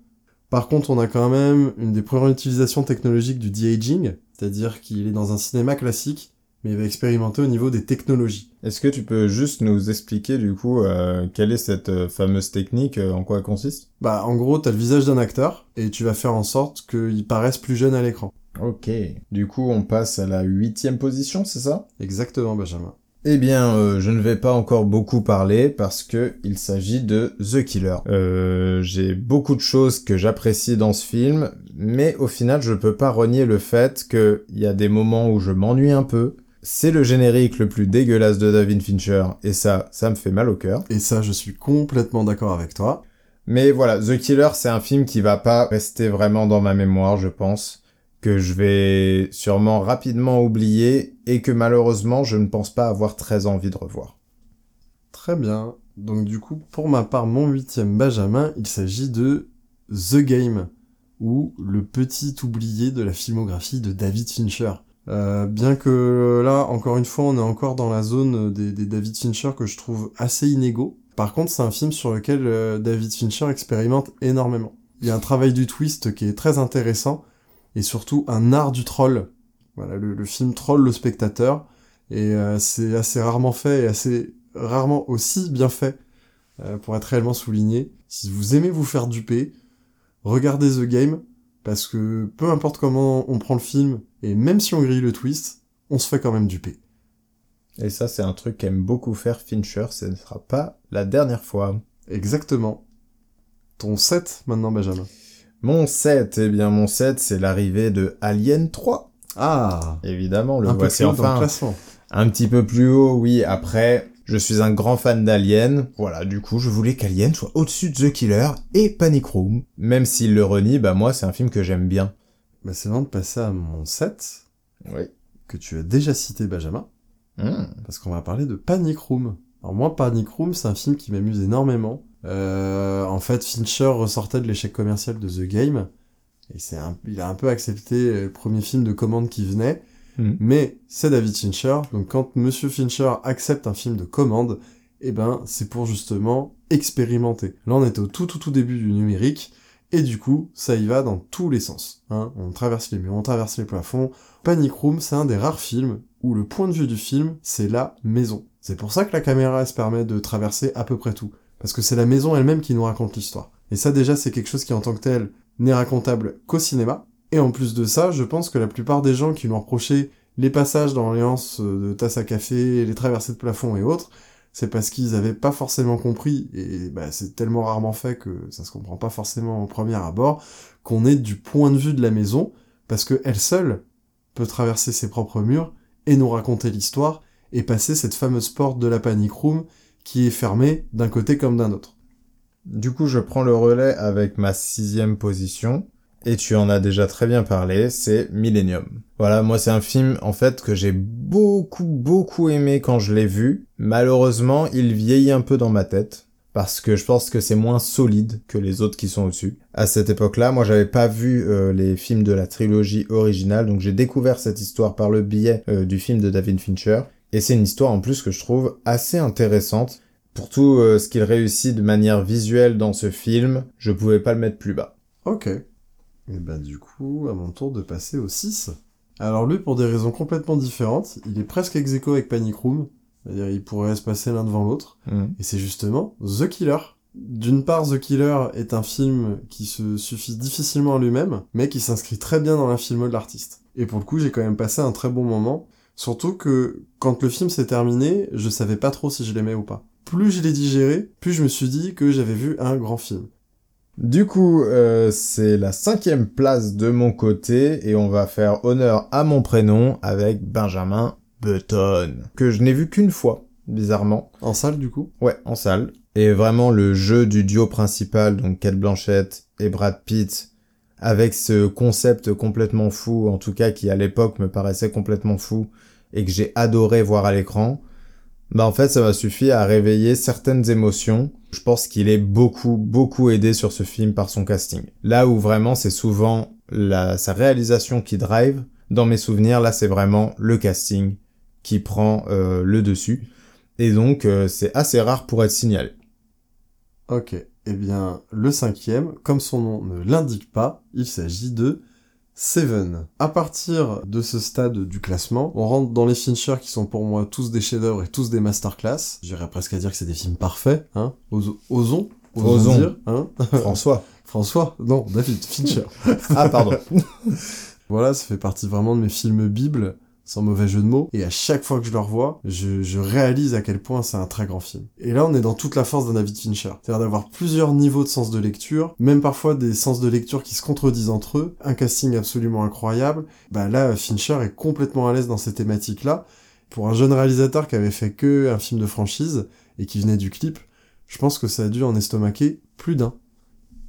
Par contre, on a quand même une des premières utilisations technologiques du de-aging, c'est-à-dire qu'il est dans un cinéma classique, mais il va expérimenter au niveau des technologies. Est-ce que tu peux juste nous expliquer du coup euh, quelle est cette euh, fameuse technique, euh, en quoi elle consiste? Bah, en gros, t'as le visage d'un acteur, et tu vas faire en sorte qu'il paraisse plus jeune à l'écran. Ok. Du coup, on passe à la huitième position, c'est ça? Exactement, Benjamin. Eh bien, euh, je ne vais pas encore beaucoup parler parce que il s'agit de The Killer. Euh, j'ai beaucoup de choses que j'apprécie dans ce film, mais au final, je peux pas renier le fait qu'il y a des moments où je m'ennuie un peu. C'est le générique le plus dégueulasse de David Fincher, et ça, ça me fait mal au cœur. Et ça, je suis complètement d'accord avec toi. Mais voilà, The Killer, c'est un film qui va pas rester vraiment dans ma mémoire, je pense, que je vais sûrement rapidement oublier et que malheureusement, je ne pense pas avoir très envie de revoir. Très bien. Donc du coup, pour ma part, mon huitième Benjamin, il s'agit de The Game, ou le petit oublié de la filmographie de David Fincher. Euh, bien que là, encore une fois, on est encore dans la zone des, des David Fincher que je trouve assez inégaux. Par contre, c'est un film sur lequel euh, David Fincher expérimente énormément. Il y a un travail du twist qui est très intéressant, et surtout un art du troll. Voilà, le, le film troll le spectateur, et euh, c'est assez rarement fait et assez rarement aussi bien fait euh, pour être réellement souligné. Si vous aimez vous faire duper, regardez The Game parce que peu importe comment on prend le film et même si on grille le twist, on se fait quand même duper. Et ça, c'est un truc qu'aime beaucoup faire Fincher, ce ne sera pas la dernière fois. Exactement. Ton 7 maintenant Benjamin. Mon 7, eh bien mon 7, c'est l'arrivée de Alien 3. Ah, Évidemment, le un peu voici plus haut dans le enfin. classement. Un petit peu plus haut, oui. Après, Je suis un grand fan d'Alien. Voilà, du coup, je voulais qu'Alien soit au-dessus de The Killer et Panic Room. Même s'il le renie, bah moi, c'est un film que j'aime bien. Bah, c'est vraiment de passer à mon 7, Oui. que tu as déjà cité, Benjamin, Hmm. parce qu'on va parler de Panic Room. Alors moi, Panic Room, c'est un film qui m'amuse énormément. Euh, en fait, Fincher ressortait de l'échec commercial de The Game, et c'est un, il a un peu accepté le premier film de commande qui venait, Hmm. mais c'est David Fincher, donc quand Monsieur Fincher accepte un film de commande, eh ben, c'est pour justement expérimenter. Là, on était au tout tout tout début du numérique, et du coup, ça y va dans tous les sens. Hein. On traverse les murs, on traverse les plafonds. Panic Room, c'est un des rares films où le point de vue du film, c'est la maison. C'est pour ça que la caméra, se permet de traverser à peu près tout. Parce que c'est la maison elle-même qui nous raconte l'histoire. Et ça, déjà, c'est quelque chose qui, en tant que tel, n'est racontable qu'au cinéma. Et en plus de ça, je pense que la plupart des gens qui ont reproché les passages dans l'alliance de tasse à café, les traversées de plafond et autres, c'est parce qu'ils avaient pas forcément compris, et bah, c'est tellement rarement fait que ça se comprend pas forcément au premier abord, qu'on est du point de vue de la maison, parce que elle seule peut traverser ses propres murs et nous raconter l'histoire, et passer cette fameuse porte de la panic room qui est fermée d'un côté comme d'un autre. Du coup, je prends le relais avec ma sixième position. Et tu en as déjà très bien parlé, c'est Millennium. Voilà, moi c'est un film en fait que j'ai beaucoup beaucoup aimé quand je l'ai vu. Malheureusement, il vieillit un peu dans ma tête parce que je pense que c'est moins solide que les autres qui sont au-dessus. À cette époque-là, moi j'avais pas vu euh, les films de la trilogie originale, donc j'ai découvert cette histoire par le biais euh, du film de David Fincher. Et c'est une histoire en plus que je trouve assez intéressante. Pour tout euh, ce qu'il réussit de manière visuelle dans ce film, je pouvais pas le mettre plus bas. Ok. Et bah du coup, à mon tour de passer au 6. Alors lui, pour des raisons complètement différentes, il est presque ex aequo avec Panic Room. C'est-à-dire, il pourrait se passer l'un devant l'autre. Et c'est justement The Killer. D'une part, The Killer est un film qui se suffit difficilement à lui-même, mais qui s'inscrit très bien dans la filmo de l'artiste. Et pour le coup, j'ai quand même passé un très bon moment. Surtout que, quand le film s'est terminé, je savais pas trop si je l'aimais ou pas. Plus je l'ai digéré, plus je me suis dit que j'avais vu un grand film. Du coup, euh, c'est la cinquième place de mon côté et on va faire honneur à mon prénom avec Benjamin Button, que je n'ai vu qu'une fois, bizarrement. En salle, du coup? Ouais, en salle. Et vraiment le jeu du duo principal, donc Kate Blanchett et Brad Pitt, avec ce concept complètement fou, en tout cas qui à l'époque me paraissait complètement fou, et que j'ai adoré voir à l'écran, bah en fait ça m'a suffi à réveiller certaines émotions. Je pense qu'il est beaucoup, beaucoup aidé sur ce film par son casting. Là où vraiment c'est souvent la, sa réalisation qui drive, dans mes souvenirs, là c'est vraiment le casting qui prend euh, le dessus. Et donc euh, c'est assez rare pour être signalé. Ok. Eh bien, le cinquième, comme son nom ne l'indique pas, il s'agit de Seven. À partir de ce stade du classement, on rentre dans les Fincher qui sont pour moi tous des chefs-d'œuvre et tous des masterclass. J'irais presque à dire que c'est des films parfaits, hein. Os- osons. Osons. dire, hein. François. François Non, David Fincher. Ah pardon. Voilà, ça fait partie vraiment de mes films bibles, sans mauvais jeu de mots. Et à chaque fois que je le revois, je, je réalise à quel point c'est un très grand film. Et là, on est dans toute la force d'un David Fincher. C'est-à-dire d'avoir plusieurs niveaux de sens de lecture, même parfois des sens de lecture qui se contredisent entre eux, un casting absolument incroyable. Bah là, Fincher est complètement à l'aise dans ces thématiques-là. Pour un jeune réalisateur qui avait fait que un film de franchise, et qui venait du clip, je pense que ça a dû en estomaquer plus d'un.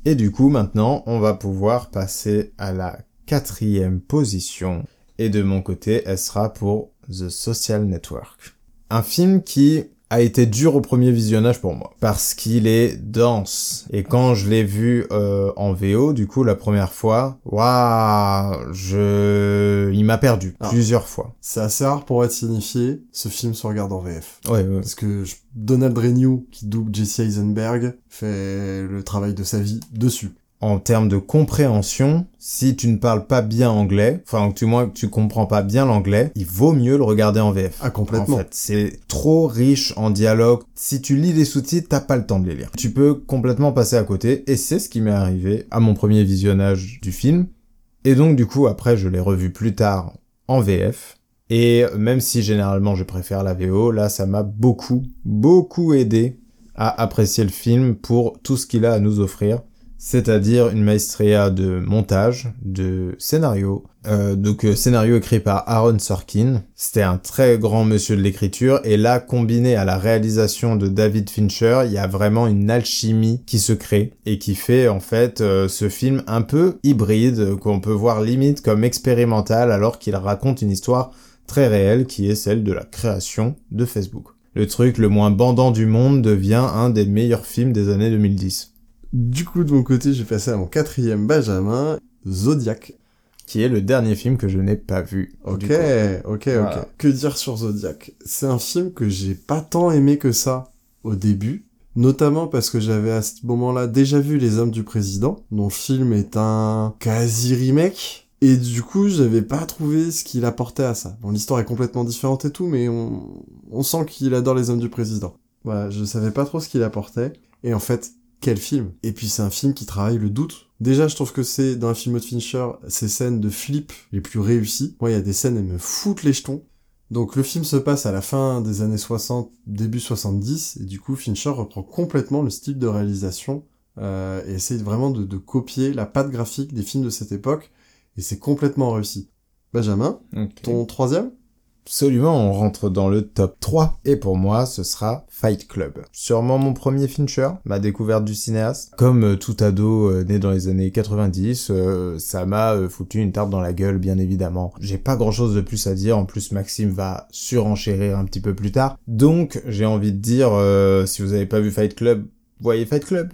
Et du coup, maintenant, on va pouvoir passer à la quatrième position. Et de mon côté, elle sera pour The Social Network. Un film qui a été dur au premier visionnage pour moi. Parce qu'il est dense. Et quand je l'ai vu euh, en VO, du coup, la première fois, waouh, je... Il m'a perdu Ah. plusieurs fois. C'est assez rare pour être signifié, ce film se regarde en VF. Ouais, ouais. Parce que je- Donald Renew, qui double Jesse Eisenberg, fait le travail de sa vie dessus. En termes de compréhension, si tu ne parles pas bien anglais, enfin, du moins que tu comprends pas bien l'anglais, il vaut mieux le regarder en VF. Ah, complètement. En fait, c'est trop riche en dialogue. Si tu lis les sous-titres, t'as pas le temps de les lire. Tu peux complètement passer à côté, et c'est ce qui m'est arrivé à mon premier visionnage du film. Et donc, du coup, après, je l'ai revu plus tard en VF. Et même si généralement je préfère la VO, là, ça m'a beaucoup, beaucoup aidé à apprécier le film pour tout ce qu'il a à nous offrir. C'est-à-dire une maestria de montage, de scénario. Euh, donc euh, scénario écrit par Aaron Sorkin. C'était un très grand monsieur de l'écriture et là combiné à la réalisation de David Fincher, il y a vraiment une alchimie qui se crée et qui fait en fait euh, ce film un peu hybride qu'on peut voir limite comme expérimental alors qu'il raconte une histoire très réelle qui est celle de la création de Facebook. Le truc le moins bandant du monde devient un des meilleurs films des années 2010. Du coup, de mon côté, j'ai passé à mon quatrième Benjamin, Zodiac. Qui est le dernier film que je n'ai pas vu. Ok, ok, ok. Que dire sur Zodiac? C'est un film que j'ai pas tant aimé que ça au début. Notamment parce que j'avais à ce moment-là déjà vu Les Hommes du Président, dont le film est un quasi remake. Et du coup, j'avais pas trouvé ce qu'il apportait à ça. Bon, l'histoire est complètement différente et tout, mais on, on sent qu'il adore Les Hommes du Président. Voilà, je savais pas trop ce qu'il apportait. Et en fait, quel film Et puis c'est un film qui travaille le doute. Déjà, je trouve que c'est dans un film de Fincher ces scènes de flip les plus réussies. Moi, il y a des scènes elles me foutent les jetons. Donc le film se passe à la fin des années 60, début 70, et du coup Fincher reprend complètement le style de réalisation euh, et essaye vraiment de, de, copier la patte graphique des films de cette époque, et c'est complètement réussi. Benjamin, ton troisième? Absolument, on rentre dans le top 3. Et pour moi, ce sera Fight Club. Sûrement mon premier Fincher, ma découverte du cinéaste. Comme euh, tout ado euh, né dans les années 90, euh, ça m'a foutu une tarte dans la gueule, bien évidemment. J'ai pas grand chose de plus à dire, en plus Maxime va surenchérir un petit peu plus tard. Donc, j'ai envie de dire, si vous avez pas vu Fight Club, voyez Fight Club.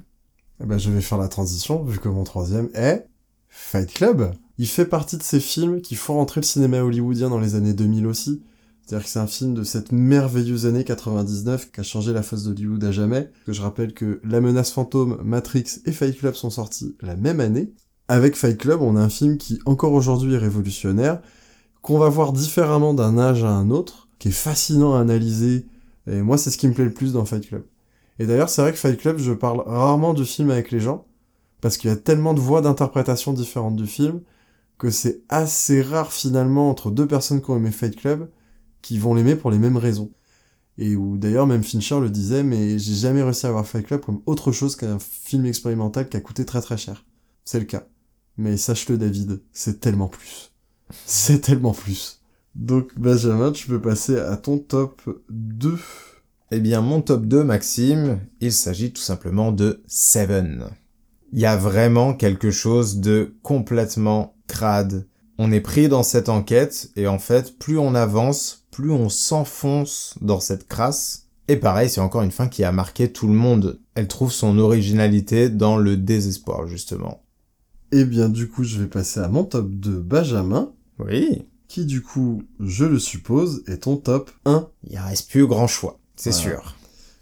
Eh ben, je vais faire la transition, vu que mon troisième est Fight Club. Il fait partie de ces films qui font rentrer le cinéma hollywoodien dans les années 2000 aussi. C'est-à-dire que c'est un film de cette merveilleuse année 99 qui a changé la face d'Hollywood à jamais. Que je rappelle que La menace fantôme, Matrix et Fight Club sont sortis la même année. Avec Fight Club, on a un film qui encore aujourd'hui est révolutionnaire, qu'on va voir différemment d'un âge à un autre, qui est fascinant à analyser. Et moi, c'est ce qui me plaît le plus dans Fight Club. Et d'ailleurs, c'est vrai que Fight Club, je parle rarement de film avec les gens, parce qu'il y a tellement de voix d'interprétation différentes du film, que c'est assez rare finalement entre deux personnes qui ont aimé Fight Club qui vont l'aimer pour les mêmes raisons. Et où d'ailleurs même Fincher le disait, mais j'ai jamais réussi à voir Fight Club comme autre chose qu'un film expérimental qui a coûté très très cher. C'est le cas. Mais sache-le David, c'est tellement plus. C'est tellement plus. Donc Benjamin, tu peux passer à ton top 2. Eh bien mon top 2 Maxime, il s'agit tout simplement de Seven. Il y a vraiment quelque chose de complètement crade. On est pris dans cette enquête et en fait, plus on avance, plus on s'enfonce dans cette crasse. Et pareil, c'est encore une fin qui a marqué tout le monde. Elle trouve son originalité dans le désespoir, justement. Eh bien, du coup, je vais passer à mon top 2, Benjamin. Oui. Qui, du coup, je le suppose, est ton top 1. Il reste plus grand choix, c'est sûr.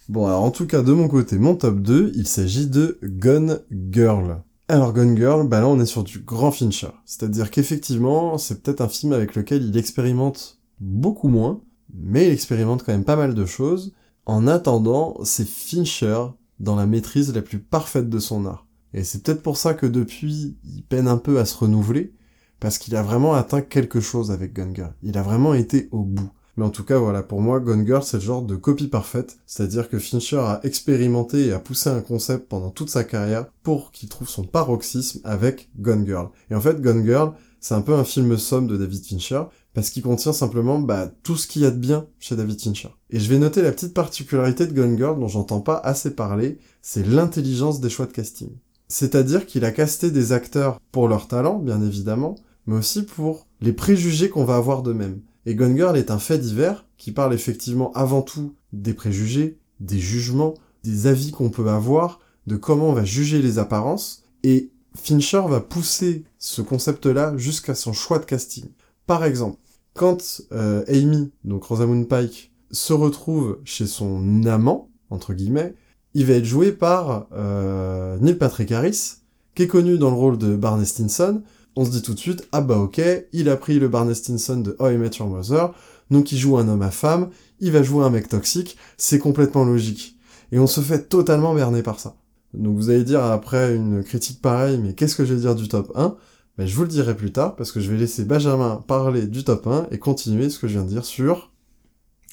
Bon, alors en tout cas, de mon côté, mon top 2, il s'agit de Gone Girl. Alors Gone Girl, bah là on est sur du grand Fincher. C'est-à-dire qu'effectivement, c'est peut-être un film avec lequel il expérimente beaucoup moins, mais il expérimente quand même pas mal de choses. En attendant, c'est Fincher dans la maîtrise la plus parfaite de son art. Et c'est peut-être pour ça que depuis, il peine un peu à se renouveler, parce qu'il a vraiment atteint quelque chose avec Gone Girl. Il a vraiment été au bout. Mais en tout cas, voilà, pour moi, Gone Girl, c'est le genre de copie parfaite. C'est-à-dire que Fincher a expérimenté et a poussé un concept pendant toute sa carrière pour qu'il trouve son paroxysme avec Gone Girl. Et en fait, Gone Girl, c'est un peu un film somme de David Fincher, parce qu'il contient simplement bah, tout ce qu'il y a de bien chez David Fincher. Et je vais noter la petite particularité de Gone Girl dont j'entends pas assez parler, c'est l'intelligence des choix de casting. C'est-à-dire qu'il a casté des acteurs pour leur talent, bien évidemment, mais aussi pour les préjugés qu'on va avoir d'eux-mêmes. Et Gone Girl est un fait divers qui parle effectivement avant tout des préjugés, des jugements, des avis qu'on peut avoir, de comment on va juger les apparences, et Fincher va pousser ce concept-là jusqu'à son choix de casting. Par exemple, quand euh, Amy, donc Rosamund Pike, se retrouve chez son amant, entre guillemets, il va être joué par euh, Neil Patrick Harris, qui est connu dans le rôle de Barney Stinson, on se dit tout de suite, ah bah ok, il a pris le Barney Stinson de How I Met Your Mother, donc il joue un homme à femme, il va jouer un mec toxique, c'est complètement logique. Et on se fait totalement berner par ça. Donc vous allez dire après une critique pareille, mais qu'est-ce que je vais dire du top 1 ben, Je vous le dirai plus tard, parce que je vais laisser Benjamin parler du top 1 et continuer ce que je viens de dire sur...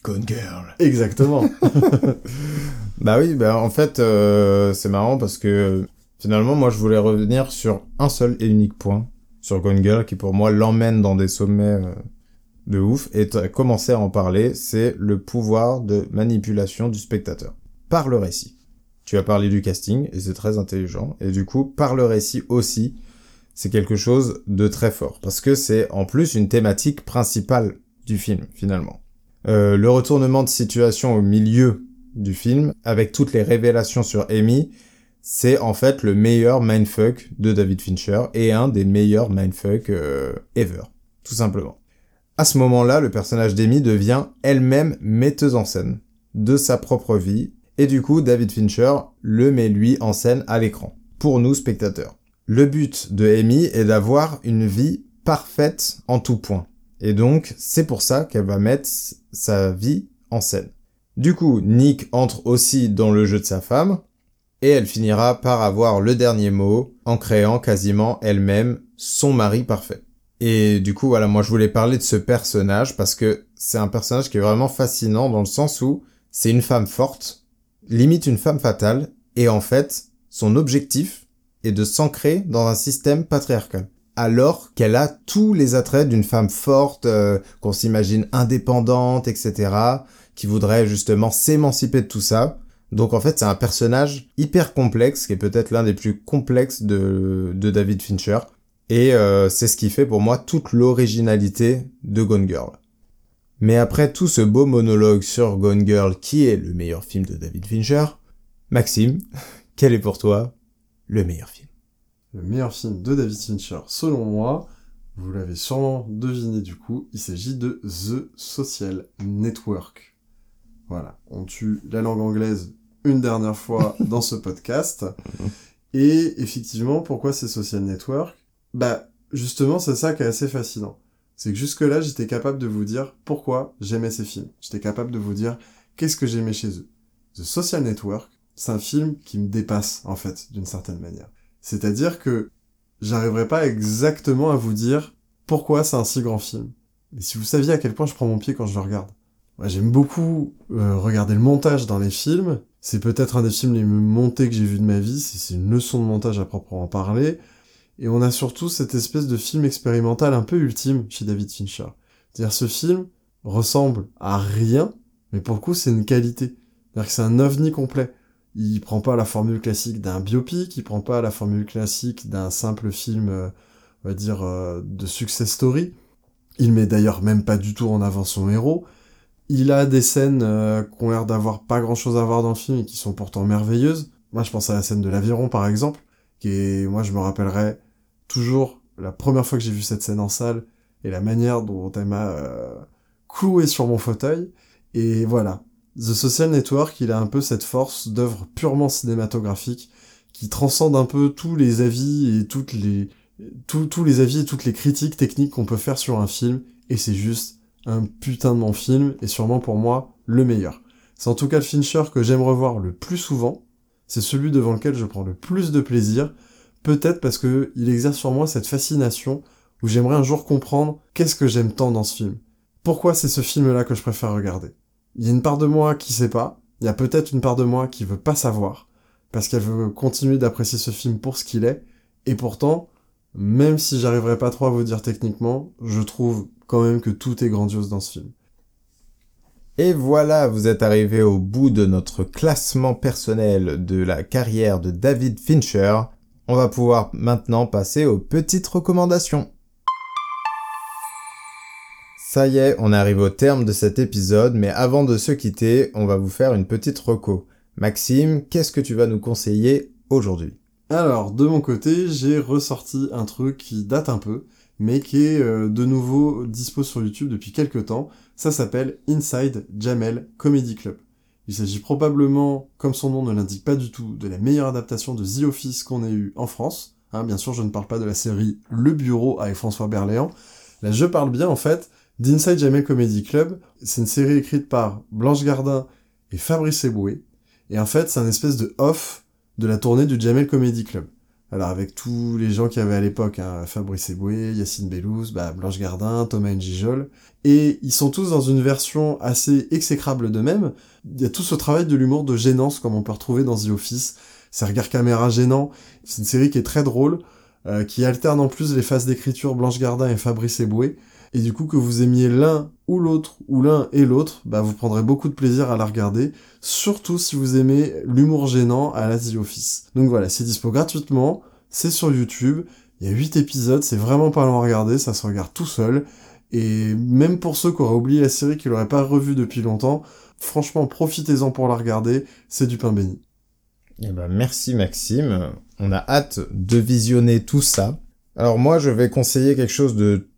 Gone Girl. Exactement. bah oui, bah en fait, euh, c'est marrant parce que Finalement, moi, je voulais revenir sur un seul et unique point, sur Gone Girl, qui pour moi l'emmène dans des sommets euh, de ouf, et as commencé à en parler, c'est le pouvoir de manipulation du spectateur, par le récit. Tu as parlé du casting, et c'est très intelligent, et du coup, par le récit aussi, c'est quelque chose de très fort, parce que c'est en plus une thématique principale du film, finalement. Euh, le retournement de situation au milieu du film, avec toutes les révélations sur Amy, c'est en fait le meilleur mindfuck de David Fincher et un des meilleurs mindfuck euh, ever, tout simplement. À ce moment-là, le personnage d'Amy devient elle-même metteuse en scène de sa propre vie, et du coup, David Fincher le met lui en scène à l'écran, pour nous spectateurs. Le but de Amy est d'avoir une vie parfaite en tout point. Et donc, c'est pour ça qu'elle va mettre sa vie en scène. Du coup, Nick entre aussi dans le jeu de sa femme, et elle finira par avoir le dernier mot en créant quasiment elle-même son mari parfait. Et du coup, voilà, moi je voulais parler de ce personnage parce que c'est un personnage qui est vraiment fascinant dans le sens où c'est une femme forte, limite une femme fatale, et en fait, son objectif est de s'ancrer dans un système patriarcal. Alors qu'elle a tous les attraits d'une femme forte, euh, qu'on s'imagine indépendante, etc., qui voudrait justement s'émanciper de tout ça, donc en fait, c'est un personnage hyper complexe, qui est peut-être l'un des plus complexes de, David Fincher. Et euh, c'est ce qui fait pour moi toute l'originalité de Gone Girl. Mais après tout ce beau monologue sur Gone Girl, qui est le meilleur film de David Fincher, Maxime, quel est pour toi le meilleur film? Le meilleur film de David Fincher, selon moi, vous l'avez sûrement deviné du coup, il s'agit de The Social Network. Voilà, on tue la langue anglaise une dernière fois dans ce podcast. Et effectivement, pourquoi c'est Social Network? Bah, justement, c'est ça qui est assez fascinant. C'est que jusque-là, j'étais capable de vous dire pourquoi j'aimais ces films. J'étais capable de vous dire qu'est-ce que j'aimais chez eux. The Social Network, c'est un film qui me dépasse, en fait, d'une certaine manière. C'est-à-dire que j'arriverai pas exactement à vous dire pourquoi c'est un si grand film. Mais si vous saviez à quel point je prends mon pied quand je le regarde. J'aime beaucoup euh, regarder le montage dans les films, c'est peut-être un des films les mieux montés que j'ai vu de ma vie, c'est une leçon de montage à proprement parler. Et on a surtout cette espèce de film expérimental un peu ultime chez David Fincher. C'est-à-dire ce film ressemble à rien, mais pour le coup c'est une qualité. C'est-à-dire que c'est un ovni complet. Il prend pas la formule classique d'un biopic, il prend pas la formule classique d'un simple film, euh, on va dire, euh, de success story. Il met d'ailleurs même pas du tout en avant son héros. Il a des scènes euh, qui ont l'air d'avoir pas grand chose à voir dans le film et qui sont pourtant merveilleuses. Moi, je pense à la scène de l'aviron, par exemple, qui moi, je me rappellerai toujours la première fois que j'ai vu cette scène en salle et la manière dont elle m'a euh, cloué sur mon fauteuil. Et voilà. The Social Network, il a un peu cette force d'œuvre purement cinématographique qui transcende un peu tous les avis et toutes les, tous les avis et toutes les critiques techniques qu'on peut faire sur un film. Et c'est juste un putain de bon film, et sûrement pour moi, le meilleur. C'est en tout cas le Fincher que j'aime revoir le plus souvent, c'est celui devant lequel je prends le plus de plaisir, peut-être parce que il exerce sur moi cette fascination où j'aimerais un jour comprendre qu'est-ce que j'aime tant dans ce film. Pourquoi c'est ce film-là que je préfère regarder? Il y a une part de moi qui sait pas, il y a peut-être une part de moi qui veut pas savoir, parce qu'elle veut continuer d'apprécier ce film pour ce qu'il est, et pourtant, même si j'arriverai pas trop à vous dire techniquement, je trouve quand même que tout est grandiose dans ce film. Et voilà, vous êtes arrivé au bout de notre classement personnel de la carrière de David Fincher. On va pouvoir maintenant passer aux petites recommandations. Ça y est, on arrive au terme de cet épisode, mais avant de se quitter, on va vous faire une petite reco. Maxime, qu'est-ce que tu vas nous conseiller aujourd'hui? Alors, de mon côté, j'ai ressorti un truc qui date un peu, mais qui est euh, de nouveau dispo sur YouTube depuis quelques temps. Ça s'appelle Inside Jamel Comedy Club. Il s'agit probablement, comme son nom ne l'indique pas du tout, de la meilleure adaptation de The Office qu'on ait eu en France. Hein, bien sûr, je ne parle pas de la série Le Bureau avec François Berléand. Là, je parle bien, en fait, d'Inside Jamel Comedy Club. C'est une série écrite par Blanche Gardin et Fabrice Eboué. Et en fait, c'est un espèce de off de la tournée du Jamel Comedy Club. Alors avec tous les gens qui avaient à l'époque, hein, Fabrice Eboué, Yacine Bellouz, bah, Blanche Gardin, Thomas Njijol, et ils sont tous dans une version assez exécrable d'eux-mêmes. Il y a tout ce travail de l'humour de gênance comme on peut retrouver dans The Office. ces regards caméra gênants. C'est une série qui est très drôle, euh, qui alterne en plus les phases d'écriture Blanche Gardin et Fabrice Eboué. Et du coup, que vous aimiez l'un ou l'autre, ou l'un et l'autre, bah, vous prendrez beaucoup de plaisir à la regarder, surtout si vous aimez l'humour gênant à la The Office. Donc voilà, c'est dispo gratuitement, c'est sur YouTube, il y a 8 épisodes, c'est vraiment pas long à regarder, ça se regarde tout seul, et même pour ceux qui auraient oublié la série, qui l'auraient pas revue depuis longtemps, franchement, profitez-en pour la regarder, c'est du pain béni. Eh ben, merci Maxime. On a hâte de visionner tout ça. Alors moi, je vais conseiller quelque chose de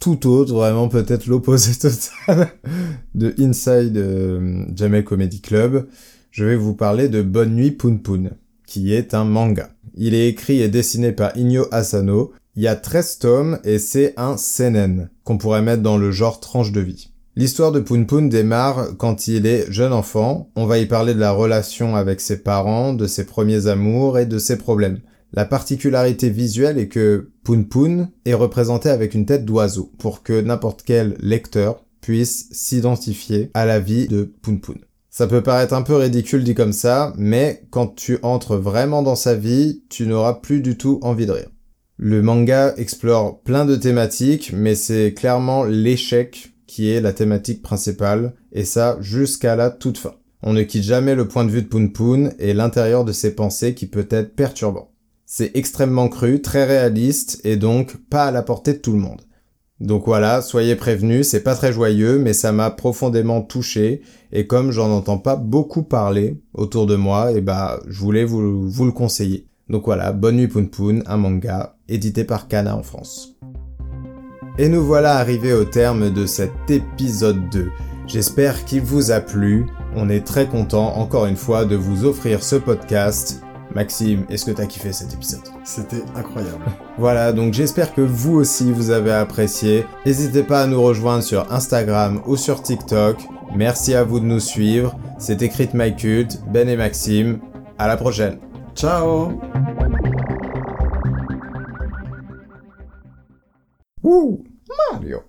tout autre, vraiment peut-être l'opposé total de Inside euh, Jamel Comedy Club. Je vais vous parler de Bonne Nuit Poun Poun, qui est un manga. Il est écrit et dessiné par Inyo Asano. Il y a 13 tomes et c'est un seinen, qu'on pourrait mettre dans le genre tranche de vie. L'histoire de Poun Poun démarre quand il est jeune enfant. On va y parler de la relation avec ses parents, de ses premiers amours et de ses problèmes. La particularité visuelle est que Poun est représenté avec une tête d'oiseau pour que n'importe quel lecteur puisse s'identifier à la vie de Poun. Ça peut paraître un peu ridicule dit comme ça, mais quand tu entres vraiment dans sa vie, tu n'auras plus du tout envie de rire. Le manga explore plein de thématiques, mais c'est clairement l'échec qui est la thématique principale, et ça jusqu'à la toute fin. On ne quitte jamais le point de vue de Poun Poun et l'intérieur de ses pensées qui peut être perturbant. C'est extrêmement cru, très réaliste, et donc pas à la portée de tout le monde. Donc voilà, soyez prévenus, c'est pas très joyeux, mais ça m'a profondément touché, et comme j'en entends pas beaucoup parler autour de moi, et bah, je voulais vous, vous le conseiller. Donc voilà, Bonne Nuit Poun Poun, un manga, édité par Kana en France. Et nous voilà arrivés au terme de cet épisode 2. J'espère qu'il vous a plu. On est très content encore une fois de vous offrir ce podcast. Maxime, est-ce que t'as kiffé cet épisode C'était incroyable. Voilà, donc j'espère que vous aussi vous avez apprécié. N'hésitez pas à nous rejoindre sur Instagram ou sur TikTok. Merci à vous de nous suivre. C'était Crit My Cult, Ben et Maxime. À la prochaine. Ciao Woo! Mario